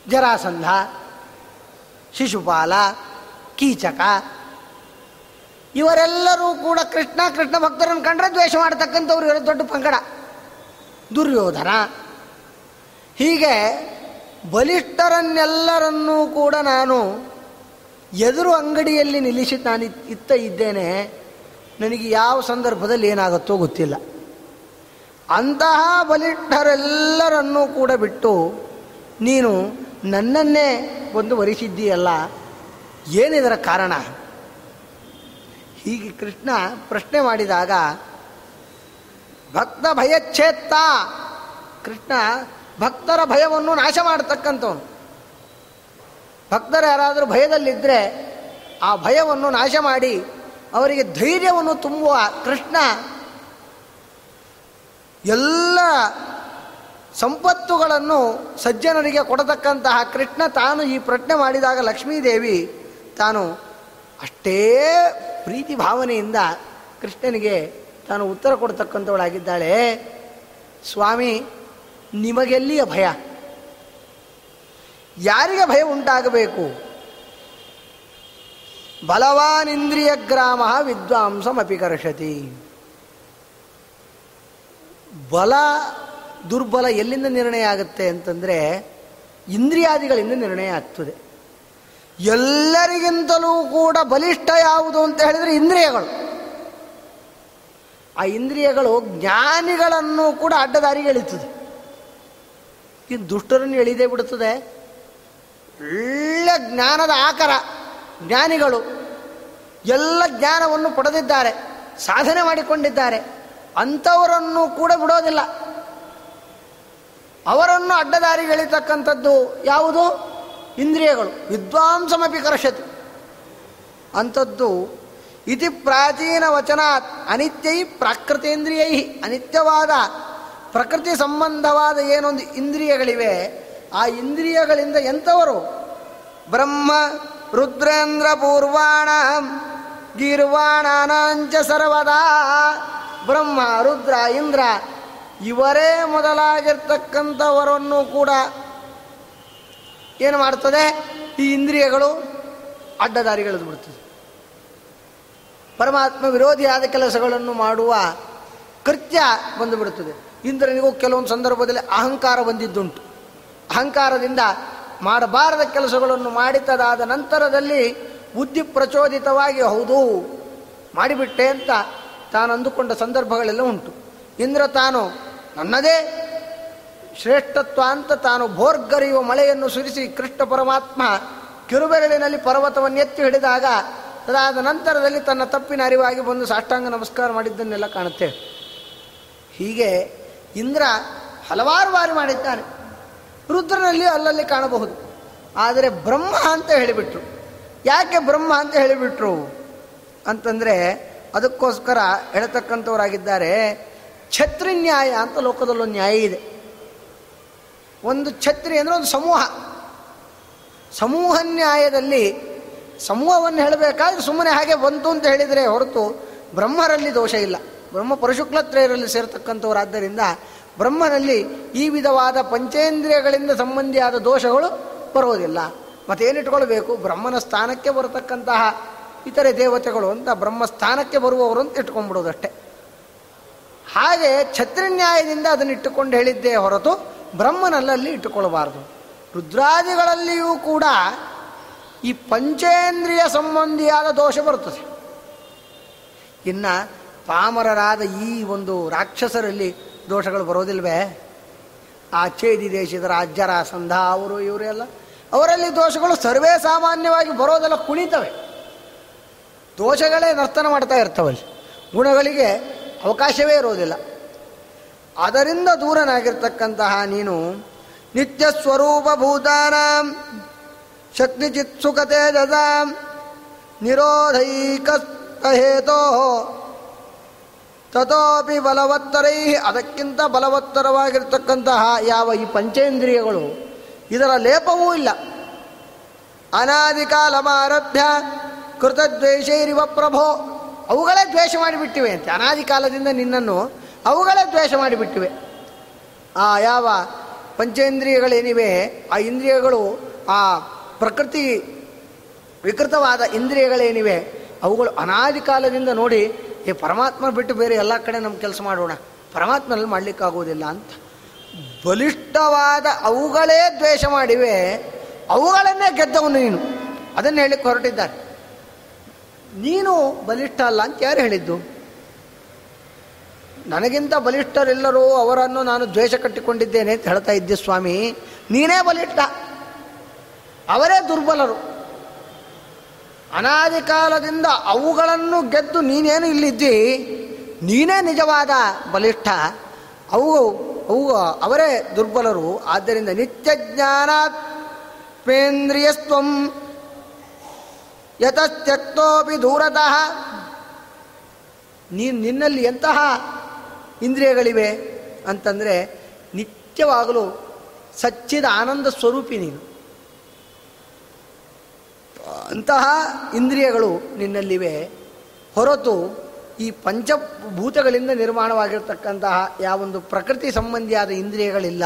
ಜರಾಸಂಧ, ಶಿಶುಪಾಲ, ಕೀಚಕ ಇವರೆಲ್ಲರೂ ಕೂಡ ಕೃಷ್ಣ ಕೃಷ್ಣ ಭಕ್ತರನ್ನು ಕಂಡ್ರೆ ದ್ವೇಷ ಮಾಡ್ತಕ್ಕಂಥವ್ರು ಇವರ, ದೊಡ್ಡ ಪಂಗಡ. ದುರ್ಯೋಧನ. ಹೀಗೆ ಬಲಿಷ್ಠರನ್ನೆಲ್ಲರನ್ನೂ ಕೂಡ ನಾನು ಎದುರು ಅಂಗಡಿಯಲ್ಲಿ ನಿಲ್ಲಿಸಿ ನಾನು ಇತ್ತ ಇದ್ದೇನೆ. ನನಗೆ ಯಾವ ಸಂದರ್ಭದಲ್ಲಿ ಏನಾಗುತ್ತೋ ಗೊತ್ತಿಲ್ಲ. ಅಂತಹ ಬಲಿಷ್ಠರೆಲ್ಲರನ್ನೂ ಕೂಡ ಬಿಟ್ಟು ನೀನು ನನ್ನನ್ನೇ ಒಂದು ವರಿಸಿದ್ದೀಯಲ್ಲ ಏನಿದರ ಕಾರಣ? ಹೀಗೆ ಕೃಷ್ಣ ಪ್ರಶ್ನೆ ಮಾಡಿದಾಗ, ಭಕ್ತ ಭಯಚ್ಛೇತ್ತ. ಕೃಷ್ಣ ಭಕ್ತರ ಭಯವನ್ನು ನಾಶ ಮಾಡತಕ್ಕಂಥವನು. ಭಕ್ತರು ಯಾರಾದರೂ ಭಯದಲ್ಲಿದ್ದರೆ ಆ ಭಯವನ್ನು ನಾಶ ಮಾಡಿ ಅವರಿಗೆ ಧೈರ್ಯವನ್ನು ತುಂಬುವ ಕೃಷ್ಣ ಎಲ್ಲ ಸಂಪತ್ತುಗಳನ್ನು ಸಜ್ಜನರಿಗೆ ಕೊಡತಕ್ಕಂತಹ ಕೃಷ್ಣ ತಾನು ಈ ಪ್ರಶ್ನೆ ಮಾಡಿದಾಗ ಲಕ್ಷ್ಮೀದೇವಿ ತಾನು ಅಷ್ಟೇ ಪ್ರೀತಿ ಭಾವನೆಯಿಂದ ಕೃಷ್ಣನಿಗೆ ತಾನು ಉತ್ತರ ಕೊಡ್ತಕ್ಕಂಥವಳಾಗಿದ್ದಾಳೆ. ಸ್ವಾಮಿ, ನಿಮಗೆಲ್ಲಿಯ ಭಯ? ಯಾರಿಗೆ ಭಯ ಉಂಟಾಗಬೇಕು? ಬಲವಾನಿಂದ್ರಿಯ ಗ್ರಾಮ ವಿದ್ವಾಂಸಮಪಿಕರ್ಷತಿ ಬಲ, ದುರ್ಬಲ ಎಲ್ಲಿಂದ ನಿರ್ಣಯ ಆಗುತ್ತೆ ಅಂತಂದರೆ ಇಂದ್ರಿಯಾದಿಗಳಿಂದ ನಿರ್ಣಯ ಆಗ್ತದೆ. ಎಲ್ಲರಿಗಿಂತಲೂ ಕೂಡ ಬಲಿಷ್ಠ ಯಾವುದು ಅಂತ ಹೇಳಿದರೆ ಇಂದ್ರಿಯಗಳು. ಆ ಇಂದ್ರಿಯಗಳು ಜ್ಞಾನಿಗಳನ್ನು ಕೂಡ ಅಡ್ಡದಾರಿಗೆ ಎಳಿತದೆ. ಇನ್ನು ದುಷ್ಟರನ್ನು ಎಳಿದೇ ಬಿಡುತ್ತದೆ. ಒಳ್ಳೆ ಜ್ಞಾನದ ಆಕರ ಜ್ಞಾನಿಗಳು ಎಲ್ಲ ಜ್ಞಾನವನ್ನು ಪಡೆದಿದ್ದಾರೆ, ಸಾಧನೆ ಮಾಡಿಕೊಂಡಿದ್ದಾರೆ. ಅಂಥವರನ್ನು ಕೂಡ ಬಿಡೋದಿಲ್ಲ. ಅವರನ್ನು ಅಡ್ಡದಾರಿಗೆಳಿತಕ್ಕಂಥದ್ದು ಯಾವುದು? ಇಂದ್ರಿಯಗಳು ವಿದ್ವಾಂಸಮಪಿ ಕರ್ಷತಿ ಅಂಥದ್ದು ಇತಿ ಪ್ರಾಚೀನ ವಚನಾತ್ ಅನಿತ್ಯೈ ಪ್ರಾಕೃತೇಂದ್ರಿಯೈ ಅನಿತ್ಯವಾದ ಪ್ರಕೃತಿ ಸಂಬಂಧವಾದ ಏನೊಂದು ಇಂದ್ರಿಯಗಳಿವೆ, ಆ ಇಂದ್ರಿಯಗಳಿಂದ ಎಂಥವರು? ಬ್ರಹ್ಮ, ರುದ್ರೇಂದ್ರ, ಪೂರ್ವಾಣ, ಗೀರ್ವಾಣಾನಾಂಚ, ಸರ್ವದಾ, ಬ್ರಹ್ಮ, ರುದ್ರ, ಇಂದ್ರ ಇವರೇ ಮೊದಲಾಗಿರ್ತಕ್ಕಂಥವರನ್ನು ಕೂಡ ಏನು ಮಾಡ್ತದೆ? ಈ ಇಂದ್ರಿಯಗಳು ಅಡ್ಡದಾರಿಗೆಳೆದು ಬಿಡ್ತದೆ. ಪರಮಾತ್ಮ ವಿರೋಧಿಯಾದ ಕೆಲಸಗಳನ್ನು ಮಾಡುವ ಕೃತ್ಯ ಬಂದುಬಿಡುತ್ತದೆ ಇಂದ್ರನಿಗೂ ಕೆಲವೊಂದು ಸಂದರ್ಭದಲ್ಲಿ ಅಹಂಕಾರ ಬಂದಿದ್ದುಂಟು. ಅಹಂಕಾರದಿಂದ ಮಾಡಬಾರದ ಕೆಲಸಗಳನ್ನು ಮಾಡಿದ್ದದಾದ ನಂತರದಲ್ಲಿ ಬುದ್ಧಿ ಪ್ರಚೋದಿತವಾಗಿ ಹೌದು, ಮಾಡಿಬಿಟ್ಟೆ ಅಂತ ತಾನು ಅಂದುಕೊಂಡ ಸಂದರ್ಭಗಳೆಲ್ಲ ಉಂಟು. ಇಂದ್ರ ತಾನು ನನ್ನದೇ ಶ್ರೇಷ್ಠತ್ವ ಅಂತ ತಾನು ಭೋರ್ಗರಿಯುವ ಮಳೆಯನ್ನು ಸುರಿಸಿ ಕೃಷ್ಣ ಪರಮಾತ್ಮ ಕಿರುಬೆರಳಿನಲ್ಲಿ ಪರ್ವತವನ್ನು ಎತ್ತಿ ಹಿಡಿದಾಗ, ಅದಾದ ನಂತರದಲ್ಲಿ ತನ್ನ ತಪ್ಪಿನ ಅರಿವಾಗಿ ಬಂದು ಸಾಷ್ಟಾಂಗ ನಮಸ್ಕಾರ ಮಾಡಿದ್ದನ್ನೆಲ್ಲ ಕಾಣುತ್ತೆ. ಹೀಗೆ ಇಂದ್ರ ಹಲವಾರು ಬಾರಿ ಮಾಡಿದ್ದಾನೆ. ರುದ್ರನಲ್ಲಿ ಅಲ್ಲಲ್ಲಿ ಕಾಣಬಹುದು. ಆದರೆ ಬ್ರಹ್ಮ ಅಂತ ಹೇಳಿಬಿಟ್ರು. ಯಾಕೆ ಬ್ರಹ್ಮ ಅಂತ ಹೇಳಿಬಿಟ್ರು ಅಂತಂದರೆ ಅದಕ್ಕೋಸ್ಕರ ಹೇಳತಕ್ಕಂಥವರಾಗಿದ್ದಾರೆ ಛತ್ರಿ ನ್ಯಾಯ ಅಂತ ಲೋಕದಲ್ಲೊಂದು ನ್ಯಾಯ ಇದೆ. ಒಂದು ಛತ್ರಿ ಅಂದರೆ ಒಂದು ಸಮೂಹ. ಸಮೂಹ ನ್ಯಾಯದಲ್ಲಿ ಸಮೂಹವನ್ನು ಹೇಳಬೇಕಾದ್ರೆ ಸುಮ್ಮನೆ ಹಾಗೆ ಬಂತು ಅಂತ ಹೇಳಿದರೆ ಹೊರತು ಬ್ರಹ್ಮರಲ್ಲಿ ದೋಷ ಇಲ್ಲ. ಬ್ರಹ್ಮ ಪರಶುಕ್ಲತ್ರಯರಲ್ಲಿ ಸೇರ್ತಕ್ಕಂಥವರಾದ್ದರಿಂದ ಬ್ರಹ್ಮನಲ್ಲಿ ಈ ವಿಧವಾದ ಪಂಚೇಂದ್ರಿಯಗಳಿಂದ ಸಂಬಂಧಿಯಾದ ದೋಷಗಳು ಬರೋದಿಲ್ಲ ಮತ್ತೇನಿಟ್ಕೊಳ್ಬೇಕು ಬ್ರಹ್ಮನ ಸ್ಥಾನಕ್ಕೆ ಬರತಕ್ಕಂತಹ ಇತರೆ ದೇವತೆಗಳು ಅಂತ ಬ್ರಹ್ಮ ಸ್ಥಾನಕ್ಕೆ ಬರುವವರು ಅಂತ ಇಟ್ಕೊಂಡ್ಬಿಡೋದಷ್ಟೆ. ಹಾಗೆ ಛತ್ರಿನ್ಯಾಯದಿಂದ ಅದನ್ನು ಇಟ್ಟುಕೊಂಡು ಹೇಳಿದ್ದೇ ಹೊರತು ಬ್ರಹ್ಮನಲ್ಲಲ್ಲಿ ಇಟ್ಟುಕೊಳ್ಳಬಾರದು. ರುದ್ರಾದಿಗಳಲ್ಲಿಯೂ ಕೂಡ ಈ ಪಂಚೇಂದ್ರಿಯ ಸಂಬಂಧಿಯಾದ ದೋಷ ಬರುತ್ತದೆ. ಇನ್ನು ಪಾಮರರಾದ ಈ ಒಂದು ರಾಕ್ಷಸರಲ್ಲಿ ದೋಷಗಳು ಬರೋದಿಲ್ವೇ? ಆ ಚೇದಿ ದೇಶದ ರಾಜ್ಯರ ಸಂಧ ಅವರು, ಇವರು ಎಲ್ಲ, ಅವರಲ್ಲಿ ದೋಷಗಳು ಸರ್ವೇ ಸಾಮಾನ್ಯವಾಗಿ ಬರೋದೆಲ್ಲ ಕುಣಿತವೆ. ದೋಷಗಳೇ ನರ್ತನ ಮಾಡ್ತಾ ಇರ್ತವಲ್ಲಿ. ಗುಣಗಳಿಗೆ ಅವಕಾಶವೇ ಇರೋದಿಲ್ಲ. ಅದರಿಂದ ದೂರನಾಗಿರ್ತಕ್ಕಂತಹ ನೀನು ನಿತ್ಯ ಸ್ವರೂಪ ಭೂತಾನ ಶಕ್ತಿ ಚಿತ್ಸುಕತೆ ದದಾಂ ನಿರೋಧೈಕಸ್ತಹೇತೋ ತಥೋಪಿ ಬಲವತ್ತರೈ, ಅದಕ್ಕಿಂತ ಬಲವತ್ತರವಾಗಿರ್ತಕ್ಕಂತಹ ಯಾವ ಈ ಪಂಚೇಂದ್ರಿಯಗಳು, ಇದರ ಲೇಪವೂ ಇಲ್ಲ. ಅನಾದಿ ಕಾಲಮಾರಭ್ಯ ಕೃತದ್ವೇಷೈರಿವ ಪ್ರಭೋ, ಅವುಗಳೇ ದ್ವೇಷ ಮಾಡಿಬಿಟ್ಟಿವೆ ಅಂತೆ. ಅನಾದಿ ಕಾಲದಿಂದ ನಿನ್ನನ್ನು ಅವುಗಳೇ ದ್ವೇಷ ಮಾಡಿಬಿಟ್ಟಿವೆ. ಆ ಯಾವ ಪಂಚೇಂದ್ರಿಯಗಳೇನಿವೆ, ಆ ಇಂದ್ರಿಯಗಳು, ಆ ಪ್ರಕೃತಿ ವಿಕೃತವಾದ ಇಂದ್ರಿಯಗಳೇನಿವೆ, ಅವುಗಳು ಅನಾದಿ ಕಾಲದಿಂದ ನೋಡಿ ಈ ಪರಮಾತ್ಮ ಬಿಟ್ಟು ಬೇರೆ ಎಲ್ಲ ಕಡೆ ನಮ್ಮ ಕೆಲಸ ಮಾಡೋಣ, ಪರಮಾತ್ಮನಲ್ಲಿ ಮಾಡಲಿಕ್ಕಾಗೋದಿಲ್ಲ ಅಂತ. ಬಲಿಷ್ಠವಾದ ಅವುಗಳೇ ದ್ವೇಷ ಮಾಡಿವೆ, ಅವುಗಳನ್ನೇ ಗೆದ್ದವನು ನೀನು. ಅದನ್ನು ಹೇಳಿಕ್ಕೆ ಹೊರಟಿದ್ದಾರೆ. ನೀನು ಬಲಿಷ್ಠ ಅಲ್ಲ ಅಂತ ಯಾರು ಹೇಳಿದ್ದು? ನನಗಿಂತ ಬಲಿಷ್ಠರೆಲ್ಲರೂ ಅವರನ್ನು ನಾನು ದ್ವೇಷ ಕಟ್ಟಿಕೊಂಡಿದ್ದೇನೆ ಅಂತ ಹೇಳ್ತಾ ಇದ್ದೆ ಸ್ವಾಮಿ. ನೀನೇ ಬಲಿಷ್ಠ. ಅವರೇ ದುರ್ಬಲರು. ಅನಾದಿ ಕಾಲದಿಂದ ಅವುಗಳನ್ನು ಗೆದ್ದು ನೀನೇನು ಇಲ್ಲಿದ್ದಿ? ನೀನೇ ನಿಜವಾದ ಬಲಿಷ್ಠ. ಅವು ಅವು, ಅವರೇ ದುರ್ಬಲರು. ಆದ್ದರಿಂದ ನಿತ್ಯ ಜ್ಞಾನಾತ್ಮೇಂದ್ರಿಯಸ್ತ್ವಂ ಯತಸ್ತ್ಯಕ್ತೋಪಿ ದೂರತಃ. ನೀನು ನಿನ್ನಲ್ಲಿ ಎಂತಹ ಇಂದ್ರಿಯಗಳಿವೆ ಅಂತಂದರೆ ನಿತ್ಯವಾಗಲೂ ಸಚ್ಚಿದ ಆನಂದ ಸ್ವರೂಪಿ ನೀನು. ಅಂತಹ ಇಂದ್ರಿಯಗಳು ನಿನ್ನಲ್ಲಿವೆ. ಹೊರತು ಈ ಪಂಚಭೂತಗಳಿಂದ ನಿರ್ಮಾಣವಾಗಿರ್ತಕ್ಕಂತಹ ಯಾವೊಂದು ಪ್ರಕೃತಿ ಸಂಬಂಧಿಯಾದ ಇಂದ್ರಿಯಗಳಿಲ್ಲ.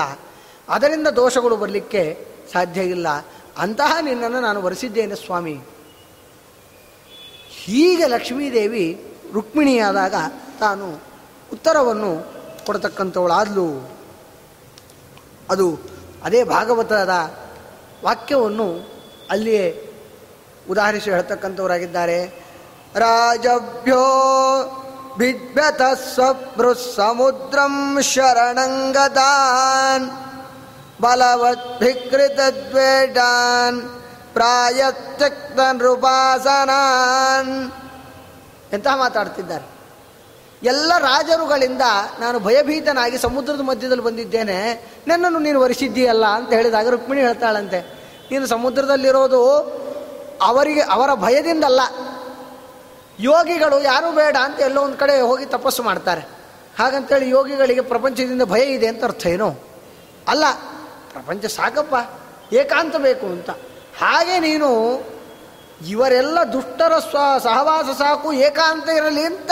ಅದರಿಂದ ದೋಷಗಳು ಬರಲಿಕ್ಕೆ ಸಾಧ್ಯ ಇಲ್ಲ. ಅಂತಹ ನಿನ್ನನ್ನು ನಾನು ವರೆಸಿದ್ದೇನೆ ಸ್ವಾಮಿ. ಹೀಗೆ ಲಕ್ಷ್ಮೀದೇವಿ ರುಕ್ಮಿಣಿಯಾದಾಗ ತಾನು ಉತ್ತರವನ್ನು ಕೊಡತಕ್ಕಂಥವಳಾದ್ಲು ಅದು ಅದೇ ಭಾಗವತದ ವಾಕ್ಯವನ್ನು ಅಲ್ಲಿಯೇ ಉದಾಹರಿಸಿ ಹೇಳ್ತಕ್ಕಂಥವರಾಗಿದ್ದಾರೆ. ರಾಜಭ್ಯೋ ಬಿಭ್ಯತ ಸ್ವಭೃ ಸಮುದ್ರಂ ಶರಣಂಗದಾನ್ ಬಲವದ್ಭಿಕೃತದ್ವೇಷಾನ್ ಪ್ರಾಯತ್ಯಕ್ತ ನೃಪಾಸನಾನ್ ಎಂತಹ ಮಾತಾಡ್ತಿದ್ದಾರೆ? ಎಲ್ಲ ರಾಜರುಗಳಿಂದ ನಾನು ಭಯಭೀತನಾಗಿ ಸಮುದ್ರದ ಮಧ್ಯದಲ್ಲಿ ಬಂದಿದ್ದೇನೆ. ನನ್ನನ್ನು ನೀನು ವರಿಸಿದ್ದೀಯಲ್ಲ ಅಂತ ಹೇಳಿದಾಗ ರುಕ್ಮಿಣಿ ಹೇಳ್ತಾಳಂತೆ. ನೀನು ಸಮುದ್ರದಲ್ಲಿರೋದು ಅವರಿಗೆ, ಅವರ ಭಯದಿಂದಲ್ಲ. ಯೋಗಿಗಳು ಯಾರೂ ಬೇಡ ಅಂತ ಎಲ್ಲೋ ಒಂದು ಕಡೆ ಹೋಗಿ ತಪಸ್ಸು ಮಾಡ್ತಾರೆ. ಹಾಗಂತೇಳಿ ಯೋಗಿಗಳಿಗೆ ಪ್ರಪಂಚದಿಂದ ಭಯ ಇದೆ ಅಂತ ಅರ್ಥ ಏನು? ಅಲ್ಲ, ಪ್ರಪಂಚ ಸಾಕಪ್ಪ, ಏಕಾಂತ ಬೇಕು ಅಂತ. ಹಾಗೆ ನೀನು ಇವರೆಲ್ಲ ದುಷ್ಟರ ಸಹವಾಸ ಸಾಕು ಏಕಾಂತ ಇರಲಿ ಅಂತ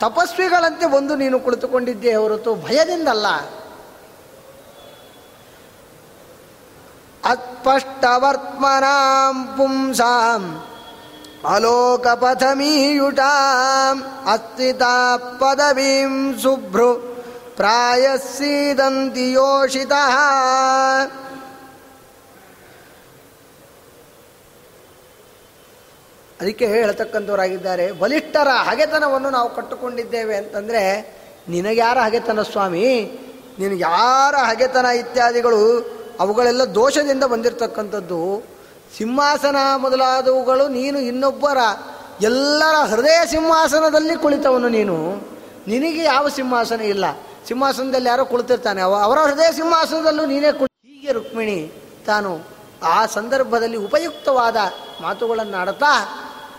ತಪಸ್ವಿಗಳಂತೆ ಒಂದು ನೀನು ಕುಳಿತುಕೊಂಡಿದ್ದೇ ಹೊರತು ಭಯದಿಂದಲ್ಲ. ಅಸ್ಪಷ್ಟವರ್ತ್ಮನಾಂ ಪುಂಸಾಂ ಅಲೋಕಪಥಮೀಯುಟಾಂ ಅಸ್ಥಿತಾ ಪದವೀಂ ಸುಭ್ರು ಪ್ರಾಯಸ್ಸೀದಂತಿ ಯೋಷಿತಃ ಅದಕ್ಕೆ ಹೇಳತಕ್ಕಂಥವರಾಗಿದ್ದಾರೆ. ಬಲಿಷ್ಠರ ಹಗೆತನವನ್ನು ನಾವು ಕಟ್ಟುಕೊಂಡಿದ್ದೇವೆ ಅಂತಂದರೆ ನಿನಗ್ಯಾರ ಹಗೆತನ ಸ್ವಾಮಿ? ನಿನಗೆ ಯಾರ ಹಗೆತನ ಇತ್ಯಾದಿಗಳು? ಅವುಗಳೆಲ್ಲ ದೋಷದಿಂದ ಬಂದಿರತಕ್ಕಂಥದ್ದು. ಸಿಂಹಾಸನ ಮೊದಲಾದವುಗಳು ನೀನು ಇನ್ನೊಬ್ಬರ, ಎಲ್ಲರ ಹೃದಯ ಸಿಂಹಾಸನದಲ್ಲಿ ಕುಳಿತವನು ನೀನು. ನಿನಗೆ ಯಾವ ಸಿಂಹಾಸನ ಇಲ್ಲ. ಸಿಂಹಾಸನದಲ್ಲಿ ಯಾರೋ ಕುಳಿತಿರ್ತಾನೆ. ಅವ ಅವರ ಹೃದಯ ಸಿಂಹಾಸನದಲ್ಲೂ ನೀನೇ ಕುಳಿ ಹೀಗೆ ರುಕ್ಮಿಣಿ ತಾನು ಆ ಸಂದರ್ಭದಲ್ಲಿ ಉಪಯುಕ್ತವಾದ ಮಾತುಗಳನ್ನು ಆಡ್ತಾ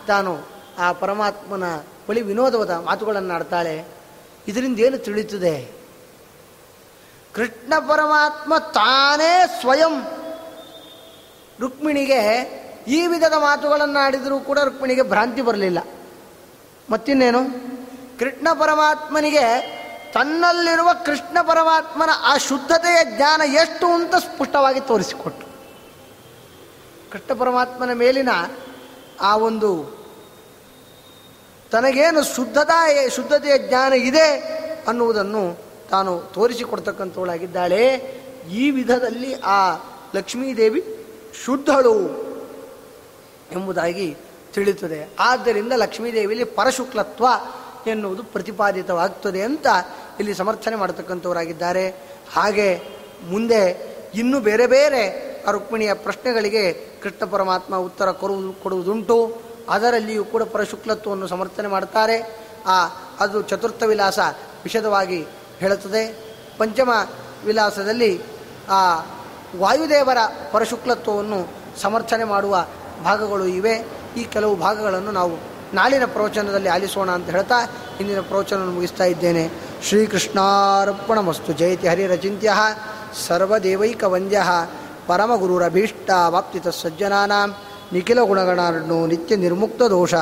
ತಾನು ಆ ಪರಮಾತ್ಮನ ಬಳಿ ವಿನೋದವಾದ ಮಾತುಗಳನ್ನು ಆಡ್ತಾಳೆ. ಇದರಿಂದ ಏನು ತಿಳಿಯುತ್ತದೆ? ಕೃಷ್ಣ ಪರಮಾತ್ಮ ತಾನೇ ಸ್ವಯಂ. ರುಕ್ಮಿಣಿಗೆ ಈ ವಿಧದ ಮಾತುಗಳನ್ನು ಆಡಿದರೂ ಕೂಡ ರುಕ್ಮಿಣಿಗೆ ಭ್ರಾಂತಿ ಬರಲಿಲ್ಲ. ಮತ್ತಿನ್ನೇನು? ಕೃಷ್ಣ ಪರಮಾತ್ಮನಿಗೆ ತನ್ನಲ್ಲಿರುವ ಕೃಷ್ಣ ಪರಮಾತ್ಮನ ಆ ಶುದ್ಧತೆಯ ಜ್ಞಾನ ಎಷ್ಟು ಅಂತ ಸ್ಪಷ್ಟವಾಗಿ ತೋರಿಸಿಕೊಟ್ಟು ಕೃಷ್ಣ ಪರಮಾತ್ಮನ ಮೇಲಿನ ಆ ಒಂದು ತನಗೇನು ಶುದ್ಧತಾ ಶುದ್ಧತೆಯ ಜ್ಞಾನ ಇದೆ ಅನ್ನುವುದನ್ನು ತಾನು ತೋರಿಸಿಕೊಡ್ತಕ್ಕಂಥವಳಾಗಿದ್ದಾಳೆ. ಈ ವಿಧದಲ್ಲಿ ಆ ಲಕ್ಷ್ಮೀದೇವಿ ಶುದ್ಧಳು ಎಂಬುದಾಗಿ ತಿಳಿಯುತ್ತದೆ. ಆದ್ದರಿಂದ ಲಕ್ಷ್ಮೀದೇವಿಯಲ್ಲಿ ಪರಶುಕ್ಲತ್ವ ಎನ್ನುವುದು ಪ್ರತಿಪಾದಿತವಾಗ್ತದೆ ಅಂತ ಇಲ್ಲಿ ಸಮರ್ಥನೆ ಮಾಡತಕ್ಕಂಥವರಾಗಿದ್ದಾರೆ. ಹಾಗೆ ಮುಂದೆ ಇನ್ನೂ ಬೇರೆ ಬೇರೆ ರುಕ್ಮಿಣಿಯ ಪ್ರಶ್ನೆಗಳಿಗೆ ಕೃಷ್ಣ ಪರಮಾತ್ಮ ಉತ್ತರ ಕೊಡುವುದು, ಕೊಡುವುದುಂಟು. ಅದರಲ್ಲಿಯೂ ಕೂಡ ಪರಶುಕ್ಲತ್ವವನ್ನು ಸಮರ್ಥನೆ ಮಾಡ್ತಾರೆ. ಆ, ಅದು ಚತುರ್ಥ ವಿಲಾಸ ವಿಷದವಾಗಿ ಹೇಳುತ್ತದೆ. ಪಂಚಮ ವಿಲಾಸದಲ್ಲಿ, ಆ, ವಾಯುದೇವರ ಪರಶುಕ್ಲತ್ವವನ್ನು ಸಮರ್ಥನೆ ಮಾಡುವ ಭಾಗಗಳು ಇವೆ. ಈ ಕೆಲವು ಭಾಗಗಳನ್ನು ನಾವು ನಾಳಿನ ಪ್ರವಚನದಲ್ಲಿ ಆಲಿಸೋಣ ಅಂತ ಹೇಳ್ತಾ ಇಂದಿನ ಪ್ರವಚನವನ್ನು ಮುಗಿಸ್ತಾ ಇದ್ದೇನೆ. ಶ್ರೀಕೃಷ್ಣಾರ್ಪಣಮಸ್ತು. ಜಯತಿ ಹರಿರಚಿಂತ್ಯ ಸರ್ವದೇವೈಕ ವಂದ್ಯ ಪರಮಗುರುರಭೀಷ್ಟ ವಾಪ್ತಿತ ಸಜ್ಜನಾನಾಂ. ನಿಖಿಲ ಗುಣಗಣಾರ್ಣೋ ನಿತ್ಯ ನಿರ್ಮುಕ್ತ ದೋಷ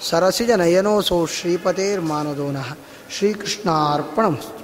ಸರಸಿಜ ನಯನೋಸೋ ಶ್ರೀಪತೇರ್ಮಾನದೋನಃ. ಶ್ರೀಕೃಷ್ಣಾರ್ಪಣಮಸ್ತು.